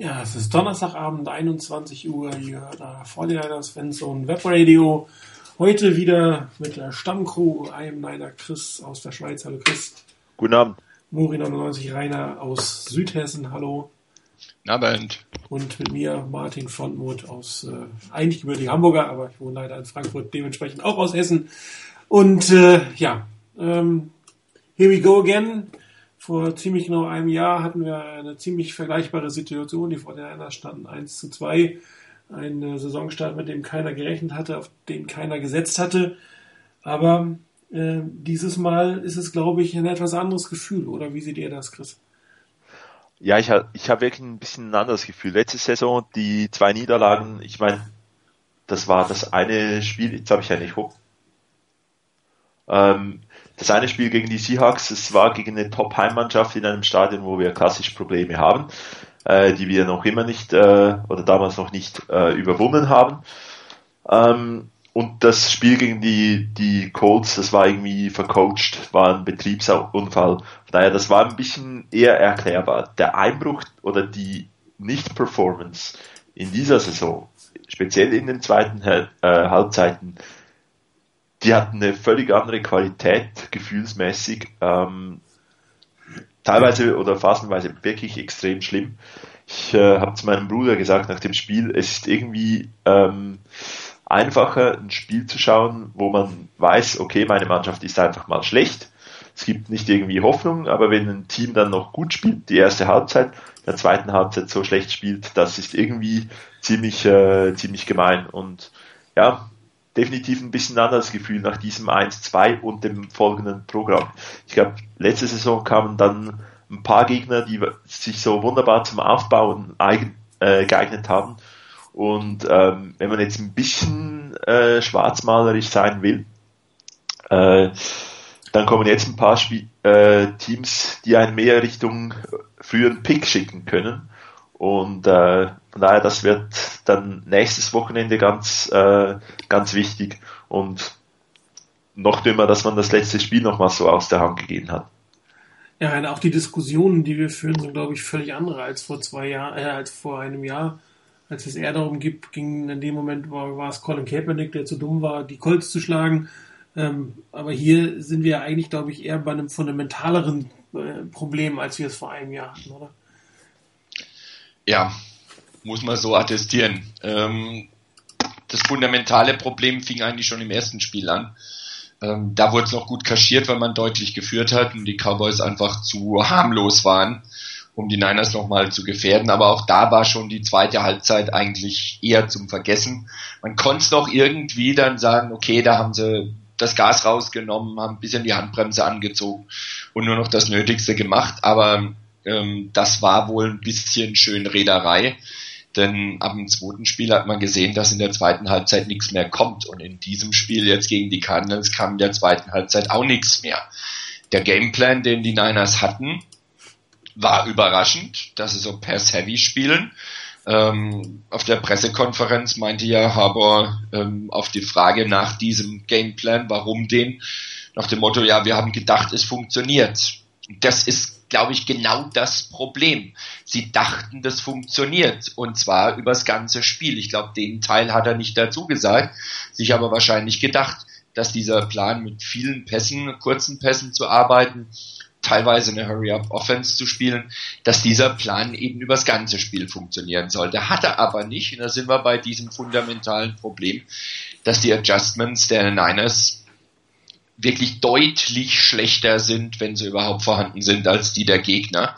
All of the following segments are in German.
Ja, es ist Donnerstagabend, 21 Uhr. Ihr hört da vor das Fanzone Webradio. Heute wieder mit der Stammcrew. einem Niner Chris aus der Schweiz. Hallo Chris. Guten Abend. Muri 99 Rainer aus Südhessen. Hallo. Abend. Und mit mir Martin Frontmuth aus äh, eigentlich gebürtiger Hamburger, aber ich wohne leider in Frankfurt, dementsprechend auch aus Hessen. Und äh, ja, ähm, here we go again. Vor ziemlich genau einem Jahr hatten wir eine ziemlich vergleichbare Situation. Die Fortinanders standen 1 zu 2. Ein äh, Saisonstart, mit dem keiner gerechnet hatte, auf den keiner gesetzt hatte. Aber äh, dieses Mal ist es, glaube ich, ein etwas anderes Gefühl. Oder wie seht ihr das, Chris? Ja, ich habe ich hab wirklich ein bisschen ein anderes Gefühl. Letzte Saison, die zwei Niederlagen, ich meine, das war das eine Spiel, jetzt habe ich ja nicht hoch. Ähm, das eine Spiel gegen die Seahawks, es war gegen eine Top-Heimmannschaft in einem Stadion, wo wir klassisch Probleme haben, äh, die wir noch immer nicht äh, oder damals noch nicht äh, überwunden haben. Ähm, und das Spiel gegen die, die Colts, das war irgendwie vercoacht, war ein Betriebsunfall. Daher, das war ein bisschen eher erklärbar. Der Einbruch oder die Nicht-Performance in dieser Saison, speziell in den zweiten äh, Halbzeiten, die hatten eine völlig andere Qualität, gefühlsmäßig. Ähm, teilweise oder phasenweise wirklich extrem schlimm. Ich äh, habe zu meinem Bruder gesagt nach dem Spiel, es ist irgendwie ähm, einfacher, ein Spiel zu schauen, wo man weiß, okay, meine Mannschaft ist einfach mal schlecht. Es gibt nicht irgendwie Hoffnung, aber wenn ein Team dann noch gut spielt, die erste Halbzeit, der zweiten Halbzeit so schlecht spielt, das ist irgendwie ziemlich, äh, ziemlich gemein. Und ja, definitiv ein bisschen anderes Gefühl nach diesem 1-2 und dem folgenden Programm. Ich glaube, letzte Saison kamen dann ein paar Gegner, die sich so wunderbar zum Aufbauen eigen, äh, geeignet haben. Und ähm, wenn man jetzt ein bisschen äh, schwarzmalerisch sein will, äh, dann kommen jetzt ein paar Spie äh, Teams, die einen mehr Richtung früheren Pick schicken können. Und äh, von daher, das wird dann nächstes Wochenende ganz, äh, ganz wichtig und noch dümmer, dass man das letzte Spiel nochmal so aus der Hand gegeben hat. Ja, und auch die Diskussionen, die wir führen, sind, glaube ich, völlig andere als vor zwei Jahren, äh, als vor einem Jahr. Als es eher darum gibt, ging in dem Moment war, war es Colin Kaepernick, der zu dumm war, die Colts zu schlagen. Ähm, aber hier sind wir eigentlich, glaube ich, eher bei einem fundamentaleren äh, Problem, als wir es vor einem Jahr hatten, oder? Ja, muss man so attestieren. Ähm, das fundamentale Problem fing eigentlich schon im ersten Spiel an. Ähm, da wurde es noch gut kaschiert, weil man deutlich geführt hat und die Cowboys einfach zu harmlos waren, um die Niners nochmal zu gefährden. Aber auch da war schon die zweite Halbzeit eigentlich eher zum Vergessen. Man konnte es noch irgendwie dann sagen, okay, da haben sie das Gas rausgenommen, haben ein bisschen die Handbremse angezogen und nur noch das Nötigste gemacht. Aber ähm, das war wohl ein bisschen schön Rederei. Denn ab dem zweiten Spiel hat man gesehen, dass in der zweiten Halbzeit nichts mehr kommt. Und in diesem Spiel jetzt gegen die Cardinals kam in der zweiten Halbzeit auch nichts mehr. Der Gameplan, den die Niners hatten, war überraschend, dass sie so Pass-Heavy spielen. Ähm, auf der Pressekonferenz meinte ja Harbour ähm, auf die Frage nach diesem Gameplan, warum den, nach dem Motto, ja, wir haben gedacht, es funktioniert. Das ist glaube ich, genau das Problem. Sie dachten, das funktioniert und zwar übers ganze Spiel. Ich glaube, den Teil hat er nicht dazu gesagt, sich aber wahrscheinlich gedacht, dass dieser Plan mit vielen Pässen, kurzen Pässen zu arbeiten, teilweise eine Hurry-Up-Offense zu spielen, dass dieser Plan eben übers ganze Spiel funktionieren sollte. Hat er aber nicht und da sind wir bei diesem fundamentalen Problem, dass die Adjustments der Niners wirklich deutlich schlechter sind, wenn sie überhaupt vorhanden sind, als die der Gegner.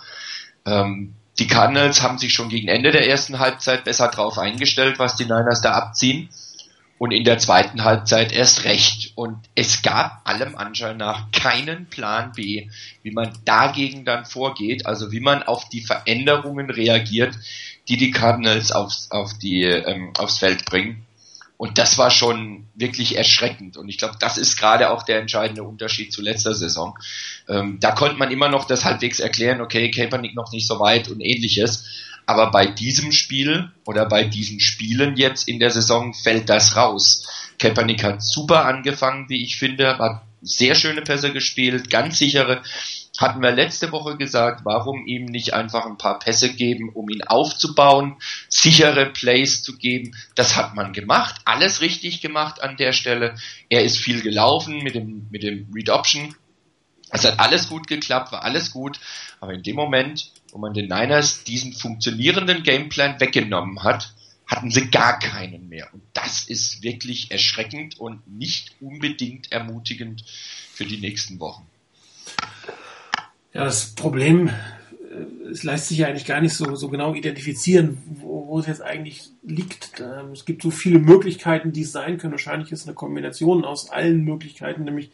Ähm, die Cardinals haben sich schon gegen Ende der ersten Halbzeit besser drauf eingestellt, was die Niners da abziehen. Und in der zweiten Halbzeit erst recht. Und es gab allem Anschein nach keinen Plan B, wie man dagegen dann vorgeht, also wie man auf die Veränderungen reagiert, die die Cardinals aufs, auf die, ähm, aufs Feld bringen. Und das war schon wirklich erschreckend. Und ich glaube, das ist gerade auch der entscheidende Unterschied zu letzter Saison. Ähm, da konnte man immer noch das halbwegs erklären, okay, Kaepernick noch nicht so weit und ähnliches. Aber bei diesem Spiel oder bei diesen Spielen jetzt in der Saison fällt das raus. Kaepernick hat super angefangen, wie ich finde, hat sehr schöne Pässe gespielt, ganz sichere. Hatten wir letzte Woche gesagt, warum ihm nicht einfach ein paar Pässe geben, um ihn aufzubauen, sichere Plays zu geben. Das hat man gemacht, alles richtig gemacht an der Stelle. Er ist viel gelaufen mit dem, mit dem Read Option. Es hat alles gut geklappt, war alles gut. Aber in dem Moment, wo man den Niners diesen funktionierenden Gameplan weggenommen hat, hatten sie gar keinen mehr. Und das ist wirklich erschreckend und nicht unbedingt ermutigend für die nächsten Wochen. Ja, das Problem, äh, es lässt sich ja eigentlich gar nicht so, so genau identifizieren, wo, wo es jetzt eigentlich liegt. Ähm, es gibt so viele Möglichkeiten, die es sein können. Wahrscheinlich ist es eine Kombination aus allen Möglichkeiten, nämlich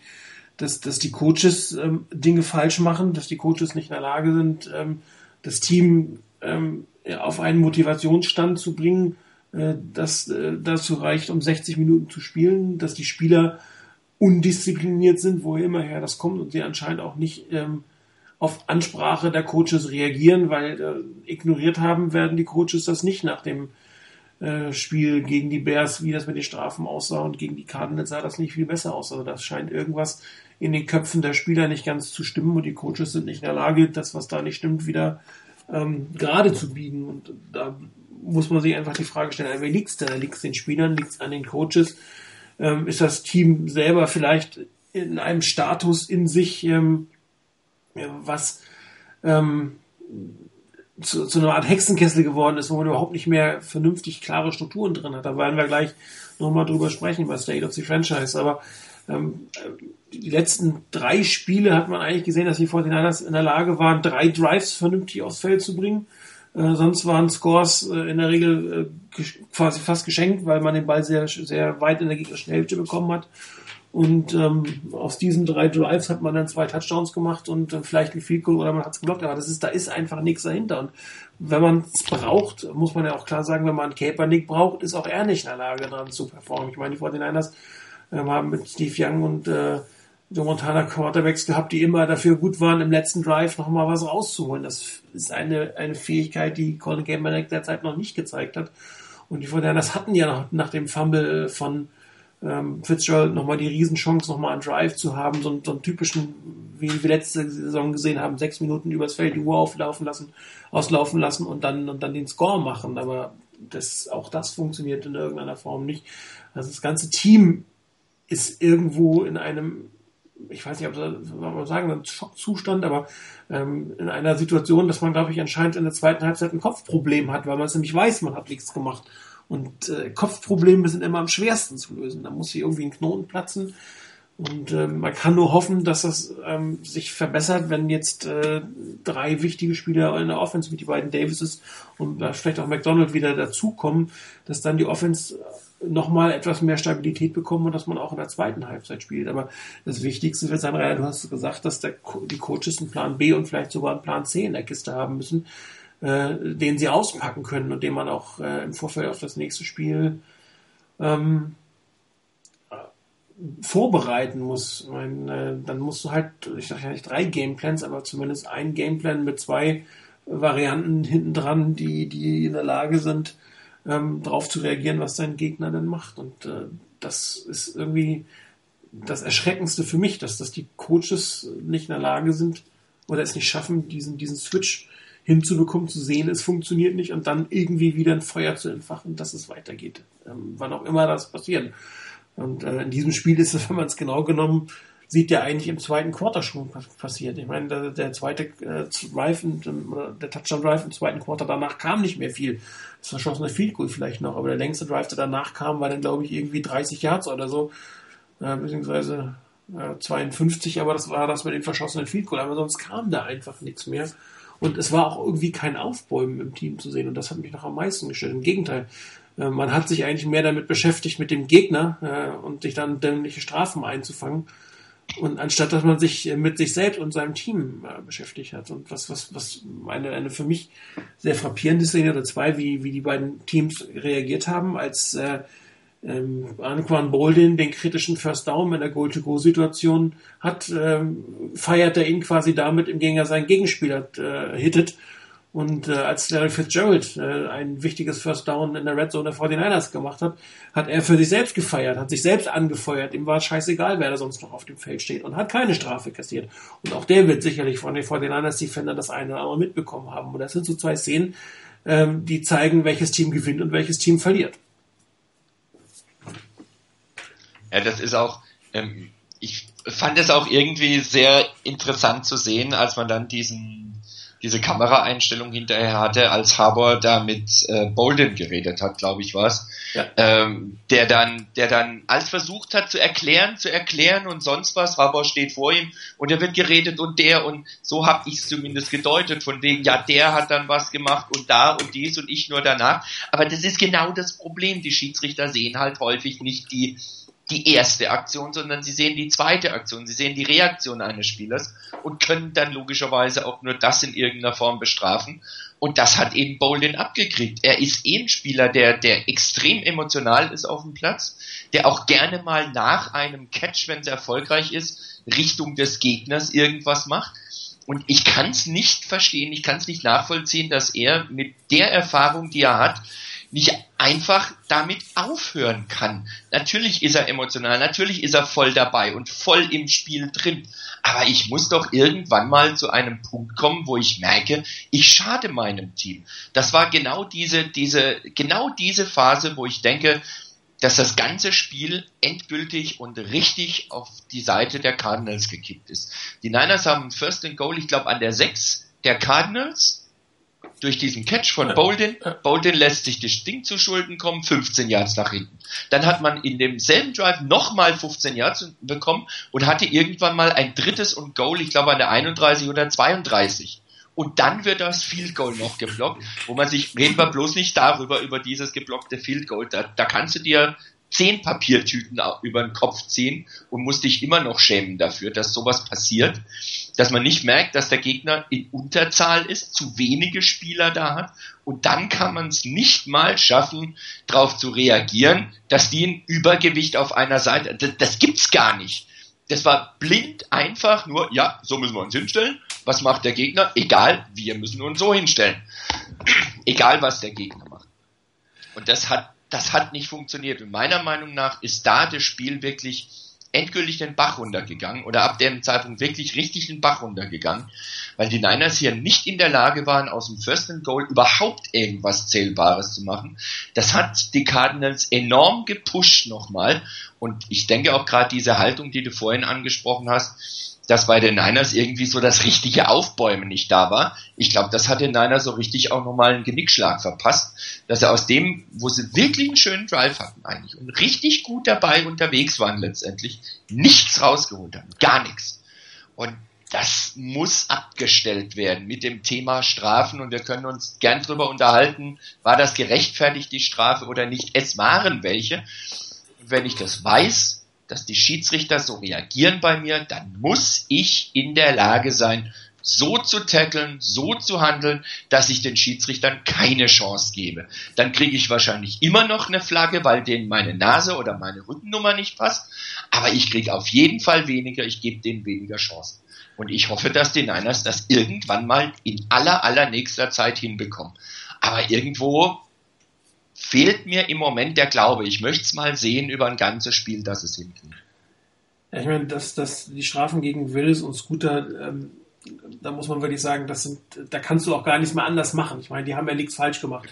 dass, dass die Coaches ähm, Dinge falsch machen, dass die Coaches nicht in der Lage sind, ähm, das Team ähm, auf einen Motivationsstand zu bringen, äh, das äh, dazu reicht, um 60 Minuten zu spielen, dass die Spieler undiszipliniert sind, woher immerher das kommt und sie anscheinend auch nicht ähm, auf Ansprache der Coaches reagieren, weil äh, ignoriert haben werden die Coaches das nicht nach dem äh, Spiel gegen die Bears, wie das mit den Strafen aussah und gegen die Cardinals sah das nicht viel besser aus. Also das scheint irgendwas in den Köpfen der Spieler nicht ganz zu stimmen und die Coaches sind nicht in der Lage, das, was da nicht stimmt, wieder ähm, gerade zu biegen. Und da muss man sich einfach die Frage stellen, wer liegt es denn? Es den Spielern, liegt es an den Coaches? Ähm, ist das Team selber vielleicht in einem Status in sich, ähm, was ähm, zu, zu einer Art Hexenkessel geworden ist, wo man überhaupt nicht mehr vernünftig klare Strukturen drin hat. Da werden wir gleich nochmal drüber sprechen bei State of the Franchise. Aber ähm, die letzten drei Spiele hat man eigentlich gesehen, dass die 49ers in der Lage waren, drei Drives vernünftig aufs Feld zu bringen. Äh, sonst waren Scores äh, in der Regel äh, quasi fast geschenkt, weil man den Ball sehr, sehr weit in der gegnerischen Hälfte bekommen hat. Und ähm, aus diesen drei Drives hat man dann zwei Touchdowns gemacht und äh, vielleicht ein Field Goal oder man hat es geblockt. Aber das ist, da ist einfach nichts dahinter. Und wenn man es braucht, muss man ja auch klar sagen, wenn man Kaepernick braucht, ist auch er nicht in der Lage, dran zu performen. Ich meine, die 49ers äh, haben mit Steve Young und äh, Joe Montana Quarterbacks gehabt, die immer dafür gut waren, im letzten Drive nochmal was rauszuholen. Das ist eine, eine Fähigkeit, die Colin Kaepernick derzeit noch nicht gezeigt hat. Und die 49ers hatten ja nach, nach dem Fumble von ähm, Fitzgerald nochmal die Riesenchance, nochmal einen Drive zu haben, so, so einen typischen, wie wir letzte Saison gesehen haben, sechs Minuten übers Feld die Uhr auflaufen lassen, auslaufen lassen und dann, und dann den Score machen. Aber das, auch das funktioniert in irgendeiner Form nicht. Also das ganze Team ist irgendwo in einem, ich weiß nicht, ob man sagen, ein Schockzustand, aber ähm, in einer Situation, dass man, glaube ich, anscheinend in der zweiten Halbzeit ein Kopfproblem hat, weil man es nämlich weiß, man hat nichts gemacht. Und äh, Kopfprobleme sind immer am schwersten zu lösen. Da muss hier irgendwie ein Knoten platzen. Und äh, man kann nur hoffen, dass das ähm, sich verbessert, wenn jetzt äh, drei wichtige Spieler in der Offense, wie die beiden Davises und äh, vielleicht auch McDonald wieder dazukommen, dass dann die Offense nochmal etwas mehr Stabilität bekommen und dass man auch in der zweiten Halbzeit spielt. Aber das Wichtigste wird sein, du hast gesagt, dass der, die Coaches einen Plan B und vielleicht sogar einen Plan C in der Kiste haben müssen, äh, den sie auspacken können und den man auch äh, im Vorfeld auf das nächste Spiel ähm, vorbereiten muss. Meine, äh, dann musst du halt, ich sage ja nicht drei Gameplans, aber zumindest ein Gameplan mit zwei Varianten hinten dran, die, die in der Lage sind, ähm, darauf zu reagieren, was dein Gegner denn macht. Und äh, das ist irgendwie das Erschreckendste für mich, dass, dass die Coaches nicht in der Lage sind oder es nicht schaffen, diesen, diesen Switch hinzubekommen, zu sehen, es funktioniert nicht und dann irgendwie wieder ein Feuer zu entfachen, dass es weitergeht. Ähm, wann auch immer das passiert. Und äh, in diesem Spiel ist es, wenn man es genau genommen sieht, ja eigentlich im zweiten Quarter schon passiert. Ich meine, der, der zweite äh, Drive, oder der Touchdown Drive im zweiten Quarter, danach kam nicht mehr viel. Das verschossene Field Goal vielleicht noch, aber der längste Drive, der danach kam, war dann, glaube ich, irgendwie 30 Yards oder so, äh, beziehungsweise äh, 52, aber das war das mit dem verschossenen Field Goal, aber sonst kam da einfach nichts mehr. Und es war auch irgendwie kein Aufbäumen im Team zu sehen. Und das hat mich noch am meisten gestört. Im Gegenteil. Äh, man hat sich eigentlich mehr damit beschäftigt, mit dem Gegner äh, und sich dann dämliche Strafen einzufangen. Und anstatt dass man sich mit sich selbst und seinem Team äh, beschäftigt hat. Und was, was, was eine, eine für mich sehr frappierende Szene oder zwei, wie, wie die beiden Teams reagiert haben, als äh, ähm, Anquan Bolden den kritischen First Down in der Goal-to-Go-Situation hat, ähm, feiert er ihn quasi damit, im Gegner seinen Gegenspieler äh, hittet Und äh, als Larry Fitzgerald äh, ein wichtiges First Down in der Red Zone der 49ers gemacht hat, hat er für sich selbst gefeiert, hat sich selbst angefeuert. Ihm war scheißegal, wer da sonst noch auf dem Feld steht und hat keine Strafe kassiert. Und auch der wird sicherlich von den 49ers Defender das eine oder andere mitbekommen haben. Und das sind so zwei Szenen, ähm, die zeigen, welches Team gewinnt und welches Team verliert. Ja, das ist auch, ähm, ich fand es auch irgendwie sehr interessant zu sehen, als man dann diesen diese Kameraeinstellung hinterher hatte, als Harbour da mit äh, Bolden geredet hat, glaube ich was, ja. ähm, der dann, der dann alles versucht hat zu erklären, zu erklären und sonst was. Harbour steht vor ihm und er wird geredet und der und so habe ich es zumindest gedeutet, von wegen, ja, der hat dann was gemacht und da und dies und ich nur danach. Aber das ist genau das Problem. Die Schiedsrichter sehen halt häufig nicht die die erste Aktion, sondern sie sehen die zweite Aktion, sie sehen die Reaktion eines Spielers und können dann logischerweise auch nur das in irgendeiner Form bestrafen. Und das hat eben Bolden abgekriegt. Er ist eh ein Spieler, der, der extrem emotional ist auf dem Platz, der auch gerne mal nach einem Catch, wenn es erfolgreich ist, Richtung des Gegners irgendwas macht. Und ich kann es nicht verstehen, ich kann es nicht nachvollziehen, dass er mit der Erfahrung, die er hat, nicht einfach damit aufhören kann. Natürlich ist er emotional, natürlich ist er voll dabei und voll im Spiel drin. Aber ich muss doch irgendwann mal zu einem Punkt kommen, wo ich merke, ich schade meinem Team. Das war genau diese, diese, genau diese Phase, wo ich denke, dass das ganze Spiel endgültig und richtig auf die Seite der Cardinals gekippt ist. Die Niners haben First and Goal, ich glaube, an der 6 der Cardinals durch diesen Catch von Bolden. Bolden lässt sich das Ding zu Schulden kommen, 15 Yards nach hinten. Dann hat man in demselben Drive nochmal 15 Yards bekommen und hatte irgendwann mal ein drittes und Goal, ich glaube an der 31 oder 32. Und dann wird das Field Goal noch geblockt, wo man sich, reden wir bloß nicht darüber, über dieses geblockte Field Goal. Da, da kannst du dir zehn Papiertüten über den Kopf ziehen und musst dich immer noch schämen dafür, dass sowas passiert, dass man nicht merkt, dass der Gegner in Unterzahl ist, zu wenige Spieler da hat und dann kann man es nicht mal schaffen, darauf zu reagieren, dass die ein Übergewicht auf einer Seite, das, das gibt's gar nicht. Das war blind einfach nur, ja, so müssen wir uns hinstellen. Was macht der Gegner? Egal, wir müssen uns so hinstellen. Egal, was der Gegner macht. Und das hat das hat nicht funktioniert. Und meiner Meinung nach ist da das Spiel wirklich endgültig den Bach runtergegangen oder ab dem Zeitpunkt wirklich richtig den Bach runtergegangen, weil die Niners hier nicht in der Lage waren, aus dem First and Goal überhaupt irgendwas Zählbares zu machen. Das hat die Cardinals enorm gepusht nochmal und ich denke auch gerade diese Haltung, die du vorhin angesprochen hast, dass bei den Niners irgendwie so das richtige Aufbäumen nicht da war. Ich glaube, das hat den Niners so richtig auch nochmal einen Genickschlag verpasst, dass er aus dem, wo sie wirklich einen schönen Drive hatten eigentlich und richtig gut dabei unterwegs waren letztendlich, nichts rausgeholt haben. Gar nichts. Und das muss abgestellt werden mit dem Thema Strafen und wir können uns gern drüber unterhalten, war das gerechtfertigt, die Strafe oder nicht. Es waren welche. Wenn ich das weiß, dass die Schiedsrichter so reagieren bei mir, dann muss ich in der Lage sein, so zu tackeln, so zu handeln, dass ich den Schiedsrichtern keine Chance gebe. Dann kriege ich wahrscheinlich immer noch eine Flagge, weil denen meine Nase oder meine Rückennummer nicht passt. Aber ich kriege auf jeden Fall weniger, ich gebe denen weniger Chancen. Und ich hoffe, dass die Niners das irgendwann mal in aller, aller nächster Zeit hinbekommen. Aber irgendwo fehlt mir im Moment der Glaube. Ich möchte es mal sehen über ein ganzes Spiel, dass es hinkriegt. Ja, ich meine, dass, dass die Strafen gegen Wills und Scooter, ähm, da muss man wirklich sagen, das sind, da kannst du auch gar nichts mehr anders machen. Ich meine, die haben ja nichts falsch gemacht.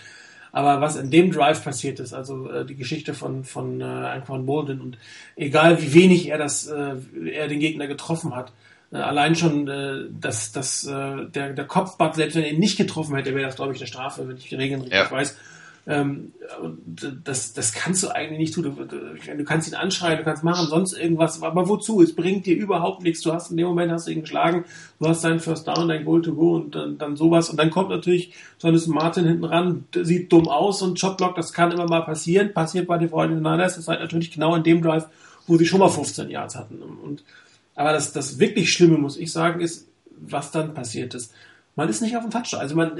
Aber was in dem Drive passiert ist, also äh, die Geschichte von von äh, Anquan Bolden und egal wie wenig er das äh, er den Gegner getroffen hat, äh, allein schon äh, dass dass äh, der der Kopfball selbst wenn er ihn nicht getroffen hätte, wäre das glaube ich eine Strafe, wenn ich die Regeln richtig ja. weiß. Ähm, das, das kannst du eigentlich nicht tun. Du, du, kannst ihn anschreien, du kannst machen, sonst irgendwas, aber wozu? Es bringt dir überhaupt nichts. Du hast in dem Moment hast du ihn geschlagen, du hast deinen First Down, dein Goal to go und dann, dann sowas. Und dann kommt natürlich Jonathan Martin hinten ran, sieht dumm aus und Shotblock, das kann immer mal passieren. Passiert bei den Freunden Niners, das ist halt natürlich genau in dem Drive, wo sie schon mal 15 Yards hatten. Und, aber das, das wirklich Schlimme, muss ich sagen, ist, was dann passiert ist. Man ist nicht auf dem Touchdown. Also man,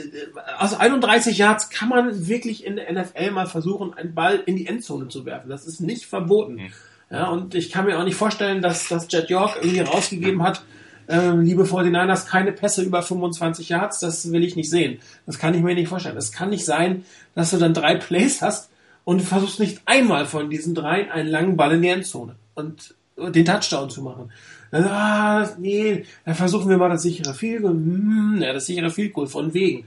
aus 31 Yards kann man wirklich in der NFL mal versuchen, einen Ball in die Endzone zu werfen. Das ist nicht verboten. Mhm. Ja, und ich kann mir auch nicht vorstellen, dass, dass Jet York irgendwie rausgegeben hat, ähm, liebe 49ers, keine Pässe über 25 Yards, das will ich nicht sehen. Das kann ich mir nicht vorstellen. Es kann nicht sein, dass du dann drei Plays hast und du versuchst nicht einmal von diesen drei einen langen Ball in die Endzone und den Touchdown zu machen. Dann, ah, nee, dann versuchen wir mal das sichere Field. Hm, ja, das sichere Field Goal von wegen.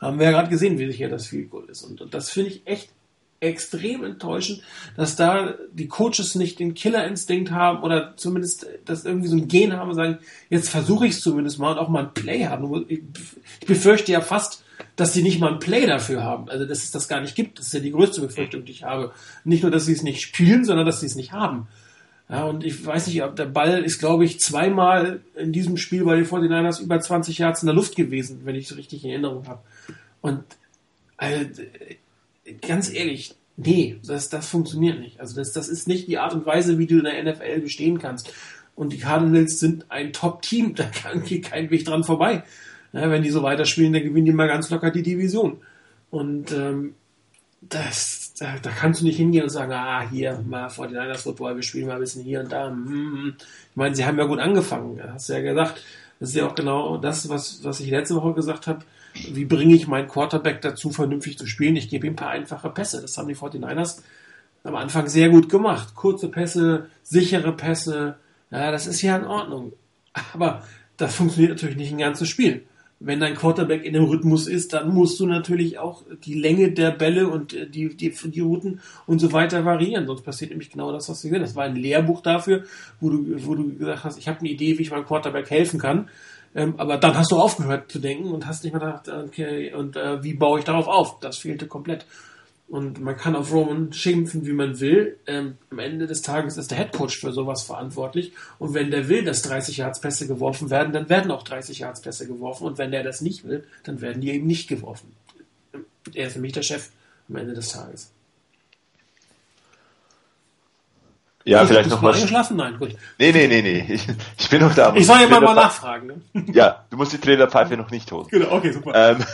Haben wir ja gerade gesehen, wie sicher das Field Goal ist. Und, und das finde ich echt extrem enttäuschend, dass da die Coaches nicht den Killerinstinkt haben oder zumindest das irgendwie so ein Gen haben und sagen, jetzt versuche ich es zumindest mal und auch mal ein Play haben. Ich befürchte ja fast, dass sie nicht mal ein Play dafür haben. Also, dass es das gar nicht gibt. Das ist ja die größte Befürchtung, die ich habe. Nicht nur, dass sie es nicht spielen, sondern dass sie es nicht haben. Ja, und ich weiß nicht, ob der Ball ist, glaube ich, zweimal in diesem Spiel bei den 49ers über 20 Yards in der Luft gewesen, wenn ich es richtig in Erinnerung habe. Und also, ganz ehrlich, nee, das, das funktioniert nicht. Also das, das ist nicht die Art und Weise, wie du in der NFL bestehen kannst. Und die Cardinals sind ein Top-Team, da kann kein Weg dran vorbei. Ja, wenn die so weiterspielen, dann gewinnen die mal ganz locker die Division. Und ähm, das, da, da kannst du nicht hingehen und sagen, ah, hier, mal vor den Niners Football, wir spielen mal ein bisschen hier und da. Hm, hm, hm. Ich meine, sie haben ja gut angefangen, hast du ja gesagt. Das ist ja auch genau das, was, was ich letzte Woche gesagt habe wie bringe ich meinen Quarterback dazu, vernünftig zu spielen? Ich gebe ihm ein paar einfache Pässe. Das haben die 49ers am Anfang sehr gut gemacht. Kurze Pässe, sichere Pässe. Ja, das ist ja in Ordnung. Aber das funktioniert natürlich nicht ein ganzes Spiel. Wenn dein Quarterback in dem Rhythmus ist, dann musst du natürlich auch die Länge der Bälle und die, die, die Routen und so weiter variieren. Sonst passiert nämlich genau das, was wir sehen. Das war ein Lehrbuch dafür, wo du, wo du gesagt hast, ich habe eine Idee, wie ich meinem Quarterback helfen kann. Ähm, aber dann hast du aufgehört zu denken und hast nicht mehr gedacht, okay, und äh, wie baue ich darauf auf? Das fehlte komplett. Und man kann auf Roman schimpfen, wie man will. Ähm, am Ende des Tages ist der Headcoach für sowas verantwortlich. Und wenn der will, dass 30 Yards Pässe geworfen werden, dann werden auch 30 Yards Pässe geworfen. Und wenn der das nicht will, dann werden die eben nicht geworfen. Er ist nämlich der Chef am Ende des Tages. Ja, ich vielleicht noch mal eingeschlafen? Nein, gut. Nee, nee, nee, nee. Ich, ich bin noch da. Ich soll ja mal, mal nachfragen. Ne? Ja, du musst die Trailerpfeife noch nicht holen. Genau, okay, super. Ähm,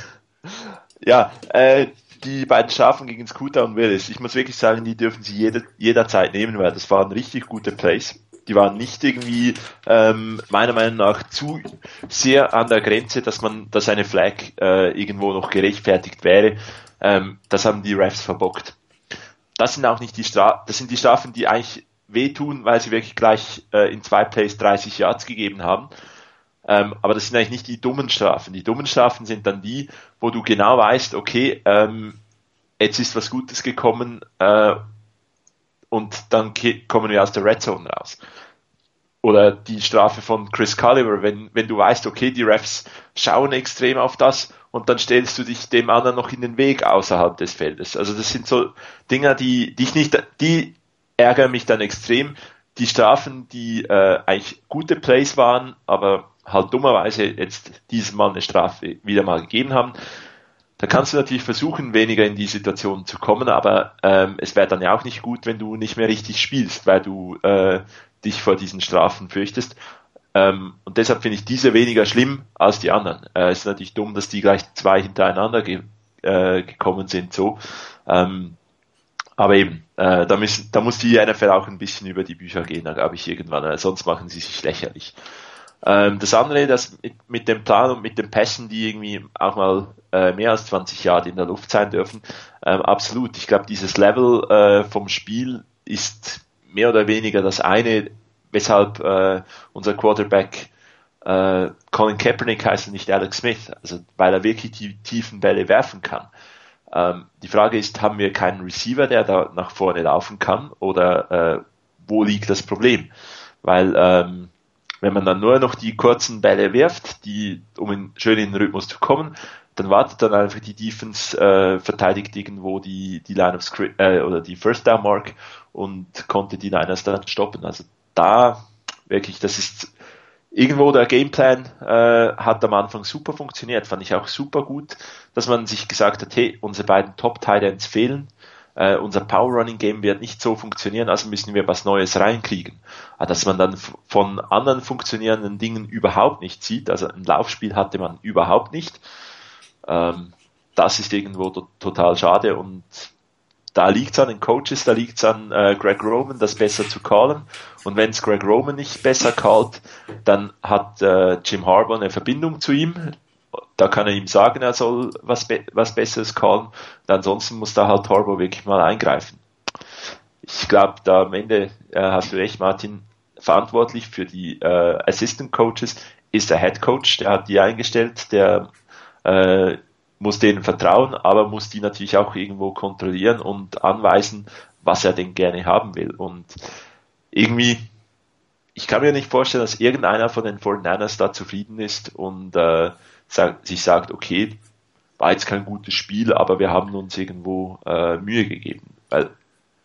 ja, äh, die beiden Schafen gegen Scooter und Willis. Ich muss wirklich sagen, die dürfen sie jede, jederzeit nehmen, weil das waren richtig gute Plays. Die waren nicht irgendwie ähm, meiner Meinung nach zu sehr an der Grenze, dass man, dass eine Flag äh, irgendwo noch gerechtfertigt wäre. Ähm, das haben die Refs verbockt. Das sind auch nicht die Strafen, das sind die Strafen, die eigentlich wehtun, weil sie wirklich gleich äh, in zwei Plays 30 Yards gegeben haben. Ähm, aber das sind eigentlich nicht die dummen Strafen. Die dummen Strafen sind dann die, wo du genau weißt, okay, ähm, jetzt ist was Gutes gekommen äh, und dann kommen wir aus der Red Zone raus. Oder die Strafe von Chris Culliver, wenn, wenn du weißt, okay, die Refs schauen extrem auf das und dann stellst du dich dem anderen noch in den Weg außerhalb des Feldes. Also das sind so Dinge, die, die ich nicht, die ärgere mich dann extrem. Die Strafen, die äh, eigentlich gute Plays waren, aber halt dummerweise jetzt dieses Mal eine Strafe wieder mal gegeben haben. Da kannst du natürlich versuchen, weniger in die Situation zu kommen, aber ähm, es wäre dann ja auch nicht gut, wenn du nicht mehr richtig spielst, weil du äh, dich vor diesen Strafen fürchtest. Ähm, und deshalb finde ich diese weniger schlimm als die anderen. Äh, es ist natürlich dumm, dass die gleich zwei hintereinander ge äh, gekommen sind. So. Ähm, aber eben, äh, da, müssen, da muss die NFL auch ein bisschen über die Bücher gehen, da glaube ich irgendwann, äh, sonst machen sie sich lächerlich. Ähm, das andere, das mit, mit, dem Plan und mit den Pässen, die irgendwie auch mal äh, mehr als 20 Jahre in der Luft sein dürfen, ähm, absolut. Ich glaube, dieses Level äh, vom Spiel ist mehr oder weniger das eine, weshalb äh, unser Quarterback äh, Colin Kaepernick heißt und nicht Alex Smith, also weil er wirklich die tiefen Bälle werfen kann. Ähm, die Frage ist, haben wir keinen Receiver, der da nach vorne laufen kann oder äh, wo liegt das Problem? Weil ähm, wenn man dann nur noch die kurzen Bälle wirft, die, um in, schön in den Rhythmus zu kommen, dann wartet dann einfach die Defense, äh, verteidigt irgendwo die, die Line of Script, äh, oder die First Down Mark und konnte die Niners dann stoppen. Also da wirklich, das ist irgendwo der Gameplan äh, hat am Anfang super funktioniert, fand ich auch super gut, dass man sich gesagt hat, hey, unsere beiden Top Titans fehlen, äh, unser Power Running Game wird nicht so funktionieren, also müssen wir was Neues reinkriegen. Aber dass man dann von anderen funktionierenden Dingen überhaupt nicht sieht, also ein Laufspiel hatte man überhaupt nicht, ähm, das ist irgendwo total schade und da liegt es an den Coaches, da liegt es an äh, Greg Roman, das besser zu callen. Und wenn es Greg Roman nicht besser callt, dann hat äh, Jim Harbour eine Verbindung zu ihm. Da kann er ihm sagen, er soll was, be was Besseres callen. Und ansonsten muss da halt Harbour wirklich mal eingreifen. Ich glaube, da am Ende äh, hast du recht, Martin, verantwortlich für die äh, Assistant Coaches ist der Head Coach, der hat die eingestellt, der äh, muss denen vertrauen, aber muss die natürlich auch irgendwo kontrollieren und anweisen, was er denn gerne haben will. Und irgendwie, ich kann mir nicht vorstellen, dass irgendeiner von den 49ers da zufrieden ist und äh, sag, sich sagt, okay, war jetzt kein gutes Spiel, aber wir haben uns irgendwo äh, Mühe gegeben. Weil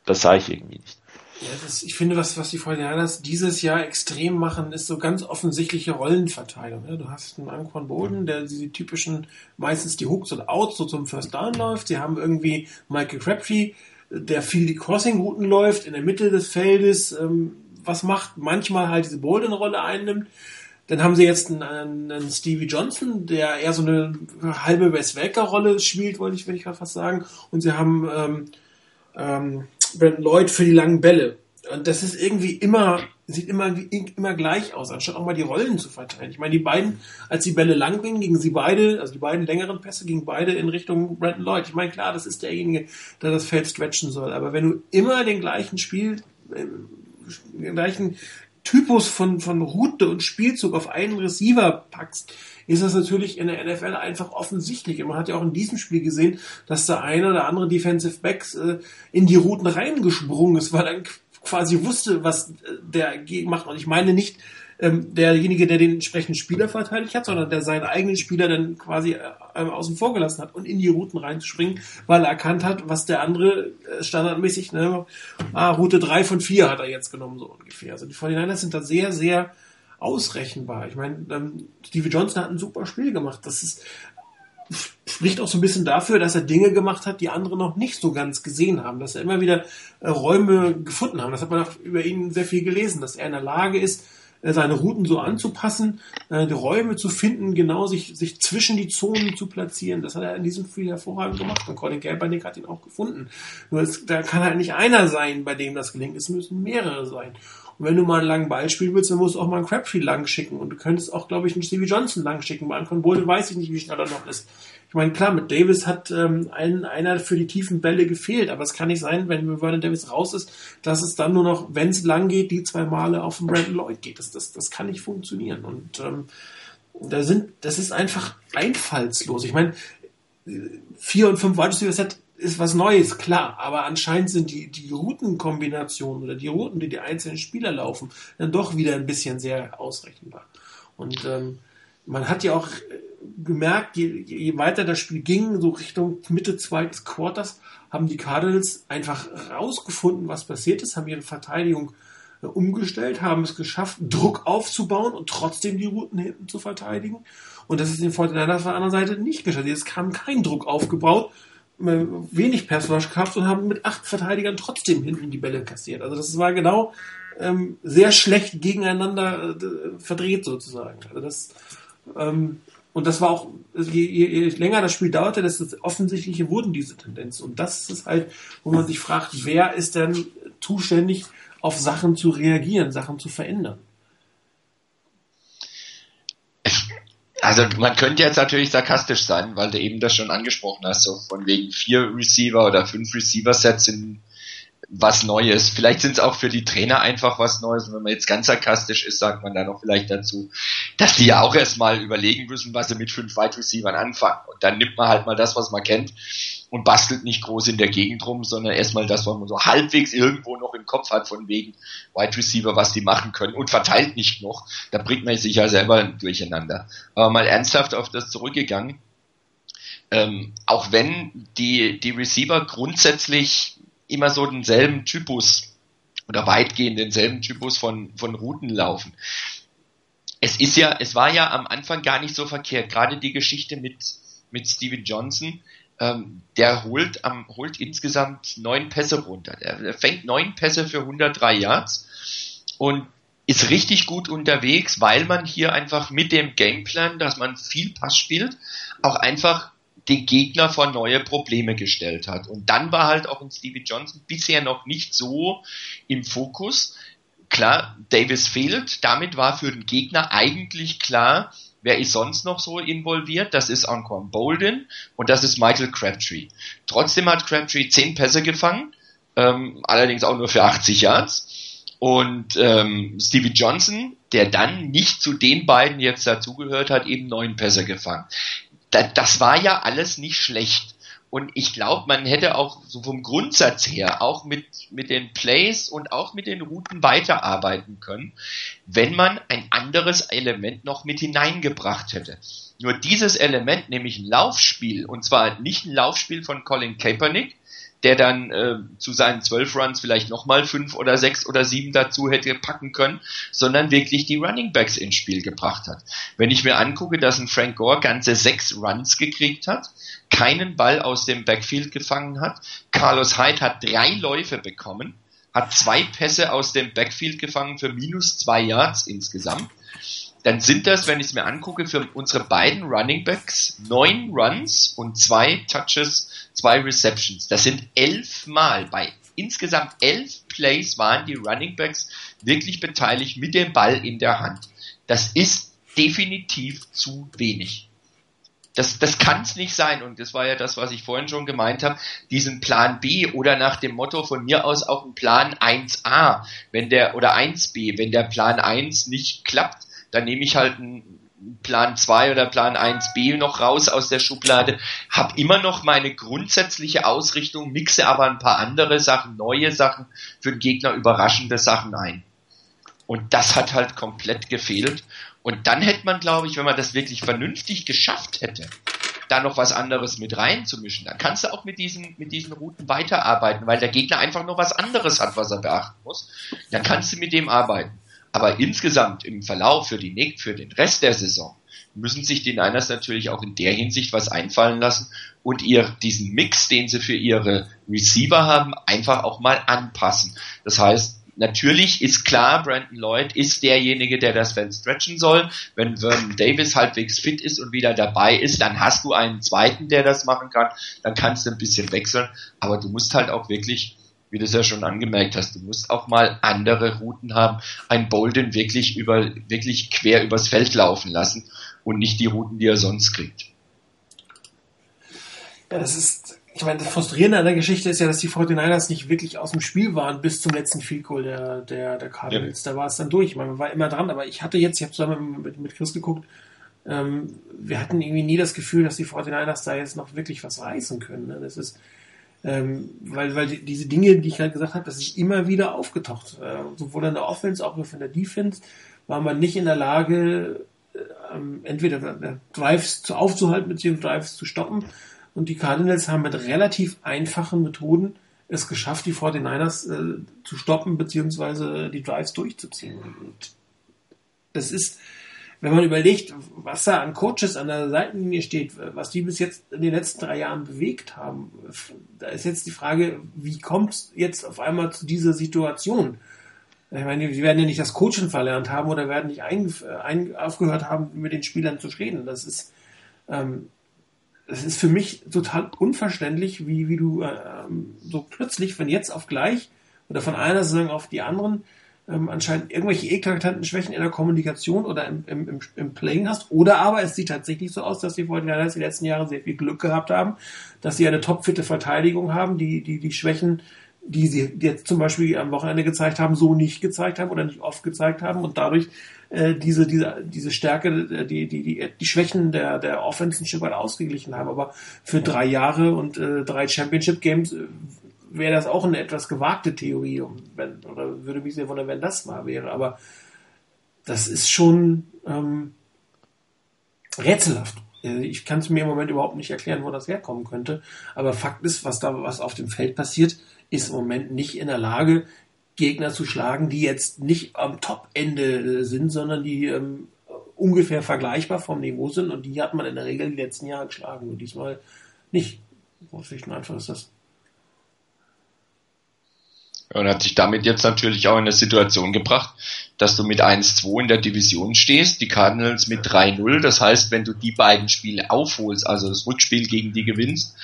das sah ich irgendwie nicht. Ja, das, ich finde, was, was die 49ers dieses Jahr extrem machen, ist so ganz offensichtliche Rollenverteilung. Ne? Du hast einen Anquan Bolden, der diese typischen, meistens die Hooks und Outs so zum First Down läuft. Sie haben irgendwie Michael Crabtree, der viel die Crossing-Routen läuft, in der Mitte des Feldes, ähm, was macht, manchmal halt diese Bolden-Rolle einnimmt. Dann haben sie jetzt einen, einen Stevie Johnson, der eher so eine halbe Wes Welker-Rolle spielt, wollte ich, will ich gerade fast sagen. Und sie haben ähm, ähm, Brandon Lloyd für die langen Bälle. Und das ist irgendwie immer, sieht immer, immer gleich aus, anstatt auch mal die Rollen zu verteilen. Ich meine, die beiden, als die Bälle lang gingen, gingen sie beide, also die beiden längeren Pässe gingen beide in Richtung Brandon Lloyd. Ich meine, klar, das ist derjenige, der das Feld stretchen soll. Aber wenn du immer den gleichen Spiel, äh, den gleichen Typus von, von Route und Spielzug auf einen Receiver packst, ist das natürlich in der NFL einfach offensichtlich. Und man hat ja auch in diesem Spiel gesehen, dass der eine oder andere Defensive Backs äh, in die Routen reingesprungen ist, weil er quasi wusste, was äh, der macht. Und ich meine nicht ähm, derjenige, der den entsprechenden Spieler verteidigt hat, sondern der seinen eigenen Spieler dann quasi äh, außen vor gelassen hat und in die Routen reinzuspringen, weil er erkannt hat, was der andere äh, standardmäßig, ne, ah, Route 3 von 4 hat er jetzt genommen, so ungefähr. Also die 49ers sind da sehr, sehr ausrechenbar. Ich meine, ähm, Steve Johnson hat ein super Spiel gemacht. Das ist, spricht auch so ein bisschen dafür, dass er Dinge gemacht hat, die andere noch nicht so ganz gesehen haben, dass er immer wieder äh, Räume gefunden haben. Das hat man auch über ihn sehr viel gelesen, dass er in der Lage ist, äh, seine Routen so anzupassen, äh, die Räume zu finden, genau sich, sich zwischen die Zonen zu platzieren. Das hat er in diesem Spiel hervorragend gemacht und Colin Kaepernick hat ihn auch gefunden. Nur es, da kann halt nicht einer sein, bei dem das gelingt. Es müssen mehrere sein. Und wenn du mal einen langen Ball spielen willst, dann musst du auch mal einen Crabtree lang schicken. Und du könntest auch, glaube ich, einen Stevie Johnson lang schicken. Bei Anton Bolden weiß ich nicht, wie schnell er noch ist. Ich meine, klar, mit Davis hat ähm, ein, einer für die tiefen Bälle gefehlt, aber es kann nicht sein, wenn Vernon Davis raus ist, dass es dann nur noch, wenn es lang geht, die zwei Male auf den Brandon Lloyd geht. Das, das, das kann nicht funktionieren. Und ähm, da sind, das ist einfach einfallslos. Ich meine, vier und fünf Wide Receivers hat ist was Neues, klar, aber anscheinend sind die, die Routenkombinationen oder die Routen, die die einzelnen Spieler laufen, dann doch wieder ein bisschen sehr ausrechenbar. Und ähm, man hat ja auch gemerkt, je, je weiter das Spiel ging, so Richtung Mitte zweites Quarters, haben die Cardinals einfach rausgefunden, was passiert ist, haben ihre Verteidigung äh, umgestellt, haben es geschafft, Druck aufzubauen und trotzdem die Routen hinten zu verteidigen. Und das ist den Fortinanders auf der anderen Seite nicht geschafft. Jetzt kam kein Druck aufgebaut, äh, wenig Passwash gehabt und haben mit acht Verteidigern trotzdem hinten die Bälle kassiert. Also das war genau ähm, sehr schlecht gegeneinander äh, verdreht sozusagen. Also das ähm, und das war auch, je, je, je länger das Spiel dauerte, desto offensichtlicher wurden diese Tendenzen. Und das ist halt, wo man sich fragt, wer ist denn zuständig, auf Sachen zu reagieren, Sachen zu verändern? Also man könnte jetzt natürlich sarkastisch sein, weil du eben das schon angesprochen hast, so von wegen vier Receiver oder fünf Receiver-Sets in was Neues. Vielleicht sind es auch für die Trainer einfach was Neues. Und wenn man jetzt ganz sarkastisch ist, sagt man dann auch vielleicht dazu, dass die ja auch erstmal überlegen müssen, was sie mit fünf Wide Receivers anfangen. Und dann nimmt man halt mal das, was man kennt und bastelt nicht groß in der Gegend rum, sondern erstmal das, was man so halbwegs irgendwo noch im Kopf hat, von wegen Wide Receiver, was die machen können und verteilt nicht noch. Da bringt man sich ja selber durcheinander. Aber mal ernsthaft auf das zurückgegangen. Ähm, auch wenn die, die Receiver grundsätzlich immer so denselben Typus oder weitgehend denselben Typus von, von Routen laufen. Es ist ja, es war ja am Anfang gar nicht so verkehrt. Gerade die Geschichte mit, mit Steven Johnson, ähm, der holt, am, holt insgesamt neun Pässe runter. Der fängt neun Pässe für 103 Yards und ist richtig gut unterwegs, weil man hier einfach mit dem Gameplan, dass man viel Pass spielt, auch einfach den Gegner vor neue Probleme gestellt hat. Und dann war halt auch ein Stevie Johnson bisher noch nicht so im Fokus. Klar, Davis fehlt. Damit war für den Gegner eigentlich klar, wer ist sonst noch so involviert? Das ist Anquan Bolden und das ist Michael Crabtree. Trotzdem hat Crabtree zehn Pässe gefangen, ähm, allerdings auch nur für 80 Yards. Und ähm, Stevie Johnson, der dann nicht zu den beiden jetzt dazugehört hat, eben neun Pässe gefangen das war ja alles nicht schlecht. Und ich glaube, man hätte auch so vom Grundsatz her auch mit, mit den Plays und auch mit den Routen weiterarbeiten können, wenn man ein anderes Element noch mit hineingebracht hätte. Nur dieses Element, nämlich ein Laufspiel, und zwar nicht ein Laufspiel von Colin Kaepernick, der dann äh, zu seinen zwölf Runs vielleicht nochmal fünf oder sechs oder sieben dazu hätte packen können, sondern wirklich die Running Backs ins Spiel gebracht hat. Wenn ich mir angucke, dass ein Frank Gore ganze sechs Runs gekriegt hat, keinen Ball aus dem Backfield gefangen hat, Carlos Hyde hat drei Läufe bekommen, hat zwei Pässe aus dem Backfield gefangen für minus zwei Yards insgesamt, dann sind das, wenn ich es mir angucke, für unsere beiden Running Backs neun Runs und zwei Touches zwei Receptions. Das sind elfmal bei insgesamt elf Plays waren die Running Backs wirklich beteiligt mit dem Ball in der Hand. Das ist definitiv zu wenig. Das, das kann es nicht sein. Und das war ja das, was ich vorhin schon gemeint habe. Diesen Plan B oder nach dem Motto von mir aus auch ein Plan 1a, wenn der, oder 1b, wenn der Plan 1 nicht klappt, dann nehme ich halt einen Plan 2 oder Plan 1b noch raus aus der Schublade, habe immer noch meine grundsätzliche Ausrichtung, mixe aber ein paar andere Sachen, neue Sachen, für den Gegner überraschende Sachen ein. Und das hat halt komplett gefehlt. Und dann hätte man, glaube ich, wenn man das wirklich vernünftig geschafft hätte, da noch was anderes mit reinzumischen, dann kannst du auch mit diesen, mit diesen Routen weiterarbeiten, weil der Gegner einfach noch was anderes hat, was er beachten muss. Dann kannst du mit dem arbeiten. Aber insgesamt im Verlauf für, die, für den Rest der Saison müssen sich die Niners natürlich auch in der Hinsicht was einfallen lassen und ihr diesen Mix, den sie für ihre Receiver haben, einfach auch mal anpassen. Das heißt, natürlich ist klar, Brandon Lloyd ist derjenige, der das Feld stretchen soll. Wenn Vernon Davis halbwegs fit ist und wieder dabei ist, dann hast du einen zweiten, der das machen kann. Dann kannst du ein bisschen wechseln. Aber du musst halt auch wirklich wie du es ja schon angemerkt hast, du musst auch mal andere Routen haben, ein Bolden wirklich über, wirklich quer übers Feld laufen lassen und nicht die Routen, die er sonst kriegt. Ja, das ist, ich meine, das Frustrierende an der Geschichte ist ja, dass die 49ers nicht wirklich aus dem Spiel waren bis zum letzten Field Goal der, der, der Cardinals. Ja. Da war es dann durch. Ich meine, man war immer dran, aber ich hatte jetzt, ich habe zusammen mit, mit Chris geguckt, ähm, wir hatten irgendwie nie das Gefühl, dass die 49ers da jetzt noch wirklich was reißen können. Ne? Das ist, ähm, weil, weil die, diese Dinge, die ich gerade gesagt habe, das ist immer wieder aufgetaucht. Äh, sowohl in der Offense, auch in der Defense, war man nicht in der Lage, äh, entweder Drives zu aufzuhalten, beziehungsweise Drives zu stoppen. Und die Cardinals haben mit relativ einfachen Methoden es geschafft, die 49ers äh, zu stoppen, beziehungsweise die Drives durchzuziehen. Und das ist, wenn man überlegt, was da an Coaches an der Seitenlinie steht, was die bis jetzt in den letzten drei Jahren bewegt haben, da ist jetzt die Frage, wie kommt es jetzt auf einmal zu dieser Situation? Ich meine, die werden ja nicht das Coachen verlernt haben oder werden nicht ein, ein, aufgehört haben, mit den Spielern zu reden. Das ist, ähm, das ist für mich total unverständlich, wie, wie du äh, so plötzlich von jetzt auf gleich oder von einer Saison auf die anderen ähm, anscheinend irgendwelche eklatanten Schwächen in der Kommunikation oder im, im, im, im Playing hast. Oder aber es sieht tatsächlich so aus, dass die Fortinanders die letzten Jahre sehr viel Glück gehabt haben, dass sie eine topfitte Verteidigung haben, die, die, die Schwächen, die sie jetzt zum Beispiel am Wochenende gezeigt haben, so nicht gezeigt haben oder nicht oft gezeigt haben und dadurch äh, diese, diese, diese Stärke, äh, die, die, die, die Schwächen der, der Offense ein Stück weit ausgeglichen haben. Aber für drei Jahre und äh, drei Championship Games äh, wäre das auch eine etwas gewagte Theorie, wenn, oder würde mich sehr wundern, wenn das mal wäre. Aber das ist schon ähm, rätselhaft. Also ich kann es mir im Moment überhaupt nicht erklären, wo das herkommen könnte. Aber Fakt ist, was da was auf dem Feld passiert, ist im Moment nicht in der Lage, Gegner zu schlagen, die jetzt nicht am Top-Ende sind, sondern die ähm, ungefähr vergleichbar vom Niveau sind. Und die hat man in der Regel die letzten Jahre geschlagen. Und diesmal nicht. Wo und einfach ist das Und hat sich damit jetzt natürlich auch in eine Situation gebracht, dass du mit 1-2 in der Division stehst, die Cardinals mit 3-0. Das heißt, wenn du die beiden Spiele aufholst, also das Rückspiel gegen die gewinnst,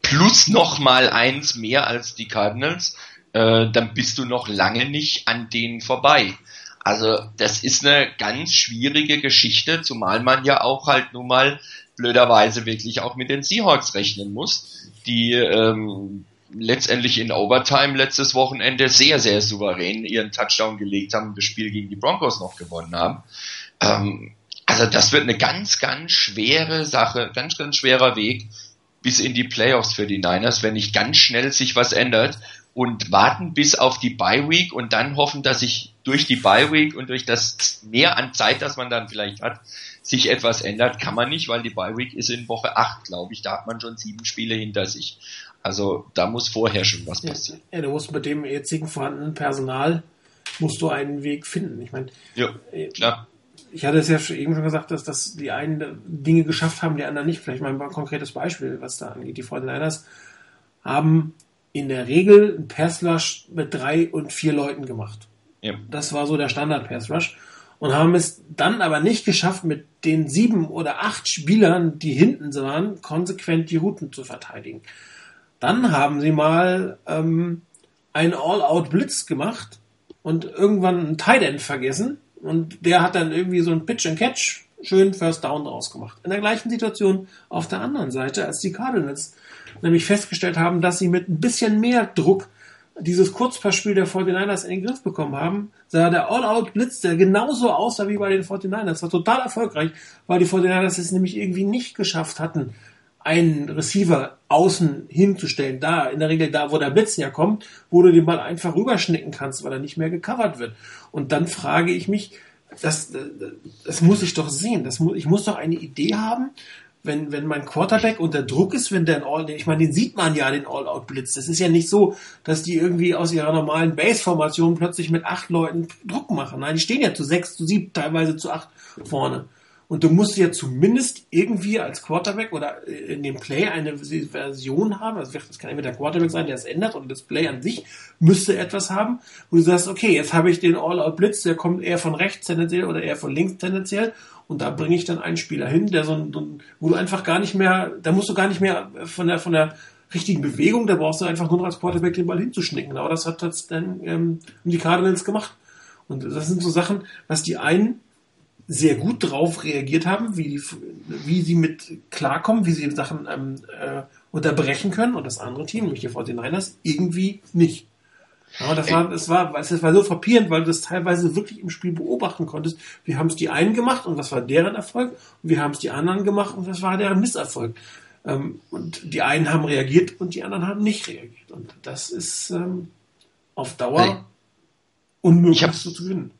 plus nochmal eins mehr als die Cardinals, äh, dann bist du noch lange nicht an denen vorbei. Also das ist eine ganz schwierige Geschichte, zumal man ja auch halt nun mal blöderweise wirklich auch mit den Seahawks rechnen muss, die ähm, letztendlich in Overtime letztes Wochenende sehr, sehr souverän ihren Touchdown gelegt haben und das Spiel gegen die Broncos noch gewonnen haben. Ähm, also das wird eine ganz, ganz schwere Sache, ganz, ganz schwerer Weg bis in die Playoffs für die Niners, wenn nicht ganz schnell sich was ändert und warten bis auf die Bye Week und dann hoffen, dass sich durch die Bye Week und durch das mehr an Zeit, das man dann vielleicht hat, sich etwas ändert, kann man nicht, weil die Bye Week ist in Woche 8, glaube ich. Da hat man schon sieben Spiele hinter sich. Also da muss vorher schon was passieren. Ja, du musst mit dem jetzigen vorhandenen Personal musst du einen Weg finden. Ich meine, ja, äh, klar. Ich hatte es ja eben schon gesagt, dass, dass die einen Dinge geschafft haben, die anderen nicht. Vielleicht mal ein konkretes Beispiel, was da angeht. Die 49ers haben in der Regel ein Pass Rush mit drei und vier Leuten gemacht. Ja. Das war so der Standard Pass Rush. Und haben es dann aber nicht geschafft, mit den sieben oder acht Spielern, die hinten waren, konsequent die Routen zu verteidigen. Dann haben sie mal ähm, einen All-Out-Blitz gemacht und irgendwann einen Tight End vergessen. Und der hat dann irgendwie so einen Pitch and Catch schön First Down rausgemacht. In der gleichen Situation auf der anderen Seite, als die Cardinals nämlich festgestellt haben, dass sie mit ein bisschen mehr Druck dieses Kurzpassspiel der 49ers in den Griff bekommen haben, sah der All-Out-Blitz, der genauso aussah wie bei den 49ers, war total erfolgreich, weil die 49ers es nämlich irgendwie nicht geschafft hatten, einen Receiver außen hinzustellen, da, in der Regel da, wo der Blitz herkommt, wo du den Ball einfach rüberschnicken kannst, weil er nicht mehr gecovert wird. Und dann frage ich mich, das, das muss ich doch sehen. Das muss, ich muss doch eine Idee haben, wenn, wenn mein Quarterback unter Druck ist, wenn der ein All, ich meine, den sieht man ja, den All-Out-Blitz. Das ist ja nicht so, dass die irgendwie aus ihrer normalen Base-Formation plötzlich mit acht Leuten Druck machen. Nein, die stehen ja zu sechs, zu sieben, teilweise zu acht vorne. Und du musst ja zumindest irgendwie als Quarterback oder in dem Play eine Version haben, also das kann entweder der Quarterback sein, der es ändert, oder das Play an sich müsste etwas haben, wo du sagst, okay, jetzt habe ich den All-Out-Blitz, der kommt eher von rechts tendenziell oder eher von links tendenziell und da bringe ich dann einen Spieler hin, der so ein, wo du einfach gar nicht mehr, da musst du gar nicht mehr von der, von der richtigen Bewegung, da brauchst du einfach nur noch als Quarterback den Ball hinzuschnicken. Aber das hat jetzt dann ähm, die Cardinals gemacht. Und das sind so Sachen, was die einen sehr gut drauf reagiert haben, wie, wie sie mit klarkommen, wie sie Sachen ähm, äh, unterbrechen können und das andere Team, nämlich die 49ers, irgendwie nicht. Ja, das war, das war, das war so frappierend, weil du das teilweise wirklich im Spiel beobachten konntest. Wir haben es die einen gemacht und was war deren Erfolg? Und wir haben es die anderen gemacht und was war deren Misserfolg? Ähm, und die einen haben reagiert und die anderen haben nicht reagiert. Und das ist ähm, auf Dauer unmöglich zu gewinnen.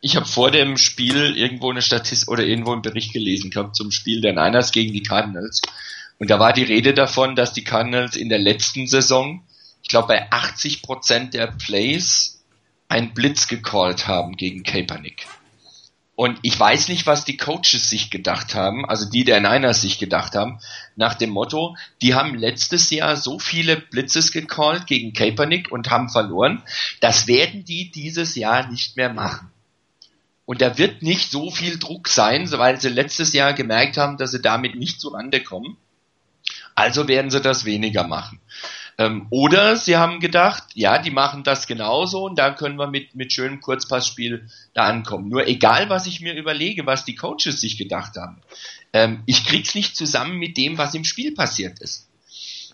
Ich habe vor dem Spiel irgendwo eine Statistik oder irgendwo einen Bericht gelesen gehabt zum Spiel der Niners gegen die Cardinals. Und da war die Rede davon, dass die Cardinals in der letzten Saison glaube, bei 80 Prozent der Plays einen Blitz gecallt haben gegen Kaepernick. Und ich weiß nicht, was die Coaches sich gedacht haben, also die der Niners sich gedacht haben, nach dem Motto, die haben letztes Jahr so viele Blitzes gecallt gegen Kaepernick und haben verloren, das werden die dieses Jahr nicht mehr machen. Und da wird nicht so viel Druck sein, weil sie letztes Jahr gemerkt haben, dass sie damit nicht zu Rande kommen. Also werden sie das weniger machen. Ähm, oder sie haben gedacht, ja, die machen das genauso und da können wir mit, mit schönem Kurzpassspiel da ankommen. Nur egal, was ich mir überlege, was die Coaches sich gedacht haben, ähm, ich krieg's nicht zusammen mit dem, was im Spiel passiert ist.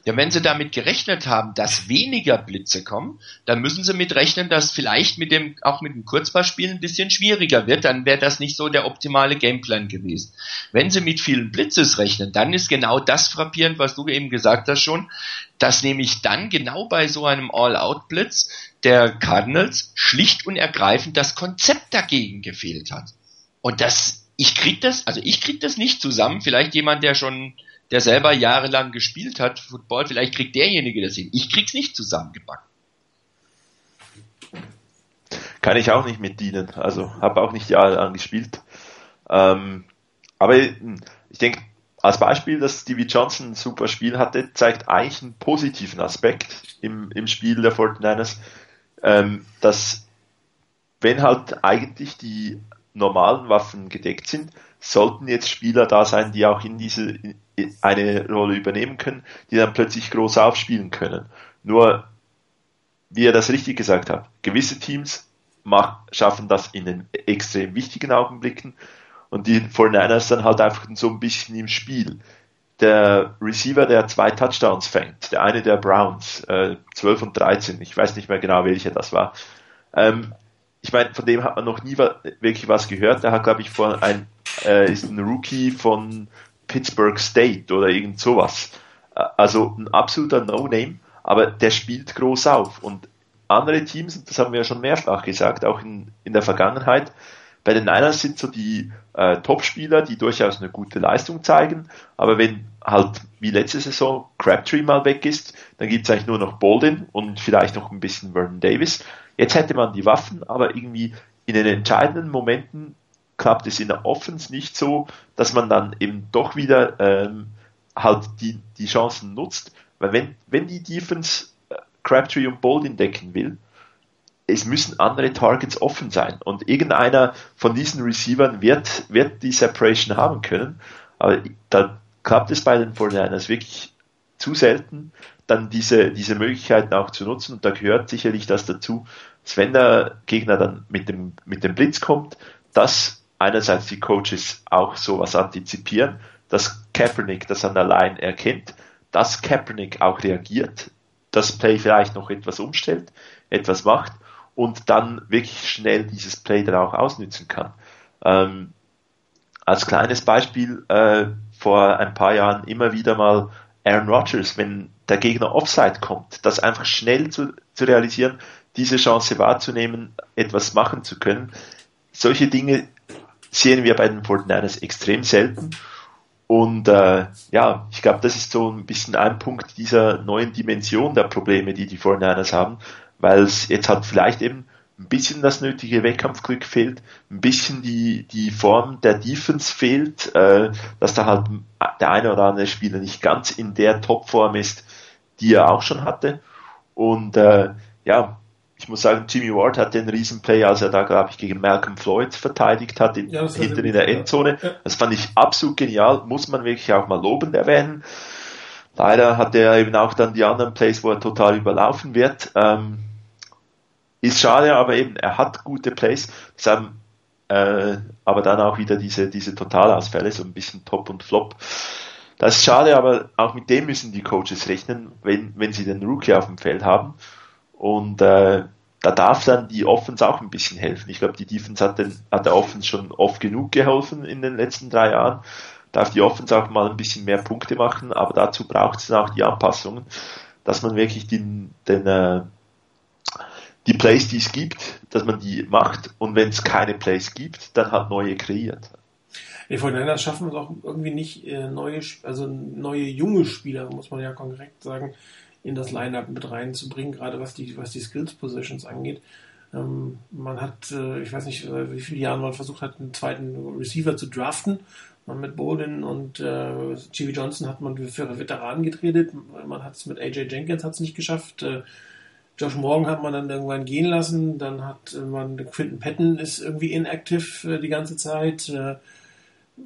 Ja, wenn sie damit gerechnet haben, dass weniger Blitze kommen, dann müssen sie mit rechnen, dass vielleicht mit dem, auch mit dem Kurzpassspiel ein bisschen schwieriger wird, dann wäre das nicht so der optimale Gameplan gewesen. Wenn sie mit vielen Blitzes rechnen, dann ist genau das frappierend, was du eben gesagt hast schon, dass nämlich dann genau bei so einem All-Out-Blitz der Cardinals schlicht und ergreifend das Konzept dagegen gefehlt hat. Und das, ich krieg das, also ich krieg das nicht zusammen, vielleicht jemand, der schon der selber jahrelang gespielt hat, Football, vielleicht kriegt derjenige das hin. Ich krieg's nicht zusammengebacken. Kann ich auch nicht mit dienen. Also habe auch nicht jahrelang gespielt. Ähm, aber ich denke, als Beispiel, dass Stevie Johnson ein super Spiel hatte, zeigt eigentlich einen positiven Aspekt im, im Spiel der 49ers. ähm, dass wenn halt eigentlich die normalen Waffen gedeckt sind, sollten jetzt Spieler da sein, die auch in diese eine Rolle übernehmen können, die dann plötzlich groß aufspielen können. Nur, wie er das richtig gesagt hat, gewisse Teams mach, schaffen das in den extrem wichtigen Augenblicken und die 49ers dann halt einfach so ein bisschen im Spiel. Der Receiver, der zwei Touchdowns fängt, der eine der Browns, äh, 12 und 13, ich weiß nicht mehr genau, welcher das war. Ähm, ich meine, von dem hat man noch nie wirklich was gehört. Der hat, glaube ich, vor ein, äh, ist ein Rookie von Pittsburgh State oder irgend sowas. Also ein absoluter No-Name, aber der spielt groß auf. Und andere Teams, das haben wir ja schon mehrfach gesagt, auch in, in der Vergangenheit, bei den Niners sind so die äh, Top-Spieler, die durchaus eine gute Leistung zeigen, aber wenn halt wie letzte Saison Crabtree mal weg ist, dann gibt es eigentlich nur noch Bolden und vielleicht noch ein bisschen Vernon Davis. Jetzt hätte man die Waffen, aber irgendwie in den entscheidenden Momenten klappt es in der Offense nicht so, dass man dann eben doch wieder ähm, halt die, die Chancen nutzt. Weil wenn, wenn die Defense äh, Crabtree und Bolden decken will, es müssen andere Targets offen sein. Und irgendeiner von diesen Receivern wird, wird die Separation haben können, aber da klappt es bei den 49ers wirklich zu selten, dann diese, diese Möglichkeiten auch zu nutzen. Und da gehört sicherlich das dazu, dass wenn der Gegner dann mit dem, mit dem Blitz kommt, dass einerseits die Coaches auch sowas antizipieren, dass Kaepernick das an der Line erkennt, dass Kaepernick auch reagiert, das Play vielleicht noch etwas umstellt, etwas macht und dann wirklich schnell dieses Play dann auch ausnützen kann. Ähm, als kleines Beispiel äh, vor ein paar Jahren immer wieder mal Aaron Rodgers, wenn der Gegner Offside kommt, das einfach schnell zu, zu realisieren, diese Chance wahrzunehmen, etwas machen zu können. Solche Dinge sehen wir bei den 49ers extrem selten. Und äh, ja, ich glaube, das ist so ein bisschen ein Punkt dieser neuen Dimension der Probleme, die die 49ers haben, weil es jetzt halt vielleicht eben ein bisschen das nötige Wettkampfglück fehlt, ein bisschen die, die Form der Defense fehlt, äh, dass da halt der eine oder andere Spieler nicht ganz in der Topform ist, die er auch schon hatte. Und äh, ja, ich muss sagen, Jimmy Ward hat den Riesenplay, als er da, glaube ich, gegen Malcolm Floyd verteidigt hat, in, ja, hinten in der Endzone. Ja. Das fand ich absolut genial, muss man wirklich auch mal lobend erwähnen. Leider hat er eben auch dann die anderen Plays, wo er total überlaufen wird. Ähm, ist schade, aber eben, er hat gute Plays. Haben, äh, aber dann auch wieder diese, diese Totalausfälle, so ein bisschen Top und Flop. Das ist schade, aber auch mit dem müssen die Coaches rechnen, wenn, wenn sie den Rookie auf dem Feld haben. Und äh, da darf dann die Offense auch ein bisschen helfen. Ich glaube, die Defense hat, den, hat der Offense schon oft genug geholfen in den letzten drei Jahren. Darf die Offense auch mal ein bisschen mehr Punkte machen, aber dazu braucht es dann auch die Anpassungen, dass man wirklich den, den äh, die Plays, die es gibt, dass man die macht und wenn es keine Plays gibt, dann halt neue kreiert. Die Fortinanders schaffen es auch irgendwie nicht, äh, neue, also neue junge Spieler, muss man ja konkret sagen, in das Lineup mit reinzubringen, gerade was die, was die Skills Positions angeht. Ähm, man hat, äh, ich weiß nicht, äh, wie viele Jahre man versucht hat, einen zweiten Receiver zu draften. Man mit Bolden und äh, Jimmy Johnson hat man für Veteranen geredet. Man hat es mit AJ Jenkins hat es nicht geschafft. Äh, Josh Morgan hat man dann irgendwann gehen lassen, dann hat man Quinton Patton ist irgendwie inactive äh, die ganze Zeit. Äh,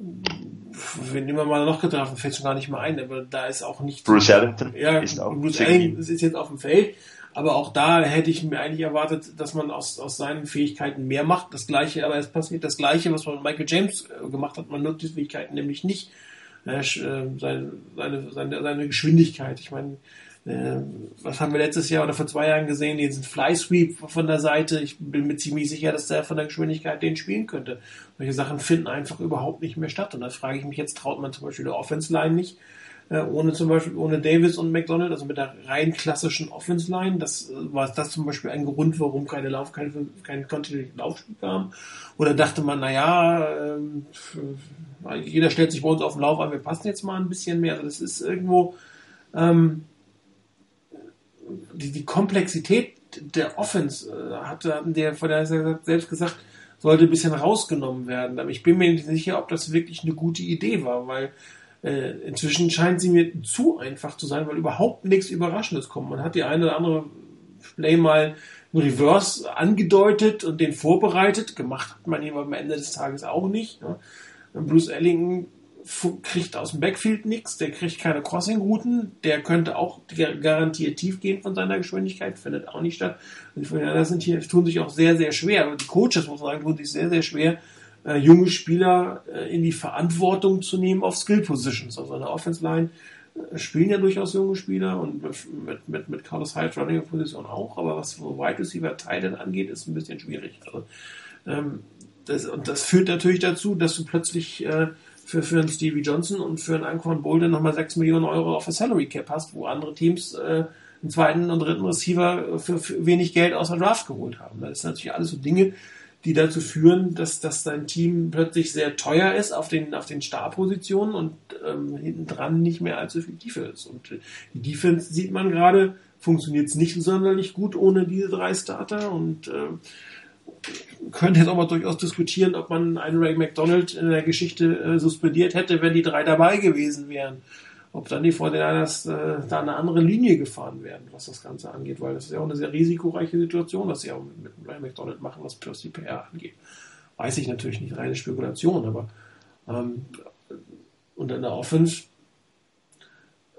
wenn immer mal noch getroffen, fällt schon gar nicht mehr ein, aber da ist auch nicht. Bruce Ellington ja, ist auch Bruce Ellington ist jetzt auf dem Feld, aber auch da hätte ich mir eigentlich erwartet, dass man aus, aus seinen Fähigkeiten mehr macht. Das gleiche, aber es passiert das gleiche, was man mit Michael James äh, gemacht hat, man nutzt die Fähigkeiten nämlich nicht. Äh, seine, seine, seine, seine Geschwindigkeit. Ich meine, äh, was haben wir letztes Jahr oder vor zwei Jahren gesehen? Diesen Fly Sweep von der Seite. Ich bin mir ziemlich sicher, dass der von der Geschwindigkeit den spielen könnte. Solche Sachen finden einfach überhaupt nicht mehr statt. Und da frage ich mich jetzt, traut man zum Beispiel der Offense Line nicht, äh, ohne zum Beispiel, ohne Davis und McDonald, also mit der rein klassischen Offense Line. Das äh, war das zum Beispiel ein Grund, warum keine Lauf, kein, kein kontinuierlichen Laufspiel kam. Oder dachte man, naja, äh, jeder stellt sich bei uns auf den Lauf an, wir passen jetzt mal ein bisschen mehr. Also das ist irgendwo, ähm, die, die Komplexität der Offense äh, hatte der von der selbst gesagt, sollte ein bisschen rausgenommen werden. Aber ich bin mir nicht sicher, ob das wirklich eine gute Idee war, weil äh, inzwischen scheint sie mir zu einfach zu sein, weil überhaupt nichts Überraschendes kommt. Man hat die eine oder andere Play mal einen Reverse angedeutet und den vorbereitet. Gemacht hat man ihn am Ende des Tages auch nicht. Ne? Bruce Ellington kriegt aus dem Backfield nichts, der kriegt keine Crossing-Routen, der könnte auch garantiert tief gehen von seiner Geschwindigkeit, findet auch nicht statt. Und die Fortinanders sind hier, tun sich auch sehr, sehr schwer, und die Coaches, muss man sagen, tun sich sehr, sehr schwer, äh, junge Spieler äh, in die Verantwortung zu nehmen auf Skill-Positions. Also in der Offense-Line äh, spielen ja durchaus junge Spieler und mit, mit, mit Carlos Hyde Running Position auch, aber was so Wide Receiver Titan angeht, ist ein bisschen schwierig. Also, ähm, das, und das führt natürlich dazu, dass du plötzlich äh, für, für einen Stevie Johnson und für einen Anquan Bolden nochmal 6 Millionen Euro auf der Salary Cap hast, wo andere Teams äh, einen zweiten und dritten Receiver für, für wenig Geld aus der Draft geholt haben. Das ist natürlich alles so Dinge, die dazu führen, dass, dass dein Team plötzlich sehr teuer ist auf den, auf den Starpositionen und ähm, hinten dran nicht mehr allzu viel Tiefe ist. Und äh, die Defense sieht man gerade, funktioniert es nicht sonderlich gut ohne diese drei Starter und äh, könnte jetzt auch mal durchaus diskutieren, ob man einen Ray McDonald in der Geschichte äh, suspendiert hätte, wenn die drei dabei gewesen wären. Ob dann die Fortinanders äh, da eine andere Linie gefahren wären, was das Ganze angeht, weil das ist ja auch eine sehr risikoreiche Situation, was sie auch mit, mit Ray McDonald machen, was Percy PR angeht. Weiß ich natürlich nicht, reine Spekulation, aber ähm, und in der Offense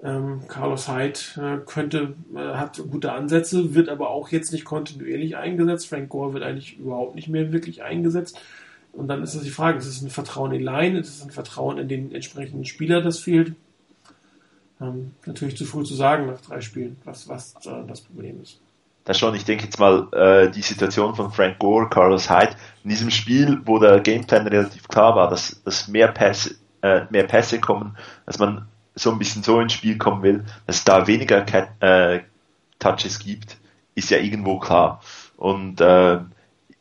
ähm, Carlos Hyde äh, könnte, äh, hat gute Ansätze, wird aber auch jetzt nicht kontinuierlich eingesetzt. Frank Gore wird eigentlich überhaupt nicht mehr wirklich eingesetzt. Und dann ist das die Frage, ist es ein Vertrauen in Line, ist es ein Vertrauen in den entsprechenden Spieler, das fehlt? Ähm, natürlich zu früh zu sagen nach drei Spielen, was, was äh, das Problem ist. Das schon, ich denke jetzt mal, äh, die Situation von Frank Gore, Carlos Hyde, in diesem Spiel, wo der Gameplan relativ klar war, dass, dass mehr Pässe, äh, mehr Pässe kommen, dass man so ein bisschen so ins Spiel kommen will, dass es da weniger äh, Touches gibt, ist ja irgendwo klar. Und äh,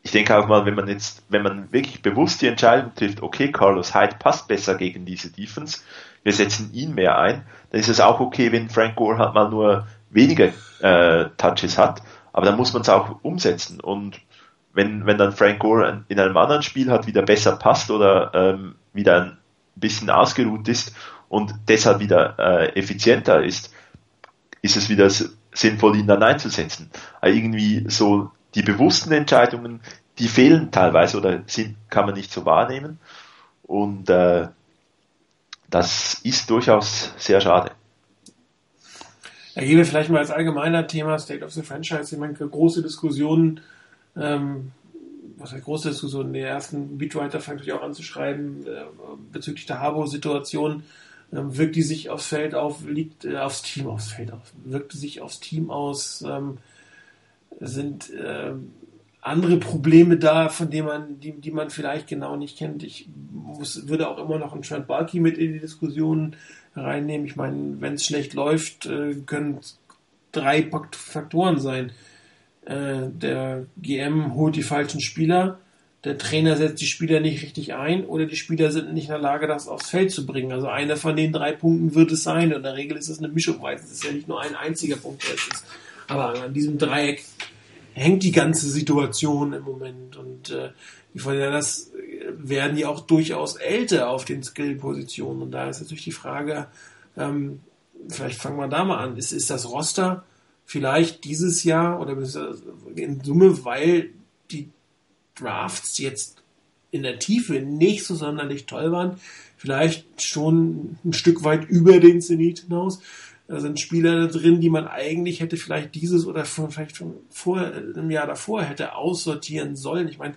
ich denke auch mal, wenn man jetzt, wenn man wirklich bewusst die Entscheidung trifft, okay, Carlos Hyde passt besser gegen diese Defense, wir setzen ihn mehr ein, dann ist es auch okay, wenn Frank Gore halt mal nur weniger äh, Touches hat, aber dann muss man es auch umsetzen. Und wenn, wenn dann Frank Gore in einem anderen Spiel hat, wieder besser passt oder ähm, wieder ein bisschen ausgeruht ist und deshalb wieder äh, effizienter ist, ist es wieder sinnvoll, ihn dann einzusetzen. Aber irgendwie so die bewussten Entscheidungen, die fehlen teilweise oder sind, kann man nicht so wahrnehmen. Und äh, das ist durchaus sehr schade. Wir vielleicht mal als allgemeiner Thema State of the Franchise. Ich meine, große Diskussionen, ähm, was heißt große Diskussionen, der ersten Beatwriter fängt natürlich auch an zu schreiben äh, bezüglich der Harbo-Situation ähm, wirkt die sich aufs Feld auf, liegt äh, aufs Team aufs Feld auf, wirkt die sich aufs Team aus, ähm, sind äh, andere Probleme da, von denen man, die, die man vielleicht genau nicht kennt. Ich muss, würde auch immer noch einen Trent Bulky mit in die Diskussion reinnehmen. Ich meine, wenn es schlecht läuft, äh, können drei Faktoren sein. Äh, der GM holt die falschen Spieler, der Trainer setzt die Spieler nicht richtig ein oder die Spieler sind nicht in der Lage, das aufs Feld zu bringen. Also einer von den drei Punkten wird es sein. Und in der Regel ist es eine Mischung, weil es ist ja nicht nur ein einziger Punkt, der es ist. Aber an diesem Dreieck hängt die ganze Situation im Moment. Und äh, die das werden ja auch durchaus älter auf den Skill-Positionen. Und da ist natürlich die Frage, ähm, vielleicht fangen wir da mal an. Ist, ist das Roster vielleicht dieses Jahr oder in Summe, weil Drafts jetzt in der Tiefe nicht so sonderlich toll waren, vielleicht schon ein Stück weit über den Zenit hinaus. Da sind Spieler drin, die man eigentlich hätte vielleicht dieses oder vielleicht schon vor, im Jahr davor hätte aussortieren sollen. Ich meine,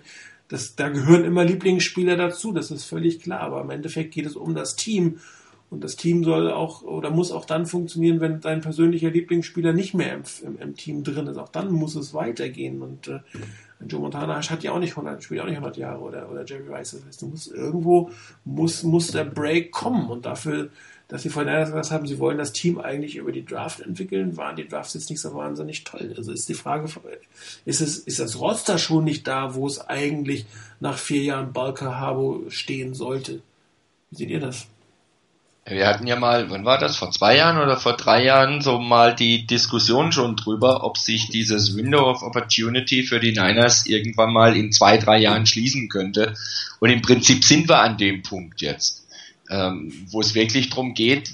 das, da gehören immer Lieblingsspieler dazu, das ist völlig klar. Aber im Endeffekt geht es um das Team. Und das Team soll auch oder muss auch dann funktionieren, wenn dein persönlicher Lieblingsspieler nicht mehr im, im, im Team drin ist. Auch dann muss es weitergehen. Und äh, Joe Montana hat ja auch nicht 100, spielt auch nicht 100 Jahre oder, oder Jerry Rice. Das heißt, du musst irgendwo, muss, muss der Break kommen und dafür, dass sie vorhin gesagt haben, sie wollen das Team eigentlich über die Draft entwickeln, waren die Drafts jetzt nicht so wahnsinnig toll. Also ist die Frage, ist es, ist das Roster schon nicht da, wo es eigentlich nach vier Jahren Balker Habo stehen sollte? Wie seht ihr das? Wir hatten ja mal, wann war das, vor zwei Jahren oder vor drei Jahren so mal die Diskussion schon drüber, ob sich dieses Window of Opportunity für die Niners irgendwann mal in zwei, drei Jahren schließen könnte. Und im Prinzip sind wir an dem Punkt jetzt, ähm, wo es wirklich darum geht,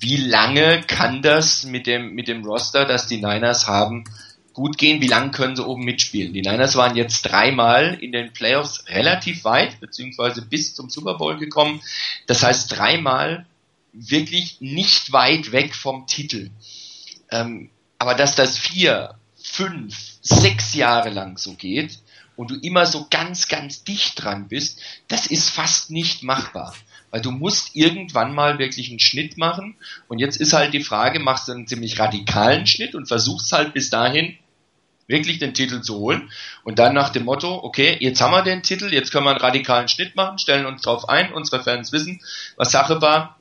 wie lange kann das mit dem, mit dem Roster, das die Niners haben, gut gehen, wie lange können sie oben mitspielen. Die Niners waren jetzt dreimal in den Playoffs relativ weit, beziehungsweise bis zum Super Bowl gekommen. Das heißt dreimal wirklich nicht weit weg vom Titel. Ähm, aber dass das vier, fünf, sechs Jahre lang so geht und du immer so ganz, ganz dicht dran bist, das ist fast nicht machbar. Weil du musst irgendwann mal wirklich einen Schnitt machen. Und jetzt ist halt die Frage, machst du einen ziemlich radikalen Schnitt und versuchst halt bis dahin wirklich den Titel zu holen. Und dann nach dem Motto, okay, jetzt haben wir den Titel, jetzt können wir einen radikalen Schnitt machen, stellen uns drauf ein, unsere Fans wissen, was Sache war.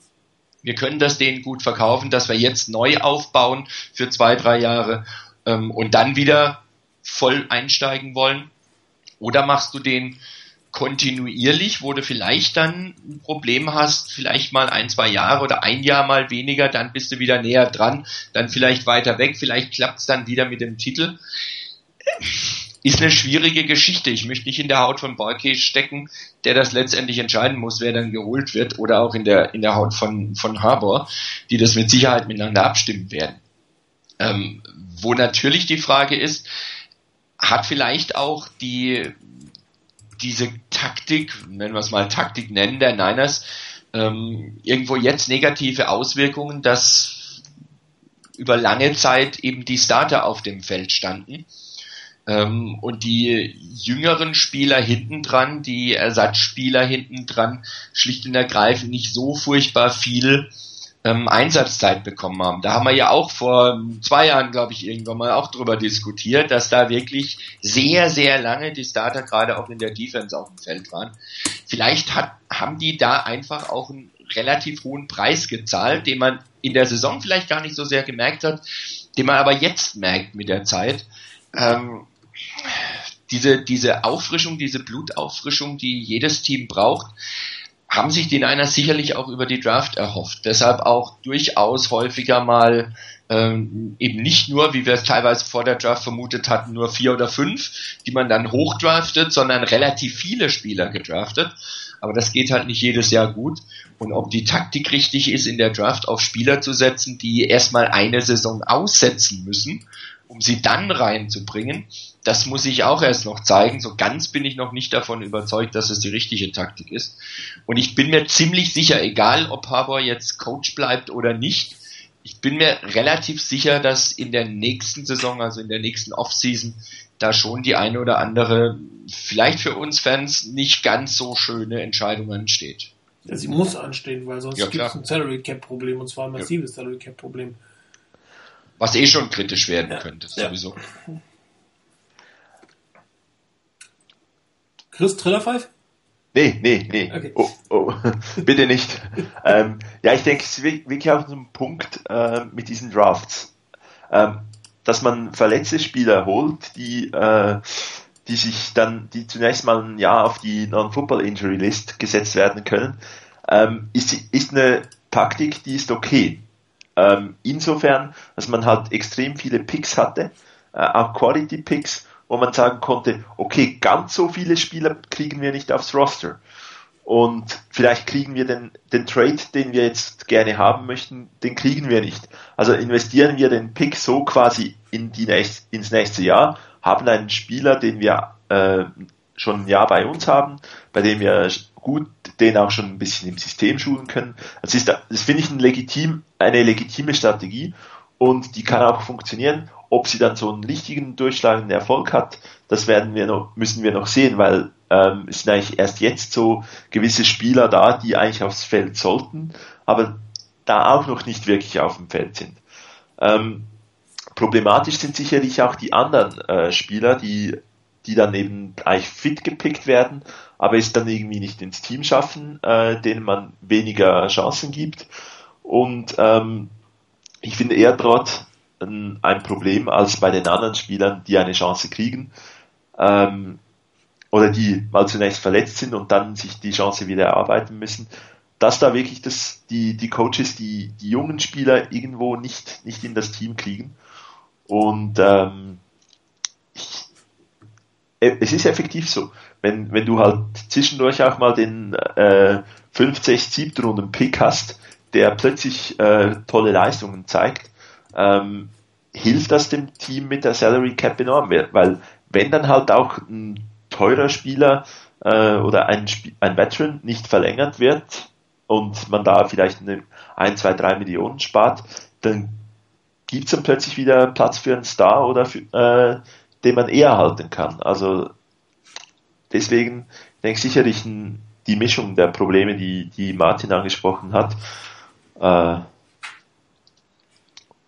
Wir können das denen gut verkaufen, dass wir jetzt neu aufbauen für zwei, drei Jahre ähm, und dann wieder voll einsteigen wollen. Oder machst du den kontinuierlich, wo du vielleicht dann ein Problem hast, vielleicht mal ein, zwei Jahre oder ein Jahr mal weniger, dann bist du wieder näher dran, dann vielleicht weiter weg, vielleicht klappt es dann wieder mit dem Titel. Ist eine schwierige Geschichte. Ich möchte nicht in der Haut von Borke stecken, der das letztendlich entscheiden muss, wer dann geholt wird, oder auch in der, in der Haut von, von Harbour, die das mit Sicherheit miteinander abstimmen werden. Ähm, wo natürlich die Frage ist, hat vielleicht auch die diese Taktik, nennen wir es mal Taktik nennen, der Niners, ähm, irgendwo jetzt negative Auswirkungen, dass über lange Zeit eben die Starter auf dem Feld standen. Ähm, und die jüngeren Spieler hinten dran, die Ersatzspieler hinten dran, schlicht und ergreifend nicht so furchtbar viel ähm, Einsatzzeit bekommen haben. Da haben wir ja auch vor zwei Jahren, glaube ich, irgendwann mal auch drüber diskutiert, dass da wirklich sehr, sehr lange die Starter gerade auch in der Defense auf dem Feld waren. Vielleicht hat, haben die da einfach auch einen relativ hohen Preis gezahlt, den man in der Saison vielleicht gar nicht so sehr gemerkt hat, den man aber jetzt merkt mit der Zeit. Ähm, diese, diese Auffrischung, diese Blutauffrischung, die jedes Team braucht, haben sich die Niners sicherlich auch über die Draft erhofft. Deshalb auch durchaus häufiger mal ähm, eben nicht nur, wie wir es teilweise vor der Draft vermutet hatten, nur vier oder fünf, die man dann hochdraftet, sondern relativ viele Spieler gedraftet. Aber das geht halt nicht jedes Jahr gut. Und ob die Taktik richtig ist, in der Draft auf Spieler zu setzen, die erstmal eine Saison aussetzen müssen, um sie dann reinzubringen, das muss ich auch erst noch zeigen. So ganz bin ich noch nicht davon überzeugt, dass es die richtige Taktik ist. Und ich bin mir ziemlich sicher, egal ob Harbour jetzt Coach bleibt oder nicht, ich bin mir relativ sicher, dass in der nächsten Saison, also in der nächsten Offseason, da schon die eine oder andere, vielleicht für uns Fans, nicht ganz so schöne Entscheidung ansteht. Ja, sie muss anstehen, weil sonst ja, gibt es ein Salary Cap Problem und zwar ein massives ja. Salary Cap Problem. Was eh schon kritisch werden ja. könnte, sowieso. Chris Trillerpfeif? Nee, nee, nee. Okay. Oh, oh. Bitte nicht. ähm, ja, ich denke, es ist wirklich auf so ein Punkt äh, mit diesen Drafts, ähm, dass man verletzte Spieler holt, die, äh, die sich dann, die zunächst mal ein Jahr auf die Non-Football-Injury-List gesetzt werden können, ähm, ist, ist eine Taktik, die ist okay. Ähm, insofern, dass man halt extrem viele Picks hatte, äh, auch Quality Picks wo man sagen konnte, okay, ganz so viele Spieler kriegen wir nicht aufs Roster. Und vielleicht kriegen wir den, den Trade, den wir jetzt gerne haben möchten, den kriegen wir nicht. Also investieren wir den Pick so quasi in die nächst, ins nächste Jahr, haben einen Spieler, den wir äh, schon ein Jahr bei uns haben, bei dem wir gut den auch schon ein bisschen im System schulen können. Das ist, das finde ich ein legitim, eine legitime Strategie und die kann auch funktionieren. Ob sie dann so einen richtigen durchschlagenden Erfolg hat, das werden wir noch, müssen wir noch sehen, weil ähm, es sind eigentlich erst jetzt so gewisse Spieler da, die eigentlich aufs Feld sollten, aber da auch noch nicht wirklich auf dem Feld sind. Ähm, problematisch sind sicherlich auch die anderen äh, Spieler, die, die dann eben eigentlich fit gepickt werden, aber es dann irgendwie nicht ins Team schaffen, äh, denen man weniger Chancen gibt. Und ähm, ich finde eher dort ein, ein, Problem als bei den anderen Spielern, die eine Chance kriegen ähm, oder die mal zunächst verletzt sind und dann sich die Chance wieder erarbeiten müssen, dass da wirklich das, die, die Coaches, die, die jungen Spieler irgendwo nicht, nicht in das Team kriegen. Und ähm, äh, es ist effektiv so. Wenn, wenn du halt zwischendurch auch mal den äh, 5, 6, 7 Runden Pick hast, der plötzlich äh, tolle Leistungen zeigt, ähm, hilft das dem Team mit der Salary Cap enorm, weil wenn dann halt auch ein teurer Spieler äh, oder ein, ein Veteran nicht verlängert wird und man da vielleicht eine 1, 2, 3 Millionen spart, dann gibt es dann plötzlich wieder Platz für einen Star oder für, äh, den man eher halten kann. Also deswegen denke ich sicherlich die Mischung der Probleme, die, die Martin angesprochen hat. Äh,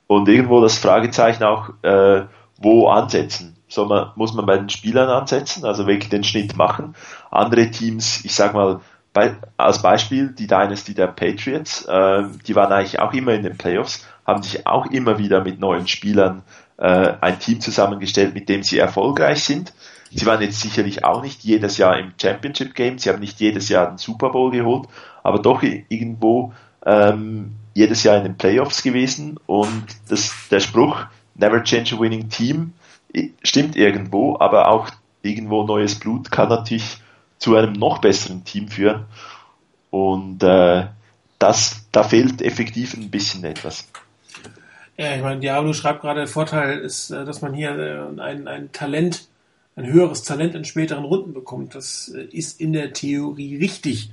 und irgendwo das Fragezeichen auch, äh, wo ansetzen. Soll man, muss man bei den Spielern ansetzen, also wirklich den Schnitt machen. Andere Teams, ich sag mal, bei, als Beispiel die Dynasty der Patriots, äh, die waren eigentlich auch immer in den Playoffs, haben sich auch immer wieder mit neuen Spielern äh, ein Team zusammengestellt, mit dem sie erfolgreich sind. Sie waren jetzt sicherlich auch nicht jedes Jahr im Championship Game, sie haben nicht jedes Jahr den Super Bowl geholt, aber doch irgendwo ähm, jedes Jahr in den Playoffs gewesen und das, der Spruch Never change a winning team stimmt irgendwo, aber auch irgendwo neues Blut kann natürlich zu einem noch besseren Team führen und äh, das, da fehlt effektiv ein bisschen etwas. Ja, ich meine, Diablo schreibt gerade, der Vorteil ist, äh, dass man hier äh, ein, ein Talent, ein höheres Talent in späteren Runden bekommt. Das äh, ist in der Theorie richtig.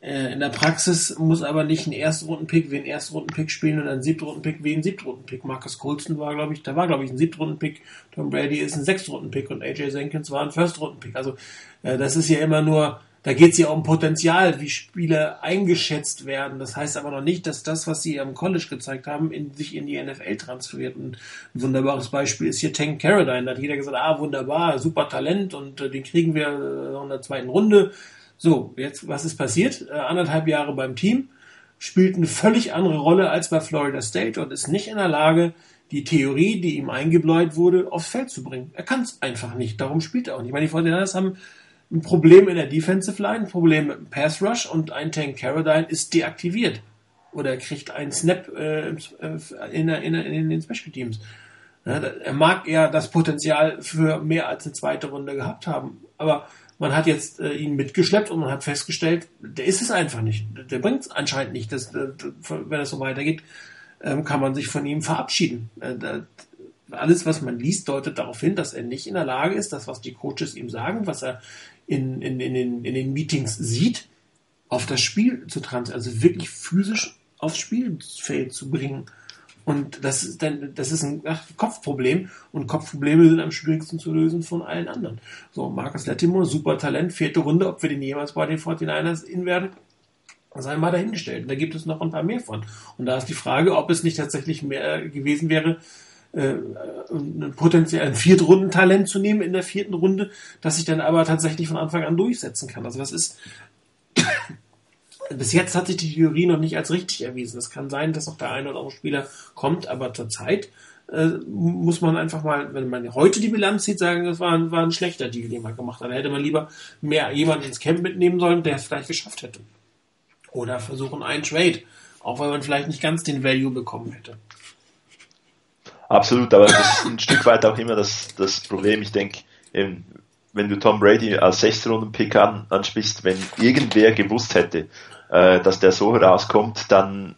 In der Praxis muss aber nicht ein Erstrunden-Pick wie ein Erstrunden-Pick spielen und ein Siebtrunden-Pick wie ein Siebtrunden-Pick. Marcus Colston war, glaube ich, da war, glaube ich, ein Siebtrunden-Pick. Tom Brady ist ein Sechstrunden-Pick und AJ Jenkins war ein Firstrunden-Pick. Also, das ist ja immer nur da geht es ja um Potenzial, wie Spieler eingeschätzt werden. Das heißt aber noch nicht, dass das, was sie am College gezeigt haben, in, sich in die NFL transferiert. Ein wunderbares Beispiel ist hier Tank Caroline. Da hat jeder gesagt, ah, wunderbar, super Talent und äh, den kriegen wir äh, in der zweiten Runde. So, jetzt, was ist passiert? Äh, anderthalb Jahre beim Team, spielt eine völlig andere Rolle als bei Florida State und ist nicht in der Lage, die Theorie, die ihm eingebläut wurde, aufs Feld zu bringen. Er kann es einfach nicht. Darum spielt er auch nicht. Ich meine, die Fortinanders haben ein Problem in der Defensive Line, ein Problem mit dem Pass Rush und ein Tank Caradine ist deaktiviert. Oder kriegt einen Snap äh, in, in, in, den Special Teams. Ja, er mag ja das Potenzial für mehr als eine zweite Runde gehabt haben. Aber man hat jetzt äh, ihn mitgeschleppt und man hat festgestellt, der ist es einfach nicht. Der bringt es anscheinend nicht. Das, äh, wenn es so weitergeht, ähm, kann man sich von ihm verabschieden. Äh, alles, was man liest, deutet darauf hin, dass er nicht in der Lage ist, das, was die Coaches ihm sagen, was er in, in, in, den, in den Meetings sieht, auf das Spiel zu trans, also wirklich physisch aufs Spielfeld zu bringen. Und das ist dann, das ist ein Kopfproblem. Und Kopfprobleme sind am schwierigsten zu lösen von allen anderen. So, Marcus Lattimore, super Talent, vierte Runde, ob wir den jemals bei den 49ers in werden, sei mal dahingestellt. Da gibt es noch ein paar mehr von. Und da ist die Frage, ob es nicht tatsächlich mehr gewesen wäre, äh, ein potenziell ein Viertrundentalent zu nehmen in der vierten Runde, das sich dann aber tatsächlich von Anfang an durchsetzen kann. Also das ist bis jetzt hat sich die Theorie noch nicht als richtig erwiesen. Es kann sein, dass noch der eine oder andere Spieler kommt, aber zurzeit äh, muss man einfach mal, wenn man heute die Bilanz sieht, sagen, das war ein, war ein schlechter Deal, den man gemacht hat. Da hätte man lieber mehr jemanden ins Camp mitnehmen sollen, der es vielleicht geschafft hätte. Oder versuchen einen Trade, auch wenn man vielleicht nicht ganz den Value bekommen hätte. Absolut, aber das ist ein Stück weit auch immer das, das Problem. Ich denke, wenn du Tom Brady als Sechstrunden-Pick an, ansprichst, wenn irgendwer gewusst hätte, äh, dass der so rauskommt, dann,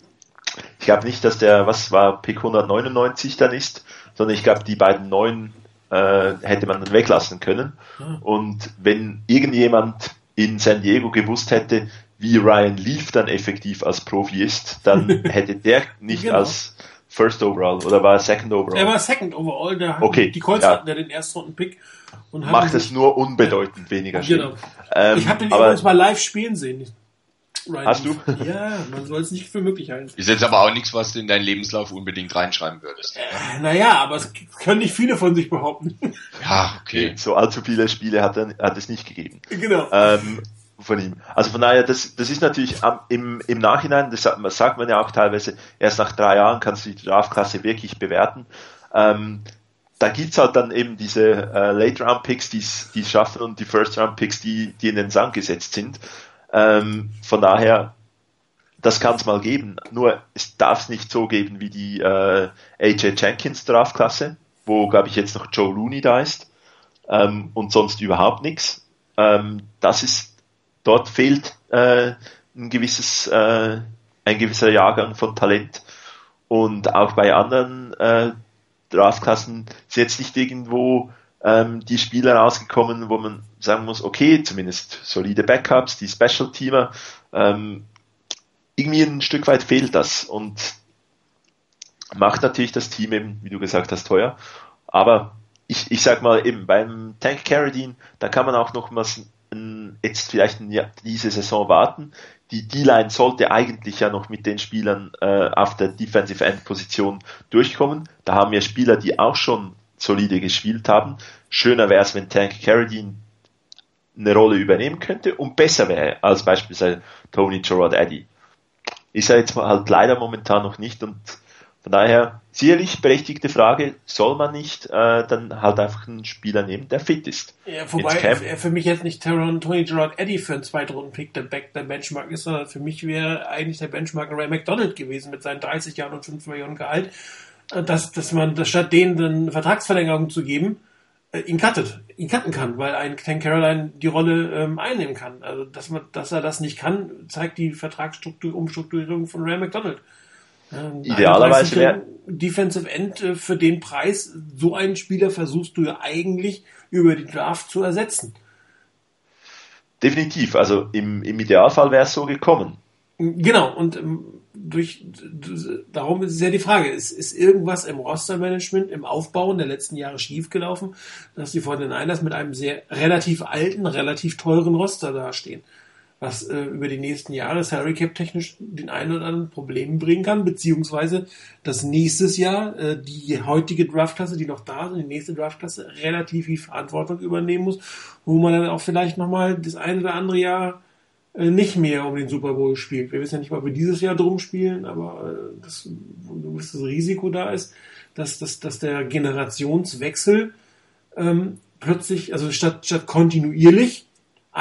ich glaube nicht, dass der, was war Pick 199 dann ist, sondern ich glaube, die beiden neuen äh, hätte man dann weglassen können. Und wenn irgendjemand in San Diego gewusst hätte, wie Ryan Leaf dann effektiv als Profi ist, dann hätte der nicht genau. als First Overall oder war er Second Overall? Er war Second Overall. Der okay, die Colts ja. hatten ja den ersten Runden Pick. Und Macht es nur unbedeutend weniger schlimm. Genau. Ähm, ich habe den übrigens mal live spielen sehen. Right Hast du? Ja, man soll es nicht für möglich halten. Ist jetzt aber auch nichts, was du in deinen Lebenslauf unbedingt reinschreiben würdest. Äh, naja, aber es können nicht viele von sich behaupten. Ja, okay. So allzu viele Spiele hat, er, hat es nicht gegeben. Genau. Ähm, von ihm. Also von daher, das, das ist natürlich am, im, im Nachhinein, das sagt, man ja auch teilweise, erst nach drei Jahren kannst du die Draftklasse wirklich bewerten. Ähm, da gibt's halt dann eben diese äh, Late-Round-Picks, die es schaffen und die First-Round-Picks, die, die in den Sand gesetzt sind. Ähm, von daher, das kann es mal geben. Nur es darf es nicht so geben wie die äh, AJ Jenkins Draftklasse, wo, glaube ich, jetzt noch Joe Looney da ist ähm, und sonst überhaupt nichts. Ähm, das ist dort fehlt äh, ein gewisses, äh, ein gewisser Jahrgang von Talent. Und auch bei anderen äh, Draftklassen sind jetzt nicht irgendwo ähm, die Spieler rausgekommen, wo man sagen muss, okay, zumindest solide Backups, die Special-Teamer, ähm, irgendwie ein Stück weit fehlt das und macht natürlich das Team eben, wie du gesagt hast, teuer. Aber ich, ich sag mal eben, beim Tank Carradine, da kann man auch noch mal jetzt vielleicht diese Saison warten. Die D-Line sollte eigentlich ja noch mit den Spielern äh, auf der Defensive End Position durchkommen. Da haben wir Spieler, die auch schon solide gespielt haben. Schöner wäre es, wenn Tank Carradine eine Rolle übernehmen könnte und besser wäre als beispielsweise Tony Gerard Eddy. Ist er jetzt halt leider momentan noch nicht und von daher sicherlich berechtigte Frage, soll man nicht äh, dann halt einfach einen Spieler nehmen, der fit ist. Ja, wobei er für mich jetzt nicht Teron, Tony Gerard Eddy für einen Zweitrunden-Pick der, Back, der Benchmark ist, sondern für mich wäre eigentlich der Benchmark Ray McDonald gewesen mit seinen 30 Jahren und 5 Millionen Gehalt, äh, dass, dass man dass statt denen eine Vertragsverlängerung zu geben, äh, ihn cuttet, ihn cutten kann, weil ein Ken Caroline die Rolle ähm, einnehmen kann. Also dass man, dass er das nicht kann, zeigt die Vertragsstruktur, Umstrukturierung von Ray McDonald. Ähm, Idealerweise wäre Defensive End äh, für den Preis, so einen Spieler versuchst du ja eigentlich über die Draft zu ersetzen. Definitiv, also im, im Idealfall wäre es so gekommen. Genau, und ähm, durch, darum ist es ja die Frage, ist, ist irgendwas im Rostermanagement, im Aufbauen der letzten Jahre schiefgelaufen, dass die von den Niners mit einem sehr relativ alten, relativ teuren Roster dastehen? Was äh, über die nächsten Jahre Salary Cap technisch den einen oder anderen Problemen bringen kann, beziehungsweise dass nächstes Jahr äh, die heutige Draftklasse, die noch da ist, die nächste Draftklasse relativ viel Verantwortung übernehmen muss, wo man dann auch vielleicht nochmal das eine oder andere Jahr äh, nicht mehr um den Super Bowl spielt. Wir wissen ja nicht, ob wir dieses Jahr drum spielen, aber äh, das, das Risiko da ist, dass, dass, dass der Generationswechsel ähm, plötzlich, also statt, statt kontinuierlich,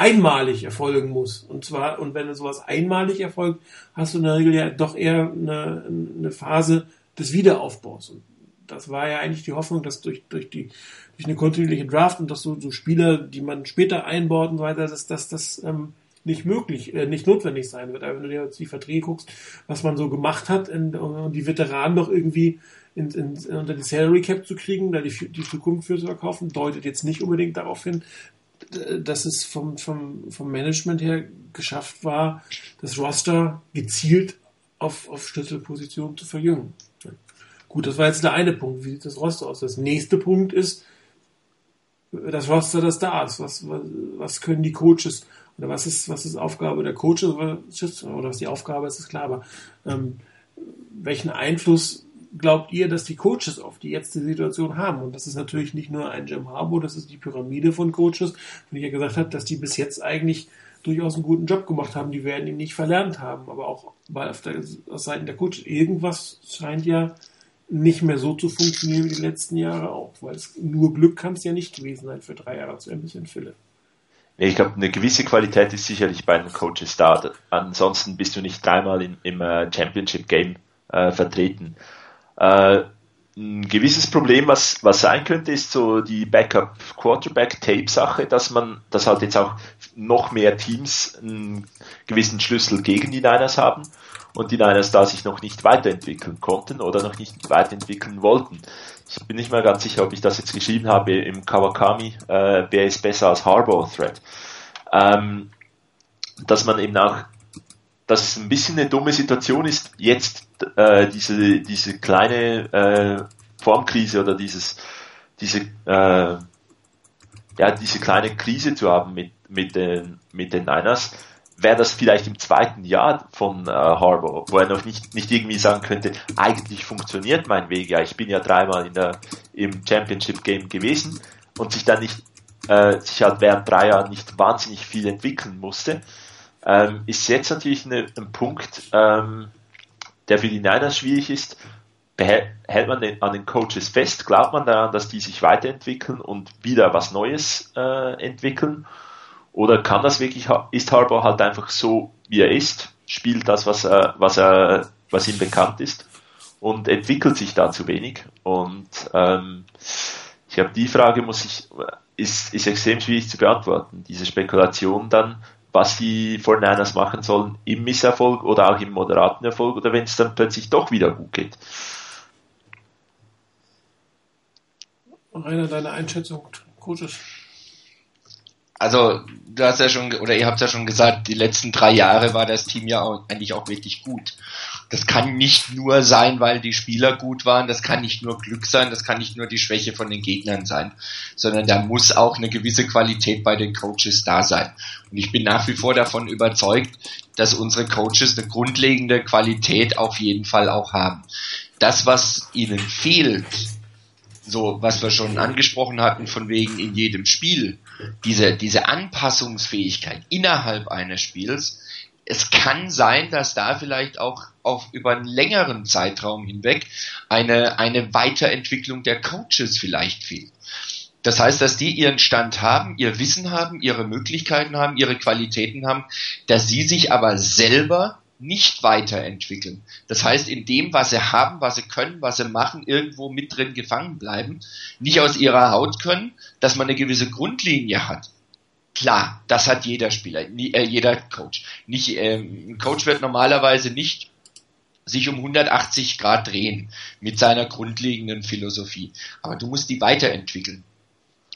einmalig erfolgen muss. Und zwar, und wenn sowas einmalig erfolgt, hast du in der Regel ja doch eher eine, eine Phase des Wiederaufbaus. Und das war ja eigentlich die Hoffnung, dass durch, durch die, durch eine kontinuierliche Draft und dass so, so Spieler, die man später einbaut und so weiter, dass, dass das ähm, nicht möglich, äh, nicht notwendig sein wird. Aber wenn du dir jetzt die Verträge guckst, was man so gemacht hat, in, um die Veteranen doch irgendwie in, in, unter die Salary Cap zu kriegen, da die, die Zukunft für zu verkaufen, deutet jetzt nicht unbedingt darauf hin, dass es vom, vom, vom Management her geschafft war, das Roster gezielt auf, auf Schlüsselpositionen zu verjüngen. Gut, das war jetzt der eine Punkt. Wie sieht das Roster aus? Das nächste Punkt ist das Roster, das da ist. Was, was, was können die Coaches oder was ist, was ist Aufgabe der Coaches oder was die Aufgabe ist, ist klar, aber ähm, welchen Einfluss glaubt ihr, dass die Coaches auf die jetzt die Situation haben? Und das ist natürlich nicht nur ein Jim Harbour, das ist die Pyramide von Coaches, von ich ja gesagt habe, dass die bis jetzt eigentlich durchaus einen guten Job gemacht haben. Die werden ihn nicht verlernt haben, aber auch weil auf der auf Seiten der Coaches irgendwas scheint ja nicht mehr so zu funktionieren wie die letzten Jahre auch, weil es nur Glück kann es ja nicht gewesen sein für drei Jahre zu ein bisschen Philipp. Ich glaube, eine gewisse Qualität ist sicherlich bei den Coaches da. Ansonsten bist du nicht dreimal in, im äh, Championship Game äh, vertreten. Äh, ein gewisses Problem, was, was sein könnte, ist so die Backup Quarterback Tape Sache, dass man, dass halt jetzt auch noch mehr Teams einen gewissen Schlüssel gegen die Niners haben und die Niners da sich noch nicht weiterentwickeln konnten oder noch nicht weiterentwickeln wollten. Ich bin nicht mehr ganz sicher, ob ich das jetzt geschrieben habe im Kawakami, äh, wer ist besser als Harbour Thread. Ähm, dass man eben auch dass es ein bisschen eine dumme Situation ist, jetzt äh, diese, diese kleine äh, Formkrise oder dieses, diese, äh, ja, diese kleine Krise zu haben mit, mit, den, mit den Niners, wäre das vielleicht im zweiten Jahr von äh, Harbour, wo er noch nicht, nicht irgendwie sagen könnte, eigentlich funktioniert mein Weg, ja, ich bin ja dreimal in der, im Championship Game gewesen und sich dann nicht, äh, sich halt während drei Jahren nicht wahnsinnig viel entwickeln musste ähm, ist jetzt natürlich eine, ein Punkt, ähm, der für die Niners schwierig ist. Hält man den, an den Coaches fest? Glaubt man daran, dass die sich weiterentwickeln und wieder was Neues äh, entwickeln? Oder kann das wirklich, ist Harbour halt einfach so, wie er ist, spielt das, was er, was er, was ihm bekannt ist und entwickelt sich da zu wenig? Und ähm, ich glaube, die Frage muss ich, ist, ist extrem schwierig zu beantworten. Diese Spekulation dann, was die 49ers machen sollen im Misserfolg oder auch im moderaten Erfolg oder wenn es dann plötzlich doch wieder gut geht. Rainer, deine Einschätzung, Coaches? Also, du hast ja schon, oder ihr habt ja schon gesagt, die letzten drei Jahre war das Team ja auch, eigentlich auch wirklich gut. Das kann nicht nur sein, weil die Spieler gut waren, das kann nicht nur Glück sein, das kann nicht nur die Schwäche von den Gegnern sein, sondern da muss auch eine gewisse Qualität bei den Coaches da sein. Und ich bin nach wie vor davon überzeugt, dass unsere Coaches eine grundlegende Qualität auf jeden Fall auch haben. Das, was ihnen fehlt, so was wir schon angesprochen hatten, von wegen in jedem Spiel, diese, diese Anpassungsfähigkeit innerhalb eines Spiels, es kann sein, dass da vielleicht auch auf über einen längeren Zeitraum hinweg eine, eine Weiterentwicklung der Coaches vielleicht fehlt. Das heißt, dass die ihren Stand haben, ihr Wissen haben, ihre Möglichkeiten haben, ihre Qualitäten haben, dass sie sich aber selber nicht weiterentwickeln. Das heißt, in dem, was sie haben, was sie können, was sie machen, irgendwo mit drin gefangen bleiben, nicht aus ihrer Haut können, dass man eine gewisse Grundlinie hat. Klar, das hat jeder Spieler, äh, jeder Coach. Nicht, äh, ein Coach wird normalerweise nicht sich um 180 Grad drehen mit seiner grundlegenden Philosophie. Aber du musst die weiterentwickeln.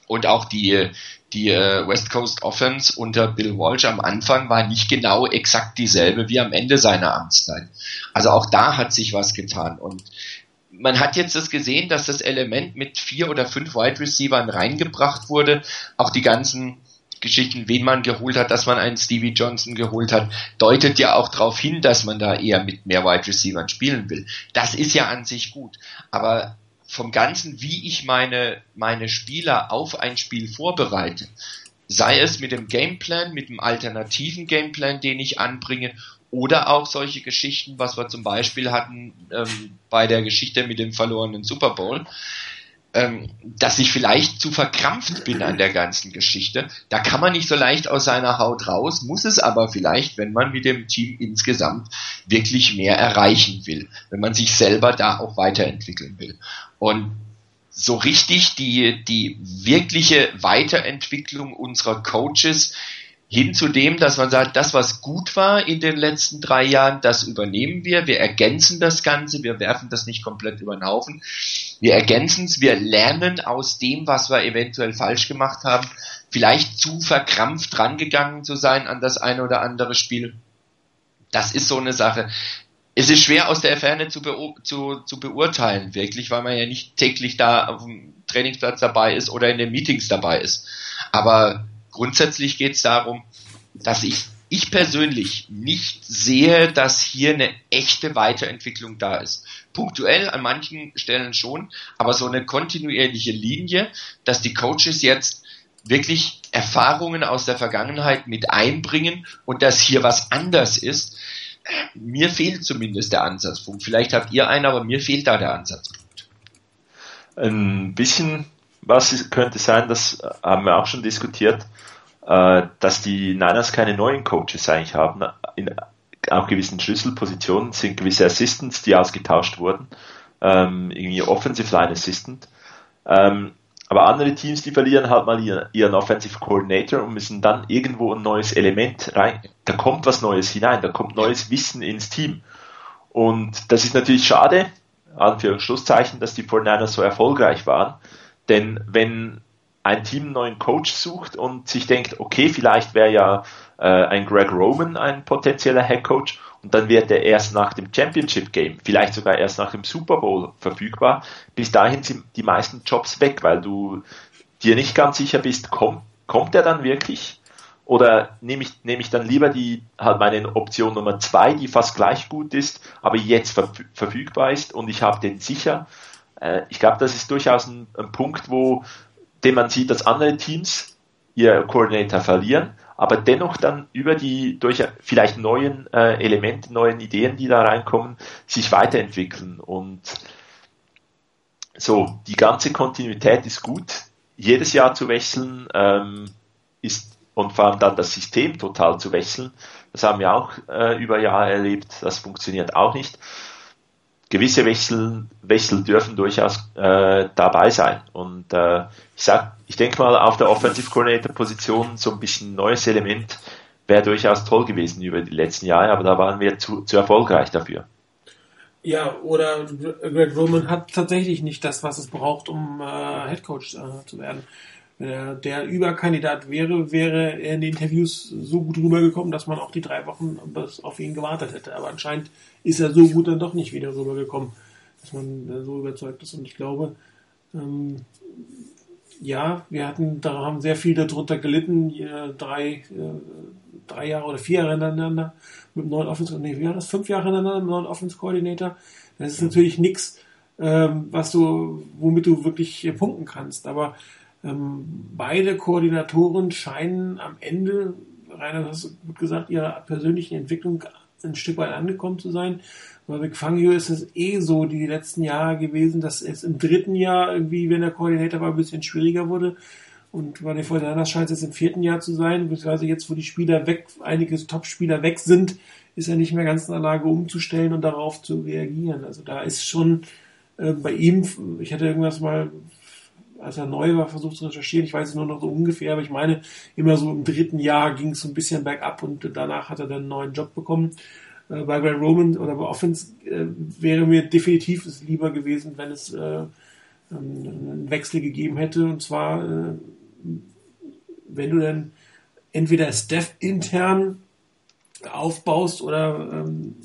Und auch die, die äh, West Coast Offense unter Bill Walsh am Anfang war nicht genau exakt dieselbe wie am Ende seiner Amtszeit. Also auch da hat sich was getan. Und man hat jetzt das gesehen, dass das Element mit vier oder fünf Wide Receivern reingebracht wurde. Auch die ganzen Geschichten, wen man geholt hat, dass man einen Stevie Johnson geholt hat, deutet ja auch darauf hin, dass man da eher mit mehr Wide Receivern spielen will. Das ist ja an sich gut. Aber vom Ganzen, wie ich meine, meine Spieler auf ein Spiel vorbereite, sei es mit dem Gameplan, mit dem alternativen Gameplan, den ich anbringe, oder auch solche Geschichten, was wir zum Beispiel hatten ähm, bei der Geschichte mit dem verlorenen Super Bowl, ähm, dass ich vielleicht zu verkrampft bin an der ganzen Geschichte. Da kann man nicht so leicht aus seiner Haut raus, muss es aber vielleicht, wenn man mit dem Team insgesamt wirklich mehr erreichen will, wenn man sich selber da auch weiterentwickeln will. Und so richtig die, die wirkliche Weiterentwicklung unserer Coaches hin zu dem, dass man sagt, das, was gut war in den letzten drei Jahren, das übernehmen wir, wir ergänzen das Ganze, wir werfen das nicht komplett über den Haufen, wir ergänzen es, wir lernen aus dem, was wir eventuell falsch gemacht haben, vielleicht zu verkrampft rangegangen zu sein an das eine oder andere Spiel. Das ist so eine Sache. Es ist schwer aus der Ferne zu, zu, zu beurteilen, wirklich, weil man ja nicht täglich da auf dem Trainingsplatz dabei ist oder in den Meetings dabei ist. Aber grundsätzlich geht es darum, dass ich, ich persönlich nicht sehe, dass hier eine echte Weiterentwicklung da ist. Punktuell an manchen Stellen schon, aber so eine kontinuierliche Linie, dass die Coaches jetzt wirklich Erfahrungen aus der Vergangenheit mit einbringen und dass hier was anders ist. Mir fehlt zumindest der Ansatzpunkt. Vielleicht habt ihr einen, aber mir fehlt da der Ansatzpunkt. Ein bisschen was könnte sein, das haben wir auch schon diskutiert, äh, dass die Niners keine neuen Coaches eigentlich haben. In auch gewissen Schlüsselpositionen sind gewisse Assistants, die ausgetauscht wurden, ähm, irgendwie Offensive Line Assistant. Ähm, aber andere Teams, die verlieren halt mal ihren, ihren Offensive Coordinator und müssen dann irgendwo ein neues Element rein. Da kommt was Neues hinein, da kommt neues Wissen ins Team. Und das ist natürlich schade, Anführungszeichen, dass die 49ers so erfolgreich waren. Denn wenn ein Team einen neuen Coach sucht und sich denkt, okay, vielleicht wäre ja äh, ein Greg Roman ein potenzieller Head Coach und dann wird er erst nach dem Championship Game, vielleicht sogar erst nach dem Super Bowl verfügbar. Bis dahin sind die meisten Jobs weg, weil du dir nicht ganz sicher bist, kommt, kommt er dann wirklich? Oder nehme ich, nehme ich dann lieber die, halt meine Option Nummer zwei, die fast gleich gut ist, aber jetzt verfügbar ist und ich habe den sicher. Äh, ich glaube, das ist durchaus ein, ein Punkt, wo den man sieht, dass andere Teams ihr Coordinator verlieren, aber dennoch dann über die durch vielleicht neuen äh, Elemente, neuen Ideen, die da reinkommen, sich weiterentwickeln und so die ganze Kontinuität ist gut. Jedes Jahr zu wechseln ähm, ist und vor allem dann das System total zu wechseln, das haben wir auch äh, über Jahre erlebt. Das funktioniert auch nicht gewisse Wechsel, Wechsel dürfen durchaus äh, dabei sein. Und äh, ich sag, ich denke mal, auf der Offensive Coordinator Position so ein bisschen neues Element wäre durchaus toll gewesen über die letzten Jahre, aber da waren wir zu, zu erfolgreich dafür. Ja, oder Greg Roman hat tatsächlich nicht das, was es braucht, um äh, Headcoach äh, zu werden. Wenn er der Überkandidat wäre, wäre er in den Interviews so gut rübergekommen, dass man auch die drei Wochen auf ihn gewartet hätte. Aber anscheinend ist er so gut dann doch nicht wieder rübergekommen, dass man äh, so überzeugt ist. Und ich glaube, ähm, ja, wir hatten, da haben sehr viel darunter gelitten, drei, äh, drei Jahre oder vier Jahre hintereinander mit neuen Offense, nee, wie war das? Fünf Jahre hintereinander mit neuen Offense Coordinator. Das ist natürlich nichts, ähm, was du, womit du wirklich punkten kannst. Aber ähm, beide Koordinatoren scheinen am Ende, Rainer, hast du gesagt, ihrer persönlichen Entwicklung ein Stück weit angekommen zu sein. Bei McFangio ist es eh so die letzten Jahre gewesen, dass es im dritten Jahr irgendwie, wenn der Koordinator war, ein bisschen schwieriger wurde. Und bei den Fortinanders scheint es im vierten Jahr zu sein, beziehungsweise jetzt, wo die Spieler weg, einige Top-Spieler weg sind, ist er nicht mehr ganz in der Lage umzustellen und darauf zu reagieren. Also da ist schon äh, bei ihm, ich hatte irgendwas mal als er neu war, versucht zu recherchieren. Ich weiß es nur noch so ungefähr, aber ich meine, immer so im dritten Jahr ging es so ein bisschen bergab und danach hat er dann einen neuen Job bekommen. Äh, bei Grant Roman oder bei Offense äh, wäre mir definitiv es lieber gewesen, wenn es äh, einen Wechsel gegeben hätte. Und zwar, äh, wenn du dann entweder Steph intern aufbaust oder ähm,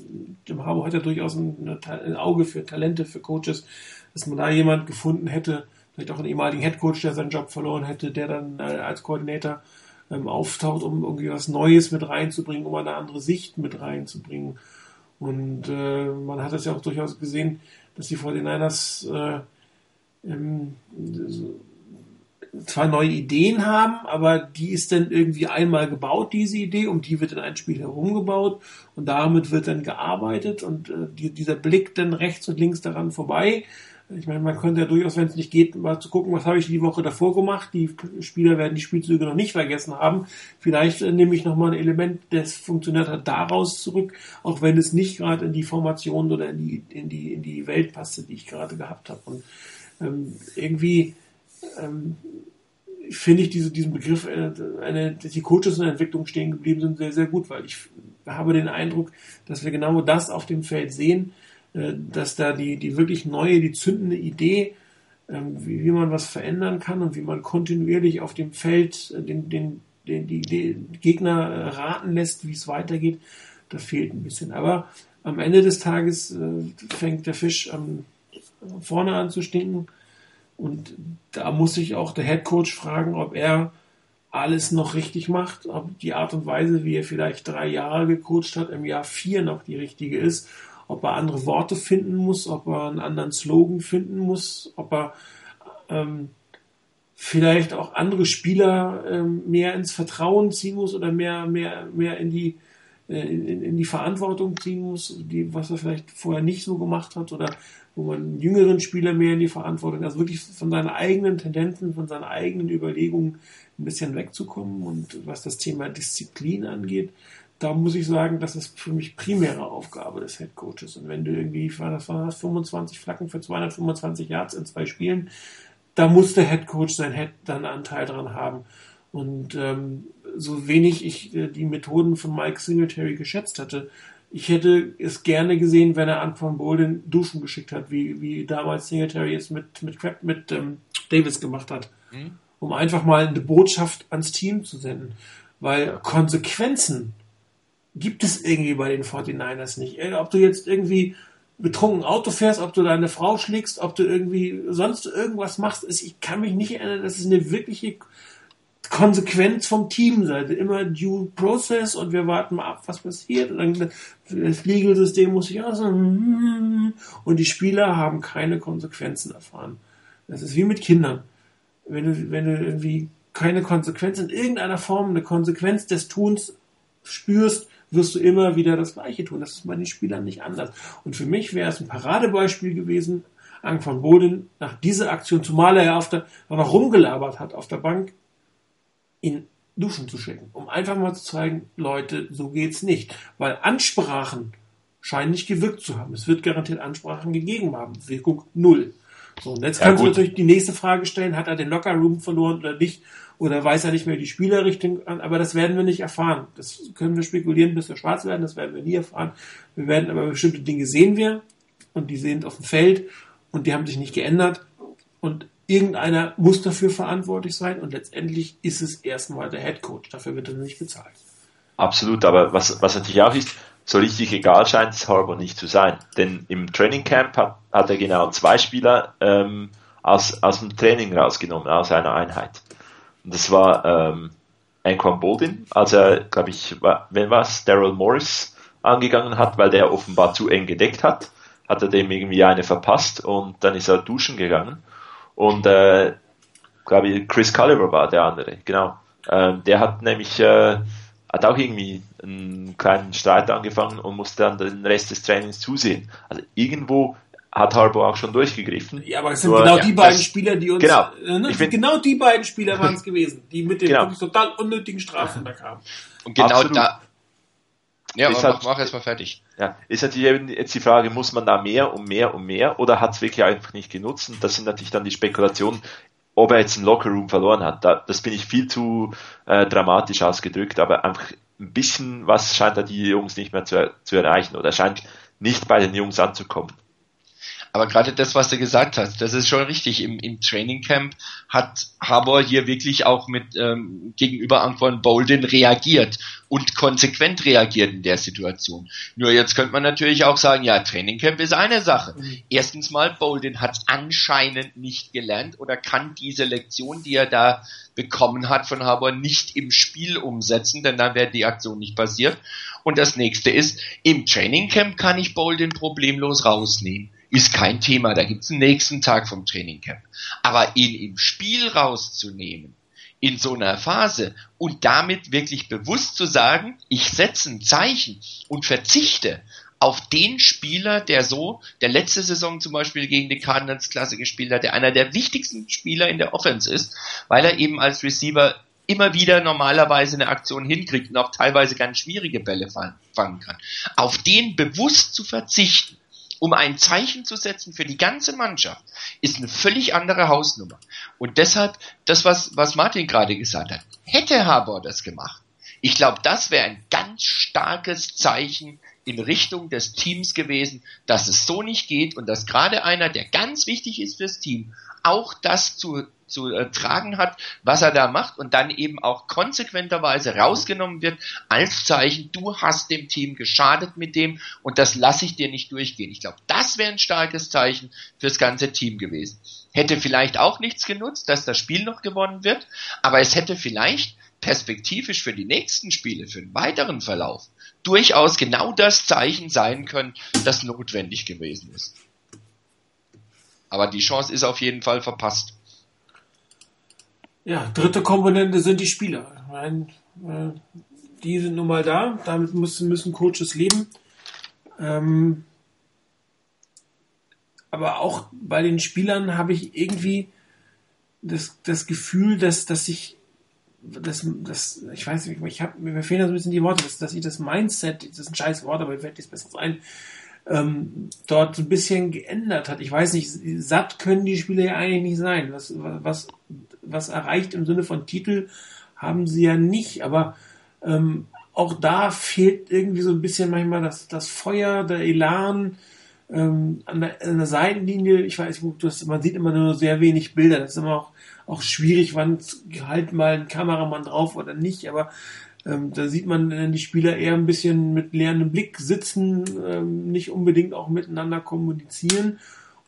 Jim Harbour hat ja durchaus ein, ein Auge für Talente, für Coaches, dass man da jemand gefunden hätte, vielleicht auch einen ehemaligen Headcoach, der seinen Job verloren hätte, der dann äh, als Koordinator ähm, auftaucht, um irgendwie was Neues mit reinzubringen, um eine andere Sicht mit reinzubringen. Und äh, man hat es ja auch durchaus gesehen, dass die 49ers äh, ähm, zwar neue Ideen haben, aber die ist dann irgendwie einmal gebaut, diese Idee, um die wird dann ein Spiel herumgebaut und damit wird dann gearbeitet und äh, die, dieser Blick dann rechts und links daran vorbei ich meine, man könnte ja durchaus, wenn es nicht geht, mal zu gucken, was habe ich die Woche davor gemacht. Die Spieler werden die Spielzüge noch nicht vergessen haben. Vielleicht äh, nehme ich nochmal ein Element, das funktioniert hat, daraus zurück, auch wenn es nicht gerade in die Formation oder in die, in die, in die Welt passte, die ich gerade gehabt habe. Und ähm, irgendwie ähm, finde ich diese, diesen Begriff, äh, eine, dass die Coaches in der Entwicklung stehen geblieben sind, sehr, sehr gut, weil ich habe den Eindruck, dass wir genau das auf dem Feld sehen, dass da die, die wirklich neue, die zündende Idee, ähm, wie, wie man was verändern kann und wie man kontinuierlich auf dem Feld äh, den, den, den, die, die Gegner äh, raten lässt, wie es weitergeht, das fehlt ein bisschen. Aber am Ende des Tages fängt der Fisch am, vorne an zu stinken. Und da muss sich auch der Head Coach fragen, ob er alles noch richtig macht, ob die Art und Weise, wie er vielleicht drei Jahre gecoacht hat, im Jahr vier noch die richtige ist ob er andere Worte finden muss, ob er einen anderen Slogan finden muss, ob er ähm, vielleicht auch andere Spieler ähm, mehr ins Vertrauen ziehen muss oder mehr, mehr, mehr in die, äh, in, in, die Verantwortung ziehen muss, die, was er vielleicht vorher nicht so gemacht hat oder wo man jüngeren Spieler mehr in die Verantwortung, also wirklich von seinen eigenen Tendenzen, von seinen eigenen Überlegungen ein bisschen wegzukommen und was das Thema Disziplin angeht, da muss ich sagen, das ist für mich primäre Aufgabe des Head Coaches. Und wenn du irgendwie, das war 25 Flaggen für 225 Yards in zwei Spielen, da muss der Head Coach sein Head dann Anteil dran haben. Und ähm, so wenig ich äh, die Methoden von Mike Singletary geschätzt hatte, ich hätte es gerne gesehen, wenn er Antoine Bolden duschen geschickt hat, wie, wie damals Singletary es mit, mit, mit ähm, Davis gemacht hat. Mhm. Um einfach mal eine Botschaft ans Team zu senden. Weil Konsequenzen gibt es irgendwie bei den 49ers nicht. Äh, ob du jetzt irgendwie betrunken Auto fährst, ob du deine Frau schlägst, ob du irgendwie sonst irgendwas machst, ich kann mich nicht erinnern, dass es eine wirkliche Konsequenz vom Team sei. Immer due process und wir warten mal ab, was passiert. Und dann das Legal-System muss sich auch so und die Spieler haben keine Konsequenzen erfahren. Das ist wie mit Kindern. Wenn du, wenn du irgendwie keine Konsequenz in irgendeiner Form, eine Konsequenz des Tuns spürst, wirst du immer wieder das Gleiche tun. Das ist bei den Spielern nicht anders. Und für mich wäre es ein Paradebeispiel gewesen, Ang von Boden nach dieser Aktion, zumal er ja auf der, noch rumgelabert hat auf der Bank, in Duschen zu schicken, um einfach mal zu zeigen, Leute, so geht's nicht. Weil Ansprachen scheinen nicht gewirkt zu haben. Es wird garantiert Ansprachen gegeben haben. Wirkung null. So, und jetzt kannst ja, du natürlich die nächste Frage stellen, hat er den Lockerroom verloren oder nicht? Oder weiß er nicht mehr die Spielerrichtung an? Aber das werden wir nicht erfahren. Das können wir spekulieren, bis wir schwarz werden, das werden wir nie erfahren. Wir werden aber bestimmte Dinge sehen wir. und die sind auf dem Feld und die haben sich nicht geändert und irgendeiner muss dafür verantwortlich sein und letztendlich ist es erstmal der Head Coach. Dafür wird er nicht bezahlt. Absolut, aber was, was natürlich auch ist, so richtig egal scheint es Harbour nicht zu sein. Denn im Training Camp hat, hat er genau zwei Spieler ähm, aus, aus dem Training rausgenommen, aus einer Einheit. Und das war ähm, Anquan Boldin, als er, glaube ich, wenn was, Daryl Morris angegangen hat, weil der offenbar zu eng gedeckt hat, hat er dem irgendwie eine verpasst und dann ist er duschen gegangen. Und äh, glaube ich, Chris Culliver war der andere, genau. Ähm, der hat nämlich äh, hat auch irgendwie einen kleinen Streit angefangen und musste dann den Rest des Trainings zusehen. Also irgendwo hat Harbour auch schon durchgegriffen. Ja, aber es sind Nur, genau die beiden Spieler, die uns, genau, äh, ne? find, genau die beiden Spieler waren es gewesen, die mit den genau. total unnötigen Strafen da kamen. Und genau Absolut. da, ja, aber halt, mach, mach erstmal fertig. Ja, ist natürlich eben jetzt die Frage, muss man da mehr und mehr und mehr oder hat es wirklich einfach nicht genutzt? Und das sind natürlich dann die Spekulationen, ob er jetzt einen Lockerroom verloren hat. Da, das bin ich viel zu äh, dramatisch ausgedrückt, aber einfach ein bisschen was scheint da die Jungs nicht mehr zu, zu erreichen oder scheint nicht bei den Jungs anzukommen. Aber gerade das, was du gesagt hast, das ist schon richtig. Im, im Training Camp hat Harbour hier wirklich auch mit ähm, gegenüber Anquan Bolden reagiert und konsequent reagiert in der Situation. Nur jetzt könnte man natürlich auch sagen, ja, Training Camp ist eine Sache. Mhm. Erstens mal, Bolden hat anscheinend nicht gelernt oder kann diese Lektion, die er da bekommen hat von Harbour, nicht im Spiel umsetzen, denn dann wäre die Aktion nicht passiert. Und das nächste ist, im Training Camp kann ich Bolden problemlos rausnehmen ist kein Thema. Da gibt's einen nächsten Tag vom Trainingcamp. Aber ihn im Spiel rauszunehmen, in so einer Phase und damit wirklich bewusst zu sagen, ich setze ein Zeichen und verzichte auf den Spieler, der so, der letzte Saison zum Beispiel gegen die Cardinals Klasse gespielt hat, der einer der wichtigsten Spieler in der Offense ist, weil er eben als Receiver immer wieder normalerweise eine Aktion hinkriegt und auch teilweise ganz schwierige Bälle fangen kann. Auf den bewusst zu verzichten, um ein Zeichen zu setzen für die ganze Mannschaft, ist eine völlig andere Hausnummer. Und deshalb, das, was, was Martin gerade gesagt hat, hätte Harbour das gemacht, ich glaube, das wäre ein ganz starkes Zeichen in Richtung des Teams gewesen, dass es so nicht geht und dass gerade einer, der ganz wichtig ist fürs Team, auch das zu zu äh, tragen hat, was er da macht und dann eben auch konsequenterweise rausgenommen wird als Zeichen, du hast dem Team geschadet mit dem und das lasse ich dir nicht durchgehen. Ich glaube, das wäre ein starkes Zeichen fürs ganze Team gewesen. Hätte vielleicht auch nichts genutzt, dass das Spiel noch gewonnen wird, aber es hätte vielleicht perspektivisch für die nächsten Spiele, für den weiteren Verlauf, durchaus genau das Zeichen sein können, das notwendig gewesen ist. Aber die Chance ist auf jeden Fall verpasst. Ja, dritte Komponente sind die Spieler. Meine, äh, die sind nun mal da, damit müssen, müssen Coaches leben. Ähm, aber auch bei den Spielern habe ich irgendwie das, das Gefühl, dass, dass ich das, das, ich weiß nicht, ich habe, mir fehlen da so ein bisschen die Worte, dass, dass ich das Mindset, das ist ein scheiß Wort, aber mir fällt jetzt besser ein, ähm, dort ein bisschen geändert hat. Ich weiß nicht, satt können die Spieler ja eigentlich nicht sein. Was, was was erreicht im Sinne von Titel haben sie ja nicht, aber ähm, auch da fehlt irgendwie so ein bisschen manchmal das, das Feuer, der Elan ähm, an, der, an der Seitenlinie. Ich weiß, das, man sieht immer nur sehr wenig Bilder. Das ist immer auch, auch schwierig, wann halt mal ein Kameramann drauf oder nicht. Aber ähm, da sieht man die Spieler eher ein bisschen mit leerem Blick sitzen, ähm, nicht unbedingt auch miteinander kommunizieren.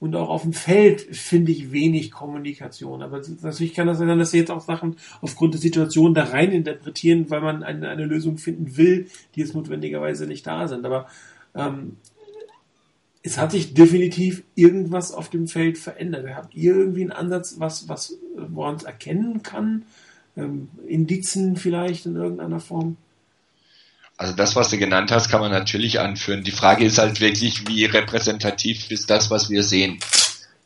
Und auch auf dem Feld finde ich wenig Kommunikation. Aber natürlich kann das sein, dass sie jetzt auch Sachen aufgrund der Situation da rein interpretieren, weil man eine, eine Lösung finden will, die jetzt notwendigerweise nicht da sind. Aber ähm, es hat sich definitiv irgendwas auf dem Feld verändert. Habt ihr irgendwie einen Ansatz, was, was, woran es erkennen kann? Ähm, Indizen vielleicht in irgendeiner Form? Also das, was du genannt hast, kann man natürlich anführen. Die Frage ist halt wirklich, wie repräsentativ ist das, was wir sehen.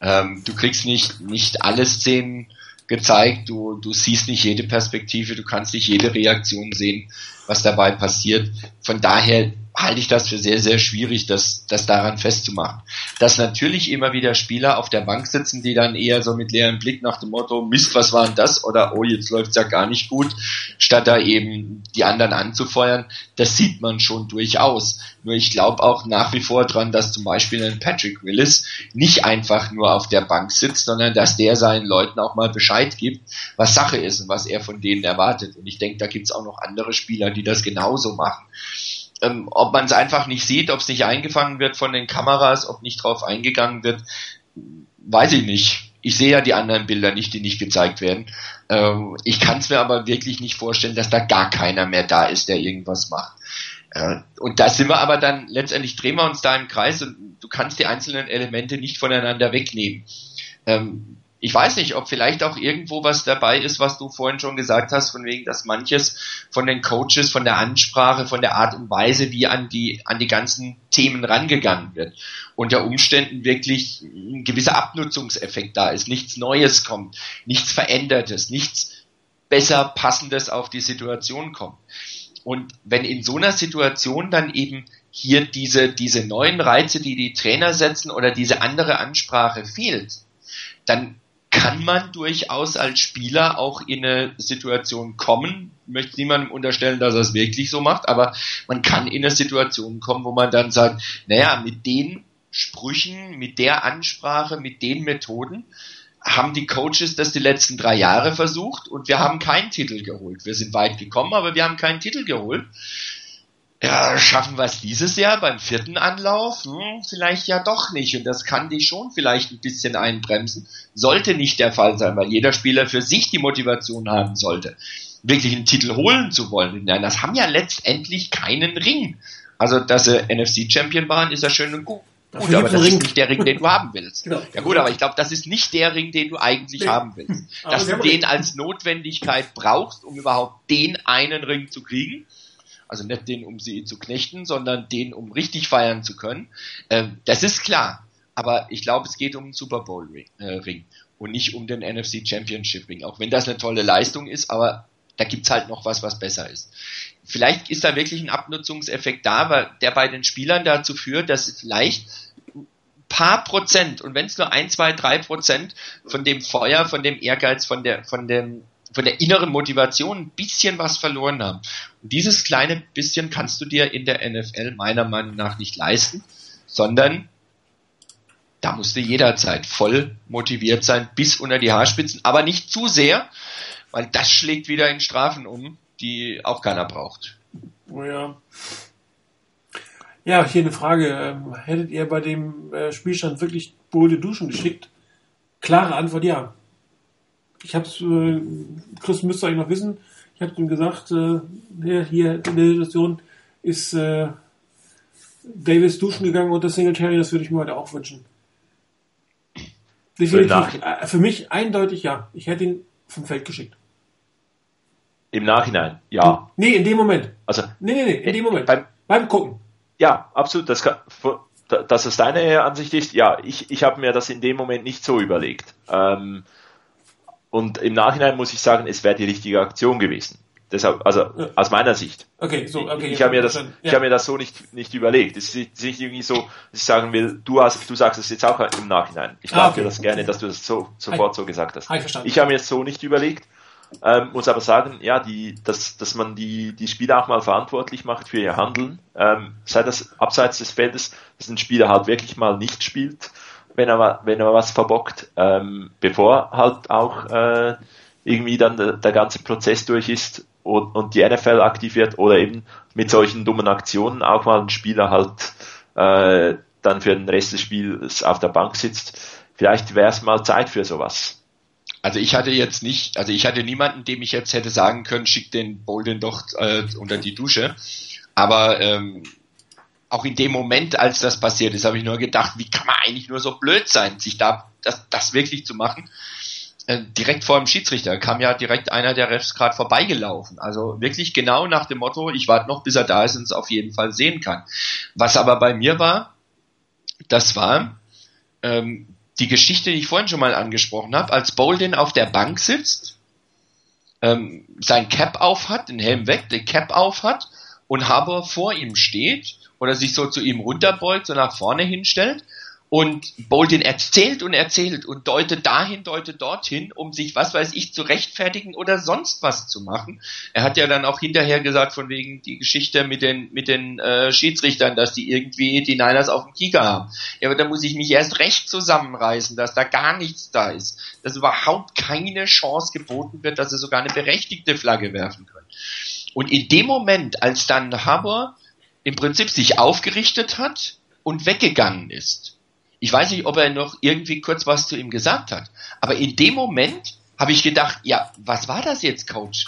Ähm, du kriegst nicht, nicht alle Szenen gezeigt, du, du siehst nicht jede Perspektive, du kannst nicht jede Reaktion sehen, was dabei passiert. Von daher halte ich das für sehr, sehr schwierig, das, das daran festzumachen. Dass natürlich immer wieder Spieler auf der Bank sitzen, die dann eher so mit leerem Blick nach dem Motto, Mist, was war denn das? Oder oh, jetzt läuft's ja gar nicht gut, statt da eben die anderen anzufeuern, das sieht man schon durchaus. Nur ich glaube auch nach wie vor dran, dass zum Beispiel ein Patrick Willis nicht einfach nur auf der Bank sitzt, sondern dass der seinen Leuten auch mal Bescheid gibt, was Sache ist und was er von denen erwartet. Und ich denke, da gibt's auch noch andere Spieler, die das genauso machen ähm, ob man es einfach nicht sieht, ob es nicht eingefangen wird von den Kameras, ob nicht drauf eingegangen wird, weiß ich nicht. Ich sehe ja die anderen Bilder nicht, die nicht gezeigt werden. Ähm, ich kann es mir aber wirklich nicht vorstellen, dass da gar keiner mehr da ist, der irgendwas macht. Äh, und da sind wir aber dann, letztendlich drehen wir uns da im Kreis und du kannst die einzelnen Elemente nicht voneinander wegnehmen. Ähm, ich weiß nicht, ob vielleicht auch irgendwo was dabei ist, was du vorhin schon gesagt hast, von wegen, dass manches von den Coaches, von der Ansprache, von der Art und Weise, wie an die, an die ganzen Themen rangegangen wird, unter Umständen wirklich ein gewisser Abnutzungseffekt da ist, nichts Neues kommt, nichts Verändertes, nichts besser passendes auf die Situation kommt. Und wenn in so einer Situation dann eben hier diese, diese neuen Reize, die die Trainer setzen oder diese andere Ansprache fehlt, dann kann man durchaus als Spieler auch in eine Situation kommen, ich möchte niemandem unterstellen, dass er es wirklich so macht, aber man kann in eine Situation kommen, wo man dann sagt, naja, mit den Sprüchen, mit der Ansprache, mit den Methoden haben die Coaches das die letzten drei Jahre versucht und wir haben keinen Titel geholt. Wir sind weit gekommen, aber wir haben keinen Titel geholt. Ja, schaffen wir es dieses Jahr beim vierten Anlauf? Hm, vielleicht ja doch nicht. Und das kann dich schon vielleicht ein bisschen einbremsen. Sollte nicht der Fall sein, weil jeder Spieler für sich die Motivation haben sollte, wirklich einen Titel holen zu wollen. Nein, das haben ja letztendlich keinen Ring. Also, dass sie NFC-Champion waren, ist ja schön und gut. Gut, aber das Ring. ist nicht der Ring, den du haben willst. Genau. Ja gut, aber ich glaube, das ist nicht der Ring, den du eigentlich nee. haben willst. Dass du den als Notwendigkeit brauchst, um überhaupt den einen Ring zu kriegen also nicht den, um sie zu knechten, sondern den, um richtig feiern zu können. Ähm, das ist klar. Aber ich glaube, es geht um den Super Bowl Ring, äh, und nicht um den NFC Championship Ring. Auch wenn das eine tolle Leistung ist, aber da gibt's halt noch was, was besser ist. Vielleicht ist da wirklich ein Abnutzungseffekt da, der bei den Spielern dazu führt, dass vielleicht ein paar Prozent, und wenn es nur ein, zwei, drei Prozent von dem Feuer, von dem Ehrgeiz, von der, von dem von der inneren Motivation ein bisschen was verloren haben. Und dieses kleine bisschen kannst du dir in der NFL meiner Meinung nach nicht leisten, sondern da musst du jederzeit voll motiviert sein, bis unter die Haarspitzen, aber nicht zu sehr, weil das schlägt wieder in Strafen um, die auch keiner braucht. Oh ja. Ja, hier eine Frage. Ähm, hättet ihr bei dem äh, Spielstand wirklich beholte Duschen geschickt? Klare Antwort ja ich habe es, äh, Chris müsste eigentlich noch wissen, ich habe ihm gesagt, äh, hier in der Situation ist äh, Davis duschen gegangen und das Singletary, das würde ich mir heute auch wünschen. Definitiv, äh, für mich eindeutig ja. Ich hätte ihn vom Feld geschickt. Im Nachhinein, ja. Nee, in dem Moment. Also, nee, nee, nee, in dem Moment. Beim, beim Gucken. Ja, absolut. Das kann, dass es deine Ansicht ist, ja, ich, ich habe mir das in dem Moment nicht so überlegt. Ähm, und im Nachhinein muss ich sagen, es wäre die richtige Aktion gewesen. Deshalb, also ja. aus meiner Sicht. Okay, so, okay. Ich, ich habe mir das, ja. ich habe mir das so nicht nicht überlegt. Es ist nicht irgendwie so, dass ich sagen will, du hast, du sagst es jetzt auch im Nachhinein. Ich ah, okay. dir das gerne, dass du das so sofort so gesagt hast. Ich habe mir das so nicht überlegt. Ähm, muss aber sagen, ja, die, dass, dass man die, die Spieler auch mal verantwortlich macht für ihr Handeln, ähm, sei das abseits des Feldes, dass ein Spieler halt wirklich mal nicht spielt wenn er, wenn er was verbockt, ähm, bevor halt auch äh, irgendwie dann der, der ganze Prozess durch ist und, und die NFL aktiviert oder eben mit solchen dummen Aktionen auch mal ein Spieler halt äh, dann für den Rest des Spiels auf der Bank sitzt. Vielleicht wäre es mal Zeit für sowas. Also ich hatte jetzt nicht, also ich hatte niemanden, dem ich jetzt hätte sagen können, schick den Bolden doch äh, unter die Dusche. Aber ähm, auch in dem Moment, als das passiert ist, habe ich nur gedacht, wie kann man eigentlich nur so blöd sein, sich da das, das wirklich zu machen. Äh, direkt vor dem Schiedsrichter kam ja direkt einer der Refs gerade vorbeigelaufen. Also wirklich genau nach dem Motto, ich warte noch, bis er da ist und es auf jeden Fall sehen kann. Was aber bei mir war, das war ähm, die Geschichte, die ich vorhin schon mal angesprochen habe, als Bolden auf der Bank sitzt, ähm, sein Cap auf hat, den Helm weg, den Cap auf hat und Haber vor ihm steht oder sich so zu ihm runterbeugt, so nach vorne hinstellt und Bolden erzählt und erzählt und deutet dahin, deutet dorthin, um sich, was weiß ich, zu rechtfertigen oder sonst was zu machen. Er hat ja dann auch hinterher gesagt, von wegen die Geschichte mit den, mit den äh, Schiedsrichtern, dass die irgendwie die Niners auf dem Kieker haben. Ja, aber da muss ich mich erst recht zusammenreißen, dass da gar nichts da ist. Dass überhaupt keine Chance geboten wird, dass sie sogar eine berechtigte Flagge werfen können. Und in dem Moment, als dann Haber im Prinzip sich aufgerichtet hat und weggegangen ist, ich weiß nicht, ob er noch irgendwie kurz was zu ihm gesagt hat. Aber in dem Moment habe ich gedacht, ja, was war das jetzt, Coach?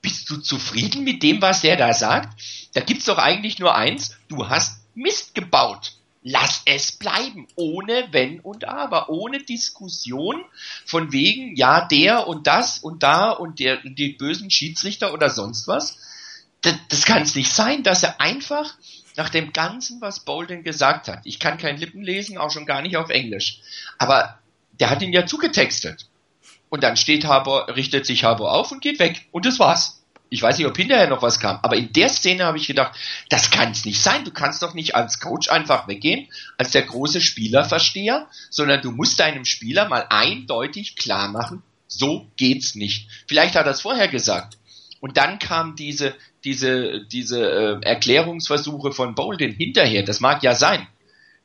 Bist du zufrieden mit dem, was der da sagt? Da gibt's doch eigentlich nur eins, du hast Mist gebaut. Lass es bleiben, ohne Wenn und Aber, ohne Diskussion von wegen, ja, der und das und da und der, die bösen Schiedsrichter oder sonst was. Das, das kann es nicht sein, dass er einfach nach dem Ganzen, was Bolden gesagt hat, ich kann kein Lippen lesen, auch schon gar nicht auf Englisch, aber der hat ihn ja zugetextet. Und dann steht Harbour, richtet sich Harbour auf und geht weg. Und das war's. Ich weiß nicht, ob hinterher noch was kam, aber in der Szene habe ich gedacht, das kann es nicht sein. Du kannst doch nicht als Coach einfach weggehen, als der große Spielerversteher, sondern du musst deinem Spieler mal eindeutig klar machen, so geht's nicht. Vielleicht hat er es vorher gesagt. Und dann kam diese, diese, diese äh, Erklärungsversuche von Bolden hinterher. Das mag ja sein.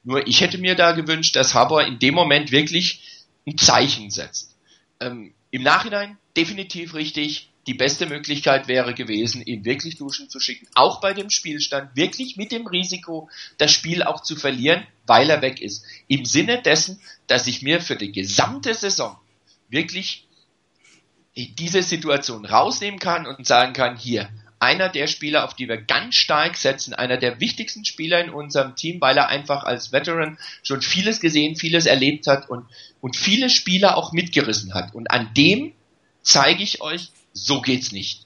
Nur ich hätte mir da gewünscht, dass Haber in dem Moment wirklich ein Zeichen setzt. Ähm, Im Nachhinein definitiv richtig. Die beste Möglichkeit wäre gewesen, ihn wirklich duschen zu schicken. Auch bei dem Spielstand. Wirklich mit dem Risiko, das Spiel auch zu verlieren, weil er weg ist. Im Sinne dessen, dass ich mir für die gesamte Saison wirklich diese Situation rausnehmen kann und sagen kann, hier, einer der Spieler, auf die wir ganz stark setzen, einer der wichtigsten Spieler in unserem Team, weil er einfach als Veteran schon vieles gesehen, vieles erlebt hat und, und viele Spieler auch mitgerissen hat. Und an dem zeige ich euch, so geht's nicht.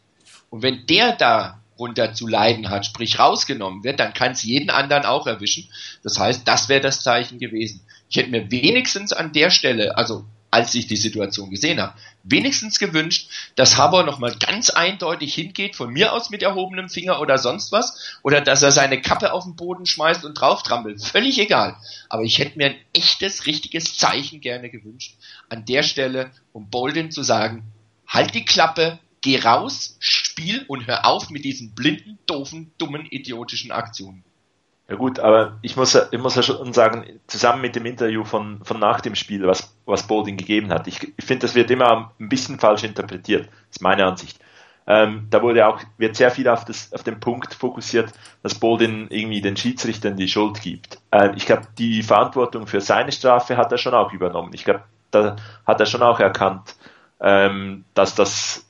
Und wenn der da runter zu leiden hat, sprich rausgenommen wird, dann kann es jeden anderen auch erwischen. Das heißt, das wäre das Zeichen gewesen. Ich hätte mir wenigstens an der Stelle, also als ich die Situation gesehen habe, wenigstens gewünscht, dass Haber nochmal ganz eindeutig hingeht, von mir aus mit erhobenem Finger oder sonst was, oder dass er seine Kappe auf den Boden schmeißt und drauf trampelt. Völlig egal. Aber ich hätte mir ein echtes, richtiges Zeichen gerne gewünscht, an der Stelle, um Bolden zu sagen, halt die Klappe, geh raus, spiel und hör auf mit diesen blinden, doofen, dummen, idiotischen Aktionen. Ja gut, aber ich muss, ich muss ja schon sagen, zusammen mit dem Interview von, von nach dem Spiel, was, was Bodin gegeben hat, ich, ich finde, das wird immer ein bisschen falsch interpretiert, ist meine Ansicht. Ähm, da wurde auch, wird sehr viel auf, das, auf den Punkt fokussiert, dass Bodin irgendwie den Schiedsrichtern die Schuld gibt. Ähm, ich glaube, die Verantwortung für seine Strafe hat er schon auch übernommen. Ich glaube, da hat er schon auch erkannt, ähm, dass das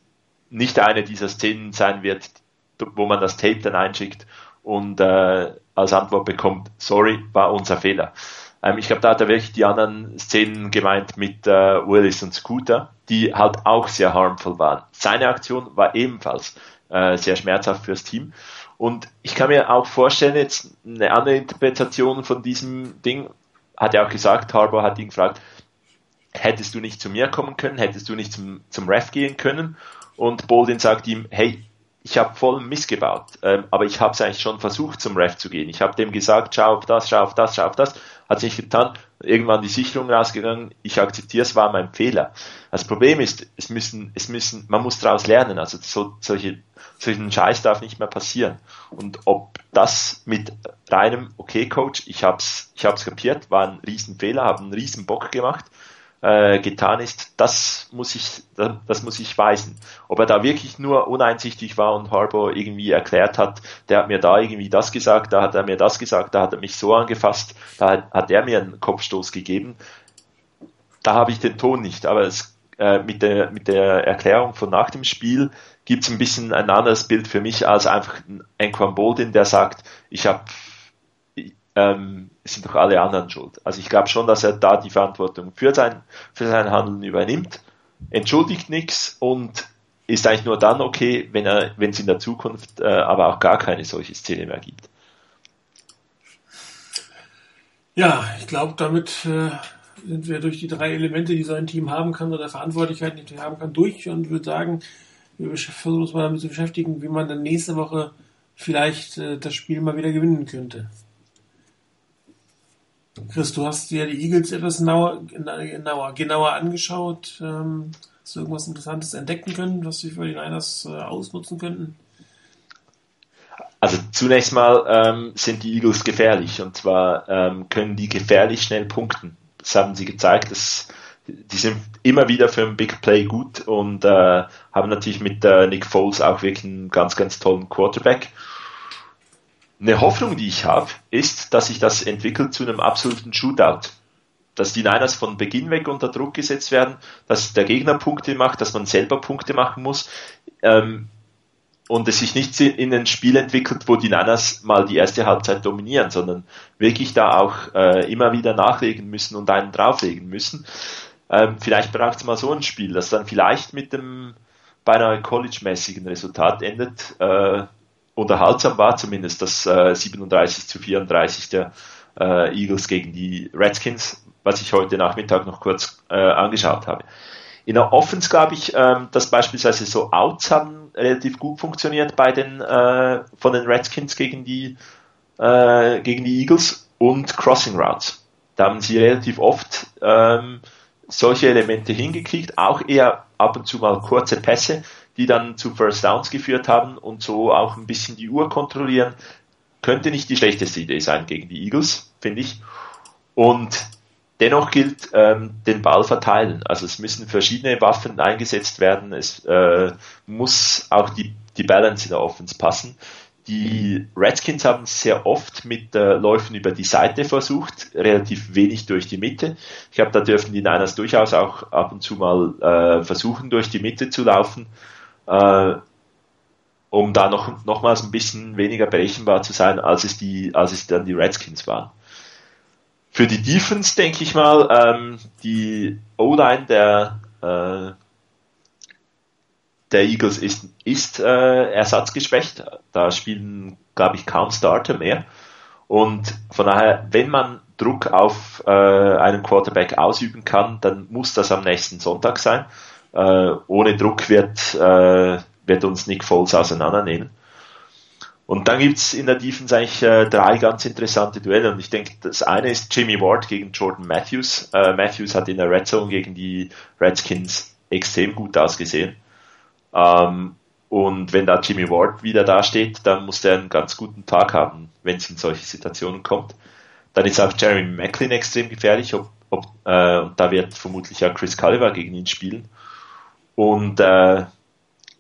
nicht eine dieser Szenen sein wird, wo man das Tape dann einschickt und äh, als Antwort bekommt, sorry, war unser Fehler. Ähm, ich glaube, da hat er wirklich die anderen Szenen gemeint mit äh, Willis und Scooter, die halt auch sehr harmful waren. Seine Aktion war ebenfalls äh, sehr schmerzhaft fürs Team. Und ich kann mir auch vorstellen, jetzt eine andere Interpretation von diesem Ding, hat er auch gesagt, Harbour hat ihn gefragt, hättest du nicht zu mir kommen können, hättest du nicht zum, zum Ref gehen können? Und Boldin sagt ihm, hey, ich habe voll missgebaut, ähm, aber ich habe es eigentlich schon versucht, zum Ref zu gehen. Ich habe dem gesagt, schau auf das, schau auf das, schau auf das, hat es nicht getan. Irgendwann die Sicherung rausgegangen, ich akzeptiere, es war mein Fehler. Das Problem ist, es müssen, es müssen, man muss daraus lernen. Also so, solche, solchen Scheiß darf nicht mehr passieren. Und ob das mit reinem, okay, Coach, ich hab's, ich hab's kapiert, war ein Riesenfehler, habe einen riesen Bock gemacht, äh, getan ist, das muss ich, das muss ich weisen. Ob er da wirklich nur uneinsichtig war und Harbour irgendwie erklärt hat, der hat mir da irgendwie das gesagt, da hat er mir das gesagt, da hat er mich so angefasst, da hat, er mir einen Kopfstoß gegeben. Da habe ich den Ton nicht, aber es, äh, mit, der, mit der Erklärung von nach dem Spiel gibt es ein bisschen ein anderes Bild für mich als einfach ein Anquan Boldin, der sagt, ich habe ähm, sind doch alle anderen schuld. Also ich glaube schon, dass er da die Verantwortung für sein, für sein Handeln übernimmt, entschuldigt nichts und ist eigentlich nur dann okay, wenn er, wenn es in der Zukunft äh, aber auch gar keine solche Szene mehr gibt. Ja, ich glaube, damit äh, sind wir durch die drei Elemente, die so ein Team haben kann oder Verantwortlichkeiten, die er haben kann, durch und würde sagen, wir versuchen uns mal damit zu beschäftigen, wie man dann nächste Woche vielleicht äh, das Spiel mal wieder gewinnen könnte. Chris, du hast dir die Eagles etwas genauer, genauer, genauer angeschaut. Ähm, hast du irgendwas Interessantes entdecken können, was sie für die Niners äh, ausnutzen könnten? Also zunächst mal ähm, sind die Eagles gefährlich und zwar ähm, können die gefährlich schnell punkten. Das haben sie gezeigt. Dass, die sind immer wieder für ein Big Play gut und äh, haben natürlich mit äh, Nick Foles auch wirklich einen ganz, ganz tollen Quarterback. Eine Hoffnung, die ich habe, ist, dass sich das entwickelt zu einem absoluten Shootout. Dass die Niners von Beginn weg unter Druck gesetzt werden, dass der Gegner Punkte macht, dass man selber Punkte machen muss. Ähm, und es sich nicht in ein Spiel entwickelt, wo die Niners mal die erste Halbzeit dominieren, sondern wirklich da auch äh, immer wieder nachlegen müssen und einen drauflegen müssen. Ähm, vielleicht braucht es mal so ein Spiel, das dann vielleicht mit dem beinahe College-mäßigen Resultat endet. Äh, unterhaltsam war zumindest das äh, 37 zu 34 der äh, Eagles gegen die Redskins, was ich heute Nachmittag noch kurz äh, angeschaut habe. In der Offense glaube ich, ähm, dass beispielsweise so Outs haben relativ gut funktioniert bei den äh, von den Redskins gegen die äh, gegen die Eagles und Crossing Routes. Da haben sie relativ oft ähm, solche Elemente hingekriegt, auch eher ab und zu mal kurze Pässe, die dann zu First Downs geführt haben und so auch ein bisschen die Uhr kontrollieren. Könnte nicht die schlechteste Idee sein gegen die Eagles, finde ich. Und Dennoch gilt ähm, den Ball verteilen. Also es müssen verschiedene Waffen eingesetzt werden. Es äh, muss auch die, die Balance in der Offense passen. Die Redskins haben sehr oft mit äh, Läufen über die Seite versucht, relativ wenig durch die Mitte. Ich glaube, da dürfen die Niners durchaus auch ab und zu mal äh, versuchen, durch die Mitte zu laufen, äh, um da noch nochmals ein bisschen weniger berechenbar zu sein, als es die, als es dann die Redskins waren. Für die Defense denke ich mal, ähm, die O-Line der, äh, der Eagles ist, ist äh, ersatzgeschwächt. Da spielen, glaube ich, kaum Starter mehr. Und von daher, wenn man Druck auf äh, einen Quarterback ausüben kann, dann muss das am nächsten Sonntag sein. Äh, ohne Druck wird, äh, wird uns Nick Foles auseinandernehmen. Und dann gibt's in der Defense eigentlich äh, drei ganz interessante Duelle. Und ich denke, das eine ist Jimmy Ward gegen Jordan Matthews. Äh, Matthews hat in der Red Zone gegen die Redskins extrem gut ausgesehen. Ähm, und wenn da Jimmy Ward wieder da steht, dann muss der einen ganz guten Tag haben, wenn es in solche Situationen kommt. Dann ist auch Jeremy Macklin extrem gefährlich. Ob, ob, äh, da wird vermutlich auch Chris Culliver gegen ihn spielen. Und äh,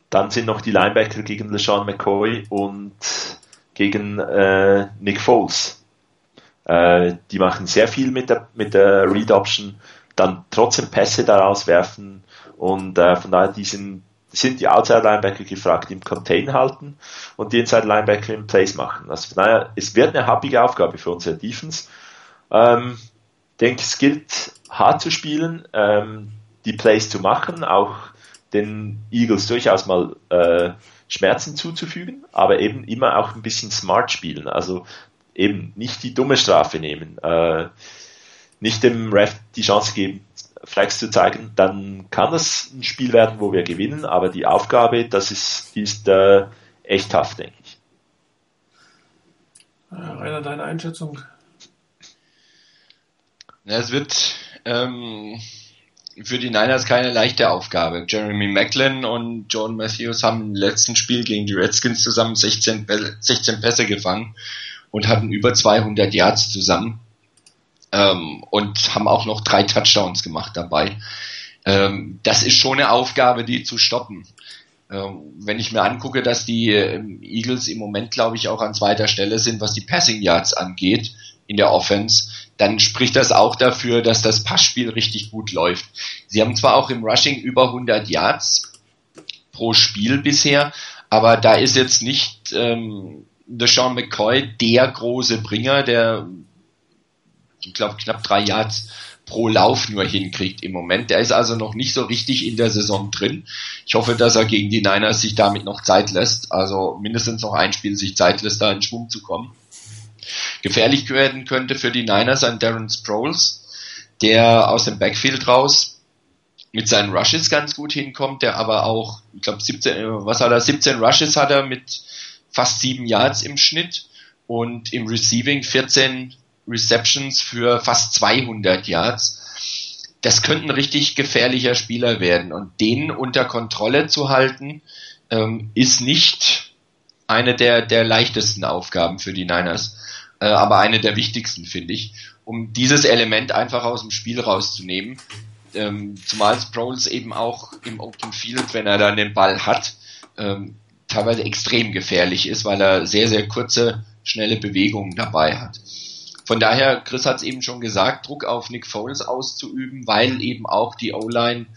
dann sind noch die Linebacker gegen LeSean McCoy und gegen äh, Nick Foles. Äh, die machen sehr viel mit der, mit der Read Option, dann trotzdem Pässe daraus werfen und äh, von daher die sind, sind die Outside Linebacker gefragt, im Contain halten und die Inside Linebacker im Place machen. Also von daher, es wird eine happige Aufgabe für unsere Defense. Ähm, denke, es gilt hart zu spielen, ähm, die Plays zu machen, auch den Eagles durchaus mal äh, Schmerzen zuzufügen, aber eben immer auch ein bisschen smart spielen. Also eben nicht die dumme Strafe nehmen, äh, nicht dem Ref die Chance geben, Flags zu zeigen, dann kann das ein Spiel werden, wo wir gewinnen, aber die Aufgabe, das ist, die ist äh, echt tough, denke ich. Rainer, deine Einschätzung? Ja, es wird ähm, für die Niners keine leichte Aufgabe. Jeremy Macklin und John Matthews haben im letzten Spiel gegen die Redskins zusammen 16, 16 Pässe gefangen und hatten über 200 Yards zusammen ähm, und haben auch noch drei Touchdowns gemacht dabei. Ähm, das ist schon eine Aufgabe, die zu stoppen. Ähm, wenn ich mir angucke, dass die ähm, Eagles im Moment, glaube ich, auch an zweiter Stelle sind, was die Passing Yards angeht in der Offense, dann spricht das auch dafür, dass das Passspiel richtig gut läuft. Sie haben zwar auch im Rushing über 100 Yards pro Spiel bisher, aber da ist jetzt nicht ähm, der Sean McCoy der große Bringer, der ich glaube knapp drei Yards pro Lauf nur hinkriegt im Moment. Der ist also noch nicht so richtig in der Saison drin. Ich hoffe, dass er gegen die Niners sich damit noch Zeit lässt, also mindestens noch ein Spiel sich Zeit lässt, da in Schwung zu kommen. Gefährlich werden könnte für die Niners ein Darren Sproles, der aus dem Backfield raus mit seinen Rushes ganz gut hinkommt, der aber auch, ich glaube 17, was hat er, 17 Rushes hat er mit fast sieben Yards im Schnitt und im Receiving 14 Receptions für fast 200 Yards. Das könnte ein richtig gefährlicher Spieler werden und den unter Kontrolle zu halten, ähm, ist nicht eine der, der leichtesten Aufgaben für die Niners, äh, aber eine der wichtigsten, finde ich, um dieses Element einfach aus dem Spiel rauszunehmen. Ähm, zumal Sproles eben auch im Open Field, wenn er dann den Ball hat, ähm, teilweise extrem gefährlich ist, weil er sehr, sehr kurze, schnelle Bewegungen dabei hat. Von daher, Chris hat es eben schon gesagt, Druck auf Nick Foles auszuüben, weil eben auch die O-Line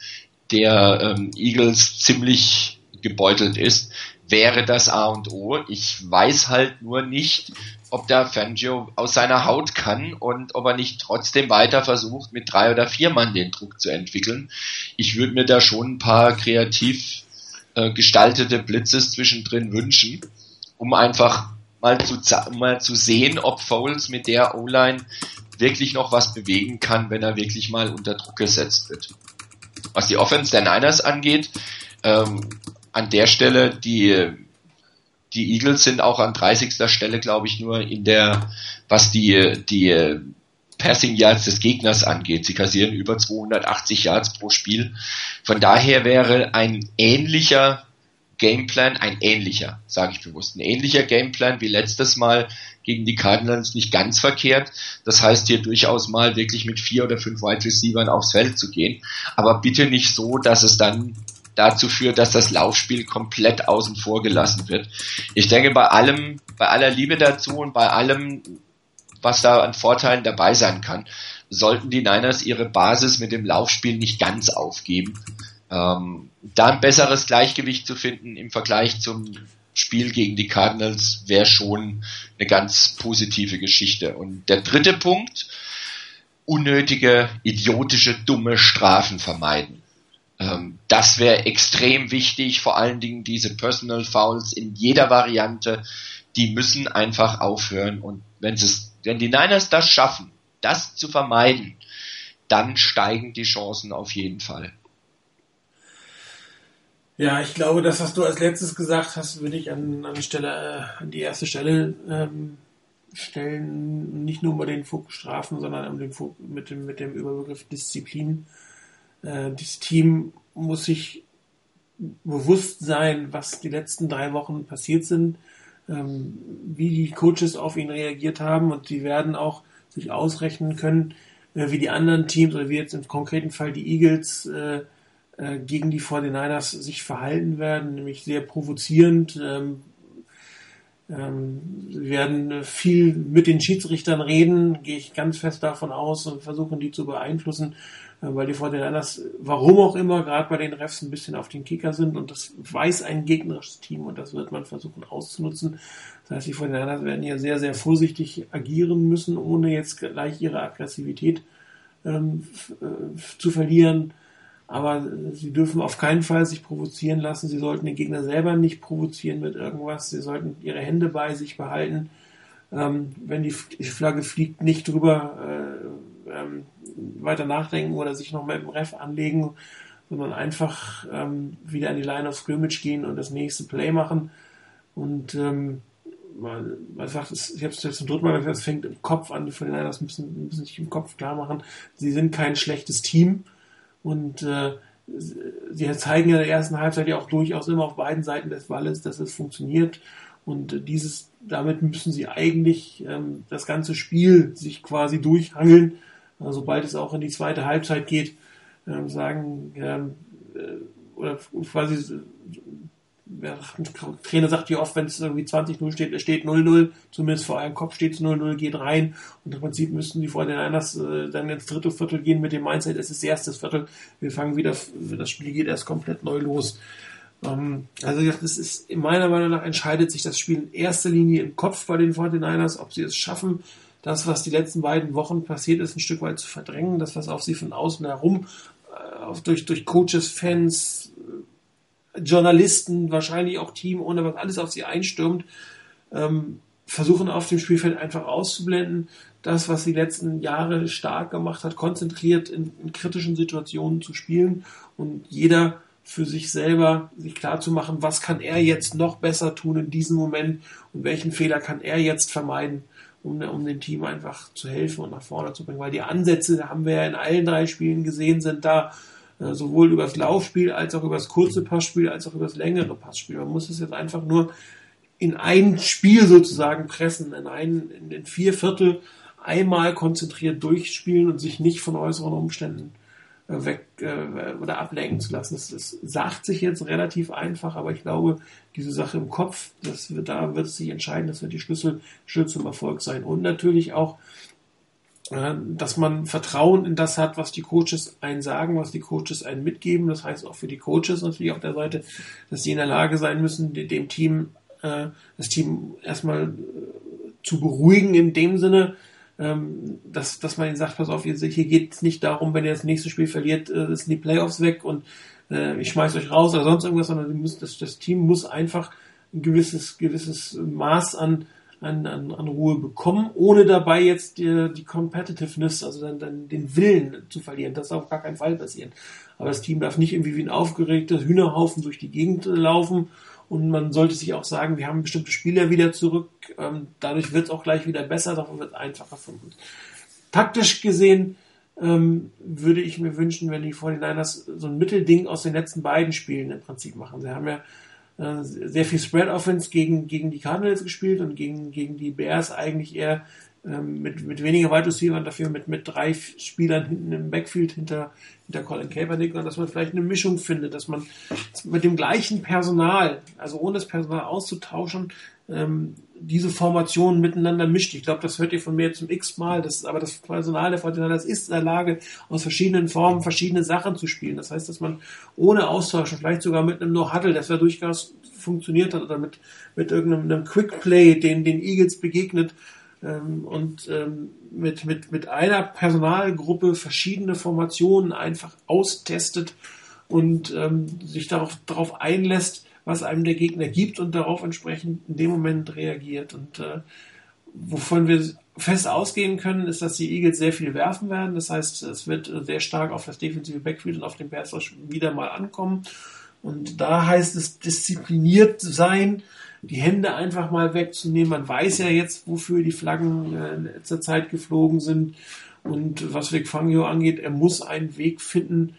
der ähm, Eagles ziemlich gebeutelt ist, wäre das A und O. Ich weiß halt nur nicht, ob da Fangio aus seiner Haut kann und ob er nicht trotzdem weiter versucht, mit drei oder vier Mann den Druck zu entwickeln. Ich würde mir da schon ein paar kreativ äh, gestaltete Blitzes zwischendrin wünschen, um einfach mal zu, mal zu sehen, ob Foles mit der O-Line wirklich noch was bewegen kann, wenn er wirklich mal unter Druck gesetzt wird. Was die Offense der Niners angeht, ähm, an der Stelle, die, die Eagles sind auch an 30. Stelle, glaube ich, nur in der, was die, die Passing Yards des Gegners angeht. Sie kassieren über 280 Yards pro Spiel. Von daher wäre ein ähnlicher Gameplan, ein ähnlicher, sage ich bewusst, ein ähnlicher Gameplan wie letztes Mal gegen die Cardinals nicht ganz verkehrt. Das heißt hier durchaus mal wirklich mit vier oder fünf Wide Receivers aufs Feld zu gehen. Aber bitte nicht so, dass es dann dazu führt, dass das Laufspiel komplett außen vor gelassen wird. Ich denke, bei allem, bei aller Liebe dazu und bei allem, was da an Vorteilen dabei sein kann, sollten die Niners ihre Basis mit dem Laufspiel nicht ganz aufgeben. Ähm, da ein besseres Gleichgewicht zu finden im Vergleich zum Spiel gegen die Cardinals wäre schon eine ganz positive Geschichte. Und der dritte Punkt, unnötige, idiotische, dumme Strafen vermeiden. Ähm, das wäre extrem wichtig, vor allen Dingen diese Personal Fouls in jeder Variante, die müssen einfach aufhören und wenn wenn die Niners das schaffen, das zu vermeiden, dann steigen die Chancen auf jeden Fall. Ja, ich glaube, das, was du als letztes gesagt hast, würde ich an, an, die, Stelle, äh, an die erste Stelle ähm, stellen. Nicht nur bei den Strafen, sondern mit, dem, mit dem Überbegriff Disziplin. Äh, das Team muss sich bewusst sein, was die letzten drei Wochen passiert sind, ähm, wie die Coaches auf ihn reagiert haben und sie werden auch sich ausrechnen können, äh, wie die anderen Teams oder wie jetzt im konkreten Fall die Eagles äh, äh, gegen die 49ers sich verhalten werden, nämlich sehr provozierend. Ähm, ähm, sie werden viel mit den Schiedsrichtern reden, gehe ich ganz fest davon aus und versuchen die zu beeinflussen weil die 49ers, warum auch immer, gerade bei den Refs ein bisschen auf den Kicker sind und das weiß ein gegnerisches Team und das wird man versuchen auszunutzen. Das heißt, die 49ers werden hier sehr, sehr vorsichtig agieren müssen, ohne jetzt gleich ihre Aggressivität ähm, äh, zu verlieren. Aber sie dürfen auf keinen Fall sich provozieren lassen. Sie sollten den Gegner selber nicht provozieren mit irgendwas. Sie sollten ihre Hände bei sich behalten. Ähm, wenn die Flagge fliegt, nicht drüber äh, ähm, weiter nachdenken oder sich noch mit dem Ref anlegen, sondern einfach ähm, wieder an die Line of Scrimmage gehen und das nächste Play machen. Und ähm, man, man sagt, ich habe es jetzt zum dritten Mal gesagt, es fängt im Kopf an, die von den Niners müssen, müssen sich im Kopf klar machen, sie sind kein schlechtes Team. Und äh, sie zeigen ja in der ersten Halbzeit ja auch durchaus immer auf beiden Seiten des Walles, dass es funktioniert. Und dieses, damit müssen sie eigentlich ähm, das ganze Spiel sich quasi durchhangeln sobald es auch in die zweite Halbzeit geht, ähm, sagen, ähm, äh, oder quasi, der Trainer sagt ja oft, wenn es irgendwie 20-0 steht, steht 0-0, zumindest vor eurem Kopf steht es 0-0, geht rein. Und im Prinzip müssten die vor den Einers äh, dann ins dritte Viertel gehen mit dem Mindset, es ist erstes Viertel, wir fangen wieder, das Spiel geht erst komplett neu los. Ähm, also das ist, in meiner Meinung nach entscheidet sich das Spiel in erster Linie im Kopf bei den 49ers, ob sie es schaffen, das, was die letzten beiden Wochen passiert ist, ein Stück weit zu verdrängen, das, was auf sie von außen herum, äh, durch, durch Coaches, Fans, äh, Journalisten, wahrscheinlich auch Team, ohne was alles auf sie einstürmt, ähm, versuchen auf dem Spielfeld einfach auszublenden. Das, was die letzten Jahre stark gemacht hat, konzentriert in, in kritischen Situationen zu spielen und jeder für sich selber sich klar zu machen, was kann er jetzt noch besser tun in diesem Moment und welchen Fehler kann er jetzt vermeiden, um, um dem Team einfach zu helfen und nach vorne zu bringen. Weil die Ansätze, haben wir ja in allen drei Spielen gesehen, sind da äh, sowohl über das Laufspiel als auch über das kurze Passspiel als auch über das längere Passspiel. Man muss es jetzt einfach nur in ein Spiel sozusagen pressen, in, ein, in vier Viertel einmal konzentriert durchspielen und sich nicht von äußeren Umständen weg äh, oder ablenken zu lassen. Das, das sagt sich jetzt relativ einfach, aber ich glaube, diese Sache im Kopf, das wird, da wird es sich entscheiden, das wird die Schlüssel, Schlüssel zum Erfolg sein. Und natürlich auch, äh, dass man Vertrauen in das hat, was die Coaches einen sagen, was die Coaches einen mitgeben. Das heißt auch für die Coaches natürlich auf der Seite, dass sie in der Lage sein müssen, dem Team, äh, das Team erstmal äh, zu beruhigen in dem Sinne, ähm, dass, dass man ihnen sagt, pass auf, hier, geht es nicht darum, wenn ihr das nächste Spiel verliert, äh, sind die Playoffs weg und äh, ich schmeiß euch raus oder sonst irgendwas, sondern müssen, das, das Team muss einfach ein gewisses, gewisses Maß an, an, an, an Ruhe bekommen, ohne dabei jetzt die, die Competitiveness, also dann, dann den Willen zu verlieren. Das darf auf gar keinen Fall passieren. Aber das Team darf nicht irgendwie wie ein aufgeregter Hühnerhaufen durch die Gegend laufen und man sollte sich auch sagen, wir haben bestimmte Spieler wieder zurück. Ähm, dadurch wird es auch gleich wieder besser, davon wird es einfacher für uns. Taktisch gesehen ähm, würde ich mir wünschen, wenn die 49ers so ein Mittelding aus den letzten beiden Spielen im Prinzip machen. Sie haben ja äh, sehr viel Spread Offense gegen, gegen die Cardinals gespielt und gegen, gegen die Bears eigentlich eher ähm, mit, mit weniger Wide Receivers, dafür mit, mit drei Spielern hinten im Backfield hinter, hinter Colin Kaepernick und dass man vielleicht eine Mischung findet, dass man mit dem gleichen Personal, also ohne das Personal auszutauschen, ähm, diese Formationen miteinander mischt. Ich glaube, das hört ihr von mir zum x-mal, das, aber das Personal der Fortinanders ist in der Lage, aus verschiedenen Formen verschiedene Sachen zu spielen. Das heißt, dass man ohne Austauschen, vielleicht sogar mit einem No-Huddle, das ja durchaus funktioniert hat, oder mit, mit irgendeinem Quick-Play, den den Eagles begegnet, und ähm, mit, mit, mit einer Personalgruppe verschiedene Formationen einfach austestet und ähm, sich darauf, darauf einlässt, was einem der Gegner gibt und darauf entsprechend in dem Moment reagiert. Und äh, wovon wir fest ausgehen können, ist, dass die Eagles sehr viel werfen werden. Das heißt, es wird sehr stark auf das defensive Backfield und auf den Pass wieder mal ankommen. Und da heißt es diszipliniert sein, die Hände einfach mal wegzunehmen. Man weiß ja jetzt, wofür die Flaggen äh, in letzter Zeit geflogen sind. Und was Vic Fangio angeht, er muss einen Weg finden,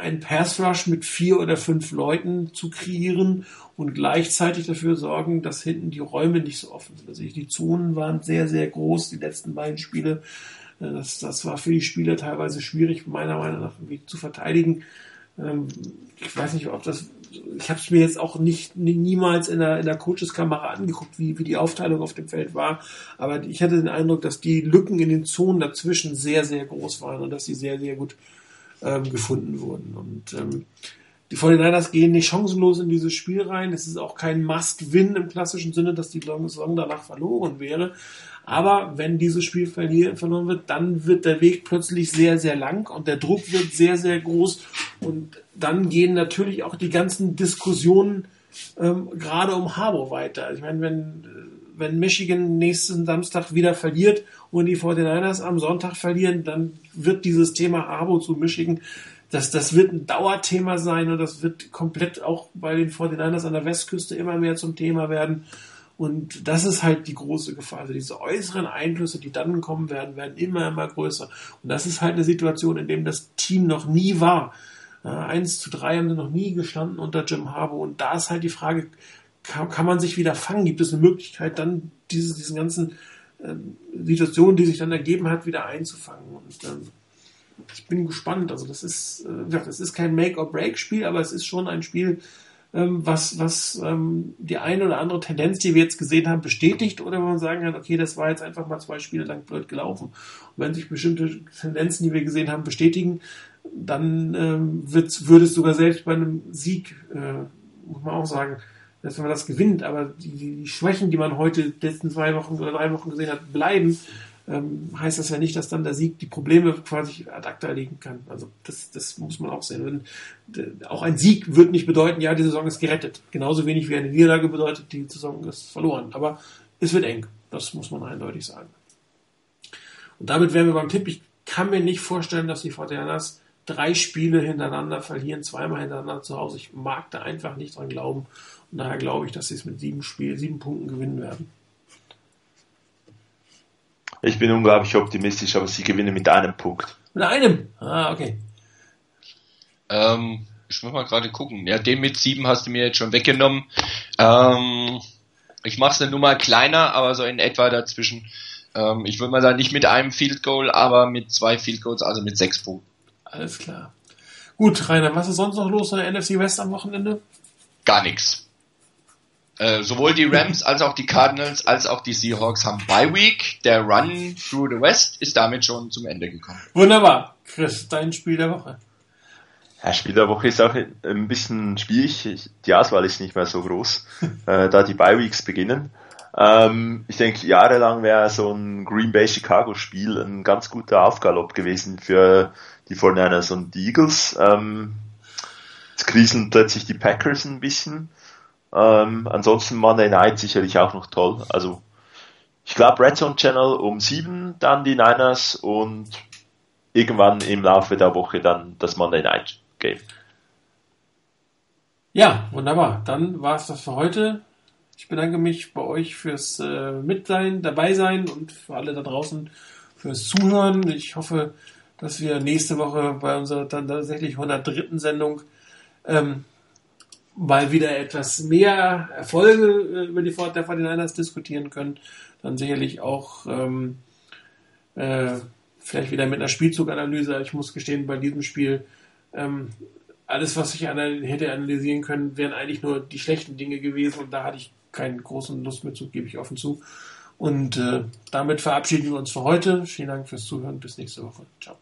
einen Pass Rush mit vier oder fünf Leuten zu kreieren und gleichzeitig dafür sorgen, dass hinten die Räume nicht so offen sind. Also die Zonen waren sehr, sehr groß, die letzten beiden Spiele. Äh, das, das war für die Spieler teilweise schwierig, meiner Meinung nach, zu verteidigen. Ähm, ich weiß nicht, ob das ich habe es mir jetzt auch nicht niemals in der, in der Coacheskamera angeguckt, wie, wie die Aufteilung auf dem Feld war. Aber ich hatte den Eindruck, dass die Lücken in den Zonen dazwischen sehr, sehr groß waren und dass sie sehr, sehr gut ähm, gefunden wurden. Und ähm, die 49ers gehen nicht chancenlos in dieses Spiel rein. Es ist auch kein Must-Win im klassischen Sinne, dass die Saison danach verloren wäre. Aber wenn dieses Spiel verloren wird, dann wird der Weg plötzlich sehr, sehr lang und der Druck wird sehr, sehr groß. Und dann gehen natürlich auch die ganzen Diskussionen ähm, gerade um Harbour weiter. Ich meine, wenn, wenn Michigan nächsten Samstag wieder verliert und die 49ers am Sonntag verlieren, dann wird dieses Thema Harbour zu Michigan das, das wird ein Dauerthema sein und das wird komplett auch bei den 49ers an der Westküste immer mehr zum Thema werden. Und das ist halt die große Gefahr. Also diese äußeren Einflüsse, die dann kommen werden, werden immer, immer größer. Und das ist halt eine Situation, in der das Team noch nie war. Eins zu drei haben sie noch nie gestanden unter Jim Harbour. Und da ist halt die Frage, kann, man sich wieder fangen? Gibt es eine Möglichkeit, dann diese, diesen ganzen ähm, Situationen, die sich dann ergeben hat, wieder einzufangen? Und ähm, ich bin gespannt. Also das ist, äh, das ist kein Make-or-Break-Spiel, aber es ist schon ein Spiel, was, was ähm, die eine oder andere Tendenz, die wir jetzt gesehen haben, bestätigt oder wenn man sagen kann, okay, das war jetzt einfach mal zwei Spiele lang blöd gelaufen. Und wenn sich bestimmte Tendenzen, die wir gesehen haben, bestätigen, dann ähm, würde es sogar selbst bei einem Sieg, äh, muss man auch sagen, dass wenn man das gewinnt, aber die, die Schwächen, die man heute letzten zwei Wochen oder drei Wochen gesehen hat, bleiben, ähm, heißt das ja nicht, dass dann der Sieg die Probleme quasi ad acta legen kann. Also das, das muss man auch sehen. Wenn, auch ein Sieg wird nicht bedeuten, ja, die Saison ist gerettet. Genauso wenig wie eine Niederlage bedeutet, die Saison ist verloren. Aber es wird eng. Das muss man eindeutig sagen. Und damit wären wir beim Tipp. Ich kann mir nicht vorstellen, dass die Fortinanders drei Spiele hintereinander verlieren, zweimal hintereinander zu Hause. Ich mag da einfach nicht dran glauben. Und daher glaube ich, dass sie es mit sieben Spielen, sieben Punkten gewinnen werden. Ich bin unglaublich optimistisch, aber sie gewinnen mit einem Punkt. Mit einem? Ah, okay. Ähm, ich muss mal gerade gucken. Ja, den mit sieben hast du mir jetzt schon weggenommen. Ähm, ich mache es eine Nummer kleiner, aber so in etwa dazwischen. Ähm, ich würde mal sagen, nicht mit einem Field Goal, aber mit zwei Field Goals, also mit sechs Punkten. Alles klar. Gut, Rainer, was ist sonst noch los in der NFC West am Wochenende? Gar nichts. Äh, sowohl die Rams als auch die Cardinals als auch die Seahawks haben Bye Week. Der Run through the West ist damit schon zum Ende gekommen. Wunderbar. Chris, dein Spiel der Woche. Ja, Spiel der Woche ist auch ein bisschen schwierig. Die Auswahl ist nicht mehr so groß, äh, da die Bye Weeks beginnen. Ähm, ich denke, jahrelang wäre so ein Green Bay Chicago Spiel ein ganz guter Aufgalopp gewesen für die 49ers und die Eagles. Ähm, jetzt kriseln plötzlich die Packers ein bisschen. Ähm, ansonsten Monday Night sicherlich auch noch toll. Also ich glaube Red Zone Channel um sieben, dann die Niners und irgendwann im Laufe der Woche dann das Monday Night Game. Ja, wunderbar. Dann war es das für heute. Ich bedanke mich bei euch fürs äh, Mitsein, dabei sein und für alle da draußen fürs Zuhören. Ich hoffe, dass wir nächste Woche bei unserer dann tatsächlich 103. Sendung ähm, mal wieder etwas mehr Erfolge äh, über die Fort der 49ers diskutieren können. Dann sicherlich auch ähm, äh, vielleicht wieder mit einer Spielzuganalyse. Ich muss gestehen, bei diesem Spiel ähm, alles, was ich hätte analysieren können, wären eigentlich nur die schlechten Dinge gewesen und da hatte ich keinen großen Lust mehr zu, gebe ich offen zu. Und äh, damit verabschieden wir uns für heute. Vielen Dank fürs Zuhören. Bis nächste Woche. Ciao.